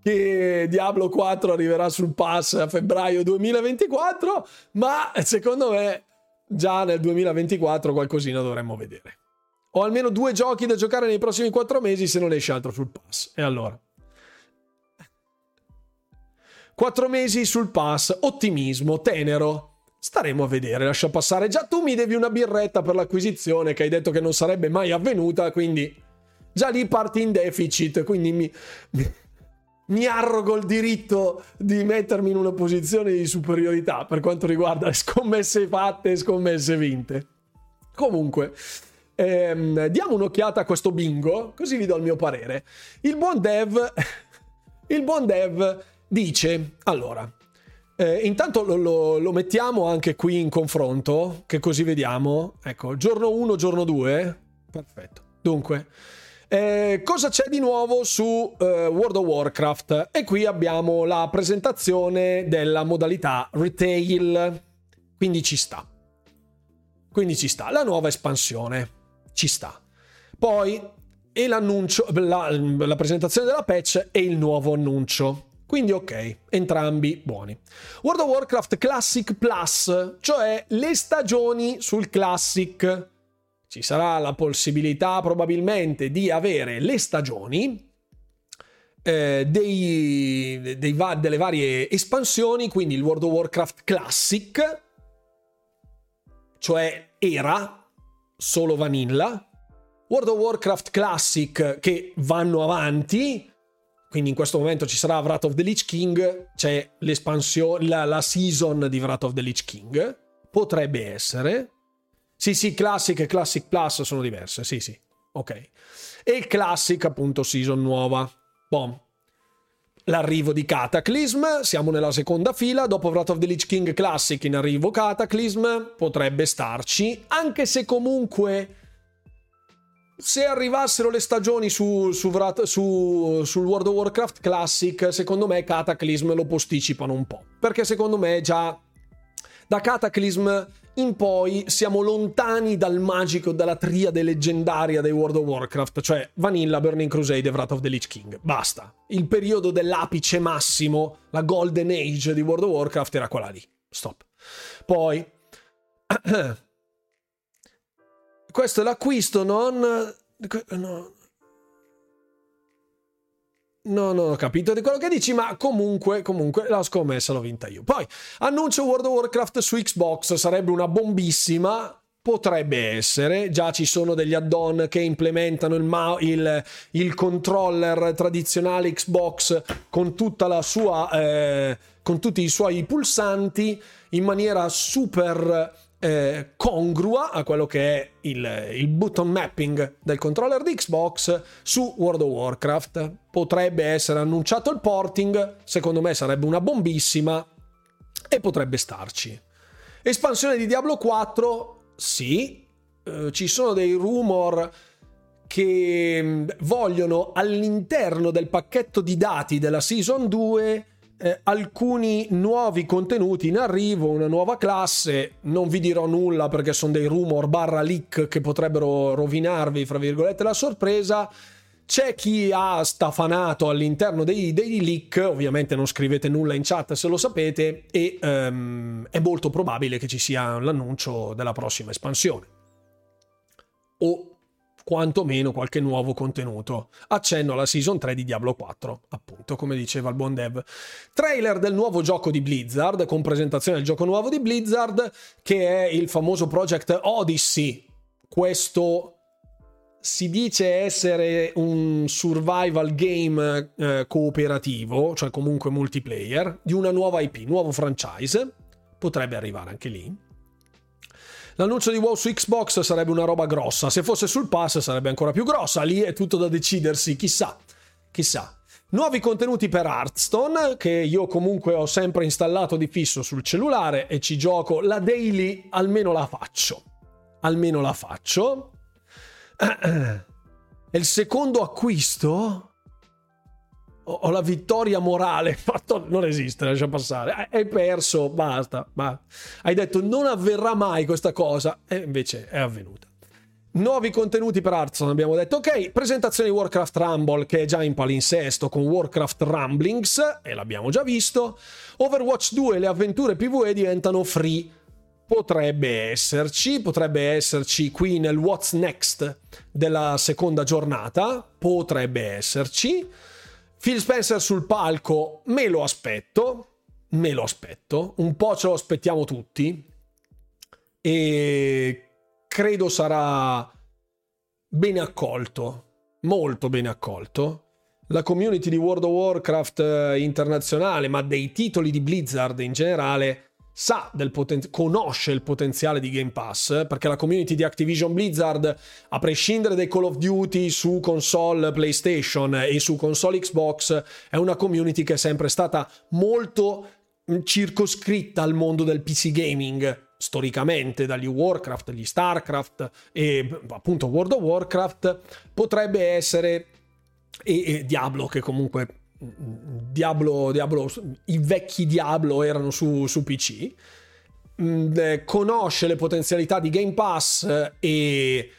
che Diablo 4 arriverà sul pass a febbraio 2024, ma secondo me già nel 2024 qualcosina dovremmo vedere. Ho almeno due giochi da giocare nei prossimi quattro mesi se non esce altro sul pass. E allora? Quattro mesi sul pass, ottimismo, tenero. Staremo a vedere, lascia passare. Già tu mi devi una birretta per l'acquisizione che hai detto che non sarebbe mai avvenuta, quindi già lì parti in deficit, quindi mi mi arrogo il diritto di mettermi in una posizione di superiorità per quanto riguarda scommesse fatte e scommesse vinte. Comunque, ehm, diamo un'occhiata a questo bingo, così vi do il mio parere. Il buon dev, il buon dev dice, allora, eh, intanto lo, lo, lo, mettiamo anche qui in confronto, che così vediamo. Ecco, giorno 1, giorno 2. Perfetto. Dunque, eh, cosa c'è di nuovo su eh, World of Warcraft? E qui abbiamo la presentazione della modalità retail, quindi ci sta. Quindi ci sta, la nuova espansione, ci sta. Poi e l'annuncio, la, la presentazione della patch e il nuovo annuncio. Quindi ok, entrambi buoni. World of Warcraft Classic Plus, cioè le stagioni sul Classic ci sarà la possibilità probabilmente di avere le stagioni eh, dei, dei delle varie espansioni, quindi il World of Warcraft Classic, cioè era solo vanilla, World of Warcraft Classic che vanno avanti, quindi in questo momento ci sarà Wrath of the Lich King, c'è l'espansione, la, la season di Wrath of the Lich King, potrebbe essere, sì, sì, Classic e Classic Plus sono diverse, sì, sì. Ok. E Classic, appunto, season nuova. Boom. L'arrivo di Cataclysm, siamo nella seconda fila, dopo Wrath of the Lich King Classic in arrivo Cataclysm, potrebbe starci, anche se comunque se arrivassero le stagioni su, su, su, sul World of Warcraft Classic, secondo me Cataclysm lo posticipano un po', perché secondo me già Da Cataclysm in poi siamo lontani dal magico, dalla triade leggendaria dei World of Warcraft, cioè Vanilla, Burning Crusade e Wrath of the Lich King. Basta. Il periodo dell'apice massimo, la Golden Age di World of Warcraft era quella lì. Stop. Poi... Questo è l'acquisto non... No, No, non ho capito di quello che dici, ma comunque, comunque la scommessa l'ho vinta io. Poi annuncio World of Warcraft su Xbox, sarebbe una bombissima. Potrebbe essere, già ci sono degli add-on che implementano il, ma- il, il controller tradizionale Xbox con sua, eh, con tutti i suoi pulsanti in maniera super eh, congrua a quello che è il, il, button mapping del controller di Xbox su World of Warcraft. Potrebbe essere annunciato il porting, secondo me sarebbe una bombissima e potrebbe starci. Espansione di Diablo 4, sì, eh, ci sono dei rumor che mm, vogliono all'interno del pacchetto di dati della Season 2 eh, alcuni nuovi contenuti in arrivo, una nuova classe, non vi dirò nulla perché sono dei rumor barra leak che potrebbero rovinarvi, fra virgolette, la sorpresa. C'è chi ha stafanato all'interno dei, dei, leak, ovviamente non scrivete nulla in chat se lo sapete, e um, è molto probabile che ci sia l'annuncio della prossima espansione. O quantomeno qualche nuovo contenuto. Accenno alla Season 3 di Diablo 4, appunto, come diceva il buon dev. Trailer del nuovo gioco di Blizzard, con presentazione del gioco nuovo di Blizzard, che è il famoso Project Odyssey. Questo si dice essere un survival game eh, cooperativo, cioè comunque multiplayer, di una nuova IP, nuovo franchise. Potrebbe arrivare anche lì. L'annuncio di WoW su Xbox sarebbe una roba grossa, se fosse sul pass sarebbe ancora più grossa, lì è tutto da decidersi, chissà, chissà. Nuovi contenuti per Hearthstone, che io comunque ho sempre installato di fisso sul cellulare e ci gioco la daily, almeno la faccio. Almeno la faccio. E il secondo acquisto ho la vittoria morale, fatto, non esiste, lascia passare, hai perso, basta, basta. Hai detto non avverrà mai questa cosa e invece è avvenuta. Nuovi contenuti per Hearthstone, abbiamo detto ok, presentazione di Warcraft Rumble che è già in palinsesto con Warcraft Rumblings e l'abbiamo già visto. Overwatch 2 le avventure PvE diventano free. Potrebbe esserci, potrebbe esserci qui nel What's Next della seconda giornata, potrebbe esserci. Phil Spencer sul palco, me lo aspetto, me lo aspetto, un po' ce lo aspettiamo tutti e credo sarà bene accolto, molto bene accolto. La community di World of Warcraft eh, internazionale, ma dei titoli di Blizzard in generale, sa del poten- conosce il potenziale di Game Pass, perché la community di Activision Blizzard, a prescindere dai Call of Duty su console PlayStation e su console Xbox, è una community che è sempre stata molto circoscritta al mondo del PC gaming storicamente dagli Warcraft, gli Starcraft e appunto World of Warcraft potrebbe essere e, e Diablo che comunque Diablo, Diablo, i vecchi Diablo erano su, su PC, mm, eh, conosce le potenzialità di Game Pass eh, e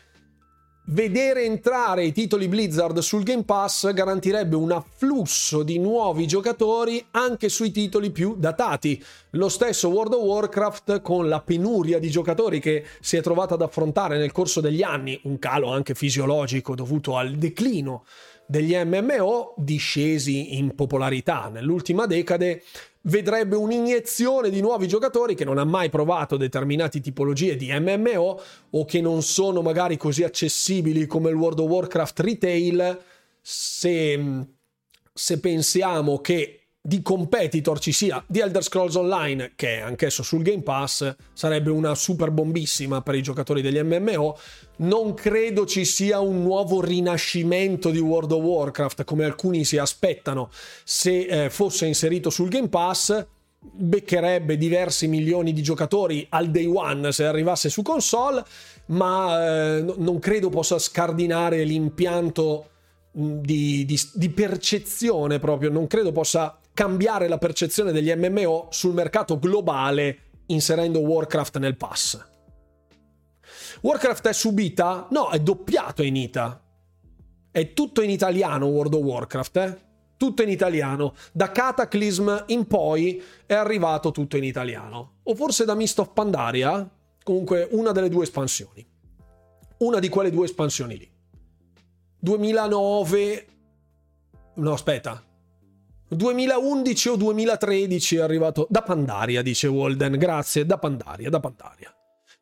vedere entrare i titoli Blizzard sul Game Pass garantirebbe un afflusso di nuovi giocatori anche sui titoli più datati. Lo stesso World of Warcraft con la penuria di giocatori che si è trovata ad affrontare nel corso degli anni, un calo anche fisiologico dovuto al declino degli MMO discesi in popolarità. Nell'ultima decade vedrebbe un'iniezione di nuovi giocatori che non ha mai provato determinate tipologie di MMO o che non sono magari così accessibili come il World of Warcraft Retail se, se pensiamo che di competitor ci sia di Elder Scrolls Online, che è anch'esso sul Game Pass, sarebbe una super bombissima per i giocatori degli MMO. Non credo ci sia un nuovo rinascimento di World of Warcraft, come alcuni si aspettano. Se eh, fosse inserito sul Game Pass, beccherebbe diversi milioni di giocatori al day one se arrivasse su console, ma eh, non credo possa scardinare l'impianto di, di, di percezione proprio. Non credo possa cambiare la percezione degli MMO sul mercato globale inserendo Warcraft nel pass. Warcraft è subita? No, è doppiato in Ita. È tutto in italiano World of Warcraft, eh? Tutto in italiano. Da Cataclysm in poi è arrivato tutto in italiano. O forse da Mist of Pandaria? Comunque una delle due espansioni. Una di quelle due espansioni lì. 2009... No, aspetta. 2011 o 2013 è arrivato da Pandaria, dice Walden. Grazie, da Pandaria, da Pandaria.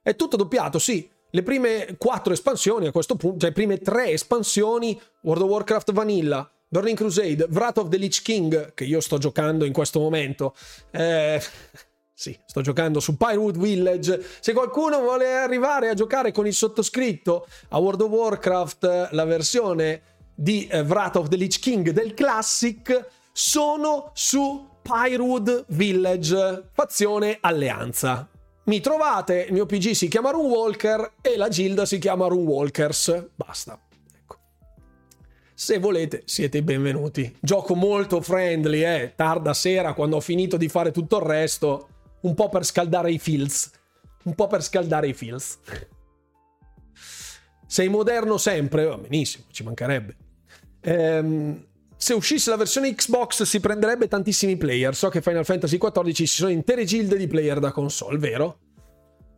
È tutto doppiato, sì. Le prime quattro espansioni a questo punto, cioè le prime tre espansioni, World of Warcraft Vanilla, Burning Crusade, Wrath of the Lich King, che io sto giocando in questo momento. Eh, sì, sto giocando su Pyrowood Village. Se qualcuno vuole arrivare a giocare con il sottoscritto a World of Warcraft, la versione di eh, Wrath of the Lich King del Classic, sono su Pyrowood Village, fazione Alleanza. Mi trovate, il mio PG si chiama Runewalker e la Gilda si chiama Runewalkers. Basta. Ecco. Se volete, siete i benvenuti. Gioco molto friendly, eh. Tarda sera, quando ho finito di fare tutto il resto, un po' per scaldare i feels. Un po' per scaldare i feels. Sei moderno sempre? Va benissimo, ci mancherebbe. Ehm, se uscisse la versione Xbox si prenderebbe tantissimi player. So che Final Fantasy XIV ci sono intere gilde di player da console, vero?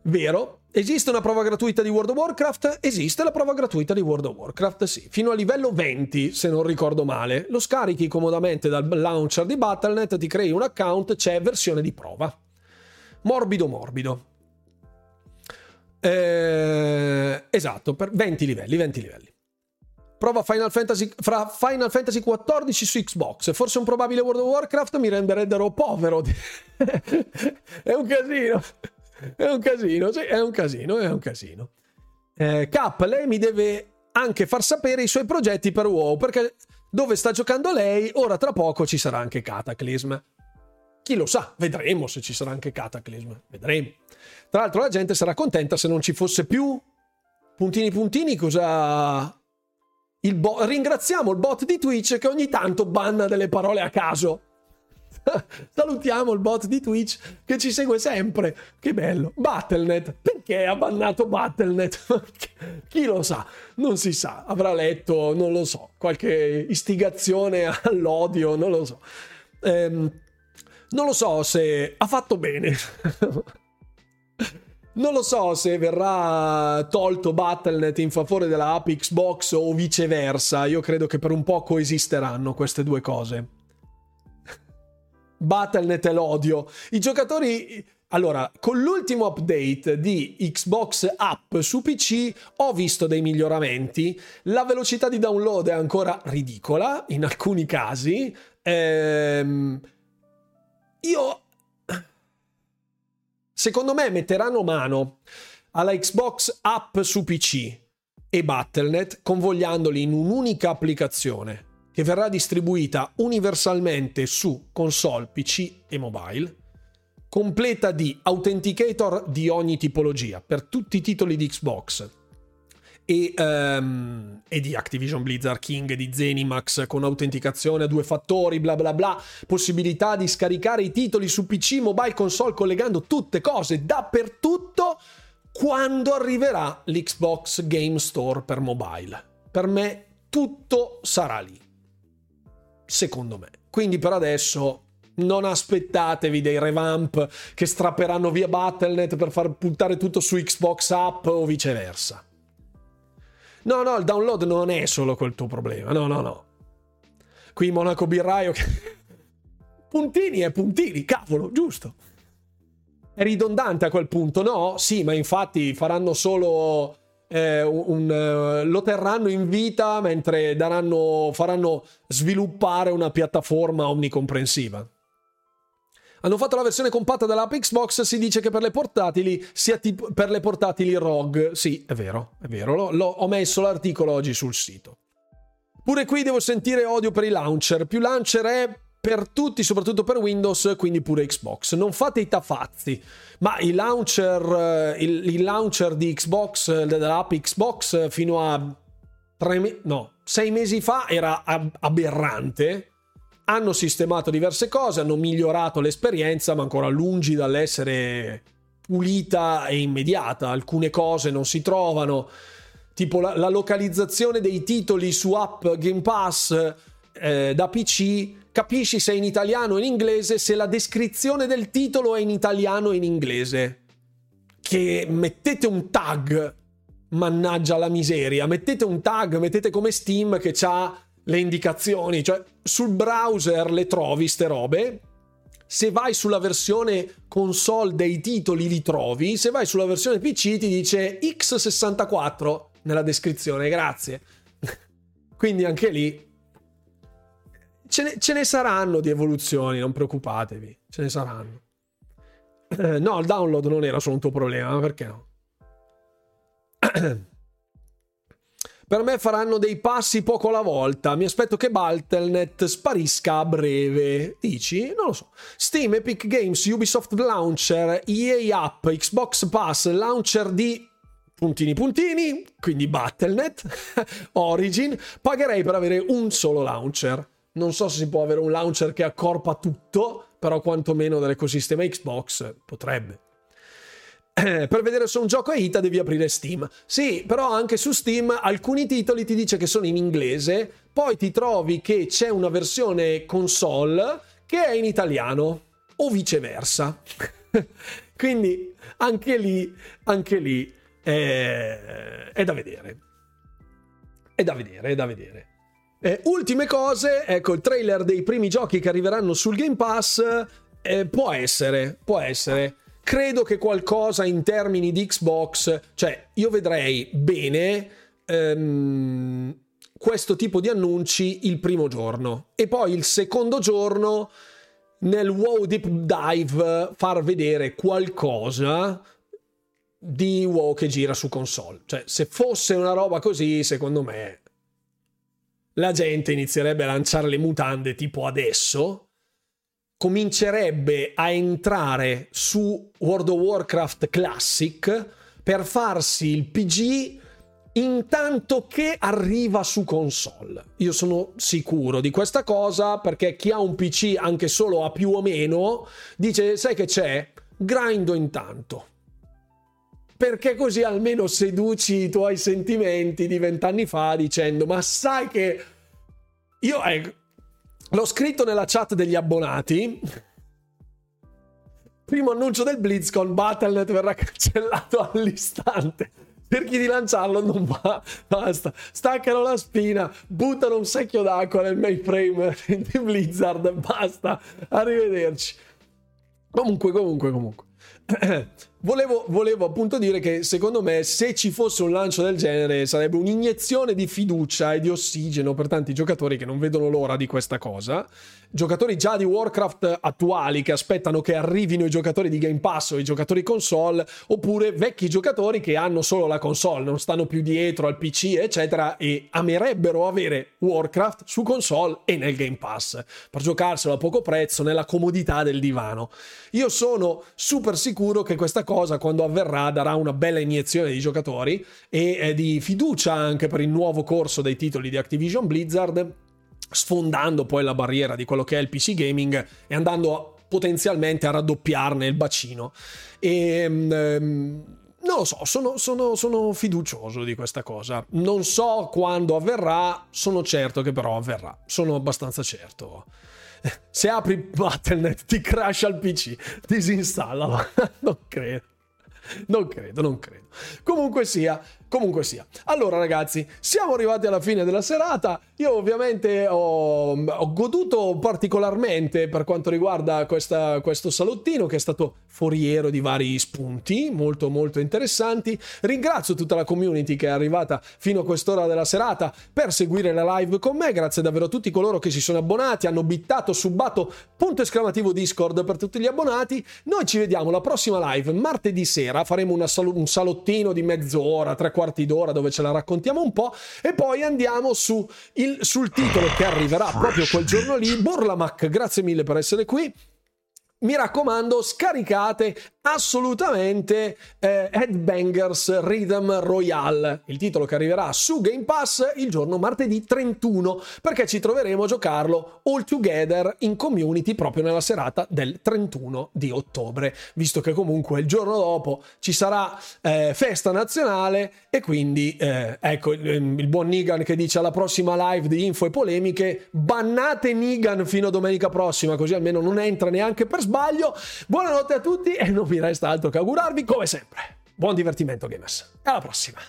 Vero? Esiste una prova gratuita di World of Warcraft? Esiste la prova gratuita di World of Warcraft, sì. Fino a livello 20, se non ricordo male. Lo scarichi comodamente dal launcher di Battle.net, ti crei un account, c'è versione di prova. Morbido morbido. Eh, esatto, per 20 livelli, 20 livelli. Prova Final Fantasy, fra Final Fantasy XIV su Xbox. Forse un probabile World of Warcraft mi renderebbero povero. è un casino. È un casino, sì, è un casino, è un casino. Eh, Cap, lei mi deve anche far sapere i suoi progetti per WoW, perché dove sta giocando lei, ora tra poco ci sarà anche Cataclysm. Chi lo sa, vedremo se ci sarà anche Cataclysm, vedremo. Tra l'altro la gente sarà contenta se non ci fosse più puntini puntini, cosa... Il bo- ringraziamo il bot di Twitch che ogni tanto banna delle parole a caso. Salutiamo il bot di Twitch che ci segue sempre. Che bello. Battlenet. Perché ha bannato Battlenet? Chi lo sa? Non si sa. Avrà letto, non lo so, qualche istigazione all'odio, non lo so. Ehm, non lo so se ha fatto bene. Non lo so se verrà tolto Battlenet in favore della app Xbox o viceversa. Io credo che per un po' coesisteranno queste due cose. Battlenet e l'odio. I giocatori. Allora, con l'ultimo update di Xbox App su PC ho visto dei miglioramenti. La velocità di download è ancora ridicola in alcuni casi. Ehm, io. Secondo me metteranno mano alla Xbox App su PC e Battlenet convogliandoli in un'unica applicazione che verrà distribuita universalmente su console, PC e mobile, completa di authenticator di ogni tipologia per tutti i titoli di Xbox e, um, e, di Activision Blizzard King, di Zenimax con autenticazione a due fattori, bla bla bla, possibilità di scaricare i titoli su PC, mobile, console collegando tutte cose dappertutto quando arriverà l'Xbox Game Store per mobile. Per me tutto sarà lì secondo me. Quindi per adesso non aspettatevi dei revamp che strapperanno via Battle.net per far puntare tutto su Xbox App o viceversa. No, no, il download non è solo quel tuo problema. No, no, no. Qui Monaco Birraio che... puntini e puntini, cavolo, giusto. È ridondante a quel punto, no? Sì, ma infatti faranno solo eh, un, uh, lo terranno in vita mentre daranno, faranno sviluppare una piattaforma omnicomprensiva. Hanno fatto la versione compatta dell'app Xbox, si dice che per le portatili sia tipo per le portatili ROG. Sì, è vero, è vero, lo, lo, ho messo l'articolo oggi sul sito. Pure qui devo sentire odio per i launcher. Più launcher è per tutti, soprattutto per Windows, quindi pure Xbox. Non fate i tafazzi, ma il launcher, eh, il, il launcher di Xbox, eh, dell'app Xbox, fino a tre, no, sei mesi fa era aberrante. Hanno sistemato diverse cose, hanno migliorato l'esperienza, ma ancora lungi dall'essere pulita e immediata, alcune cose non si trovano, tipo la, la localizzazione dei titoli su app Game Pass eh, da PC, capisci se è in italiano o in inglese se la descrizione del titolo è in italiano o in inglese. Che mettete un tag, mannaggia la miseria, mettete un tag, mettete come Steam che ha le indicazioni, cioè sul browser le trovi ste robe. Se vai sulla versione console dei titoli li trovi, se vai sulla versione PC ti dice X64 nella descrizione, grazie. Quindi anche lì ce ne, ce ne, saranno di evoluzioni, non preoccupatevi, ce ne saranno. Eh, no, il download non era solo un tuo problema, ma perché no? per me faranno dei passi poco alla volta. Mi aspetto che Battle.net sparisca a breve. Dici? Non lo so. Steam, Epic Games, Ubisoft Launcher, EA App, Xbox Pass, launcher di puntini puntini, quindi Battle.net, Origin, pagherei per avere un solo launcher. Non so se si può avere un launcher che accorpa tutto, però quantomeno dell'ecosistema Xbox potrebbe. Per vedere se un gioco è hita devi aprire Steam. Sì, però anche su Steam alcuni titoli ti dice che sono in inglese, poi ti trovi che c'è una versione console che è in italiano o viceversa. Quindi anche lì, anche lì è, è da vedere. È da vedere, è da vedere. Eh, ultime cose, ecco il trailer dei primi giochi che arriveranno sul Game Pass. Eh, può essere, può essere. Credo che qualcosa in termini di Xbox, cioè io vedrei bene ehm, questo tipo di annunci il primo giorno e poi il secondo giorno nel WoW Deep Dive far vedere qualcosa di WoW che gira su console. Cioè, se fosse una roba così, secondo me la gente inizierebbe a lanciare le mutande tipo adesso, comincerebbe a entrare su World of Warcraft Classic per farsi il PG intanto che arriva su console. Io sono sicuro di questa cosa perché chi ha un PC anche solo a più o meno dice sai che c'è? Grindo intanto. Perché così almeno seduci i tuoi sentimenti di vent'anni fa dicendo ma sai che io eh, l'ho scritto nella chat degli abbonati. Primo annuncio del BlizzCon Battle.net verrà cancellato all'istante. Cerchi di lanciarlo non va basta. Staccano la spina buttano un secchio d'acqua nel mainframe di Blizzard basta. Arrivederci. Comunque comunque comunque Volevo, volevo, appunto dire che secondo me se ci fosse un lancio del genere sarebbe un'iniezione di fiducia e di ossigeno per tanti giocatori che non vedono l'ora di questa cosa. Giocatori già di Warcraft attuali che aspettano che arrivino i giocatori di Game Pass o i giocatori console, oppure vecchi giocatori che hanno solo la console, non stanno più dietro al PC, eccetera, e amerebbero avere Warcraft su console e nel Game Pass per giocarselo a poco prezzo nella comodità del divano. Io sono super sicuro che questa cosa quando avverrà darà una bella iniezione di giocatori e eh, di fiducia anche per il nuovo corso dei titoli di Activision Blizzard, sfondando poi la barriera di quello che è il PC gaming e andando potenzialmente a raddoppiarne il bacino. E ehm, non lo so, sono, sono, sono, fiducioso di questa cosa. Non so quando avverrà, sono certo che però avverrà. Sono abbastanza certo. Se apri Battle.net ti crasha il PC, disinstallalo. non credo. Non credo, non credo. Comunque sia, Comunque sia. Allora ragazzi, siamo arrivati alla fine della serata. Io ovviamente ho, ho goduto particolarmente per quanto riguarda questa, questo salottino che è stato foriero di vari spunti molto molto interessanti. Ringrazio tutta la community che è arrivata fino a quest'ora della serata per seguire la live con me. Grazie davvero a tutti coloro che si sono abbonati, hanno bittato, subbato, punto esclamativo Discord per tutti gli abbonati. Noi ci vediamo la prossima live martedì sera. Faremo sal- un salottino di mezz'ora, tre quarti d'ora dove ce la raccontiamo un po' e poi andiamo su il, sul titolo che arriverà proprio quel giorno lì. Borlamac, grazie mille per essere qui. Mi raccomando, scaricate assolutamente eh, Headbangers Rhythm Royale, il titolo che arriverà su Game Pass il giorno martedì 31, perché ci troveremo a giocarlo all together in community proprio nella serata del 31 di ottobre, visto che comunque il giorno dopo ci sarà eh, festa nazionale e quindi eh, ecco il, il buon Nigan che dice alla prossima live di info e polemiche bannate Nigan fino a domenica prossima così almeno non entra neanche per sbaglio. Buonanotte a tutti e non resta altro che augurarvi come sempre. Buon divertimento gamers. E alla prossima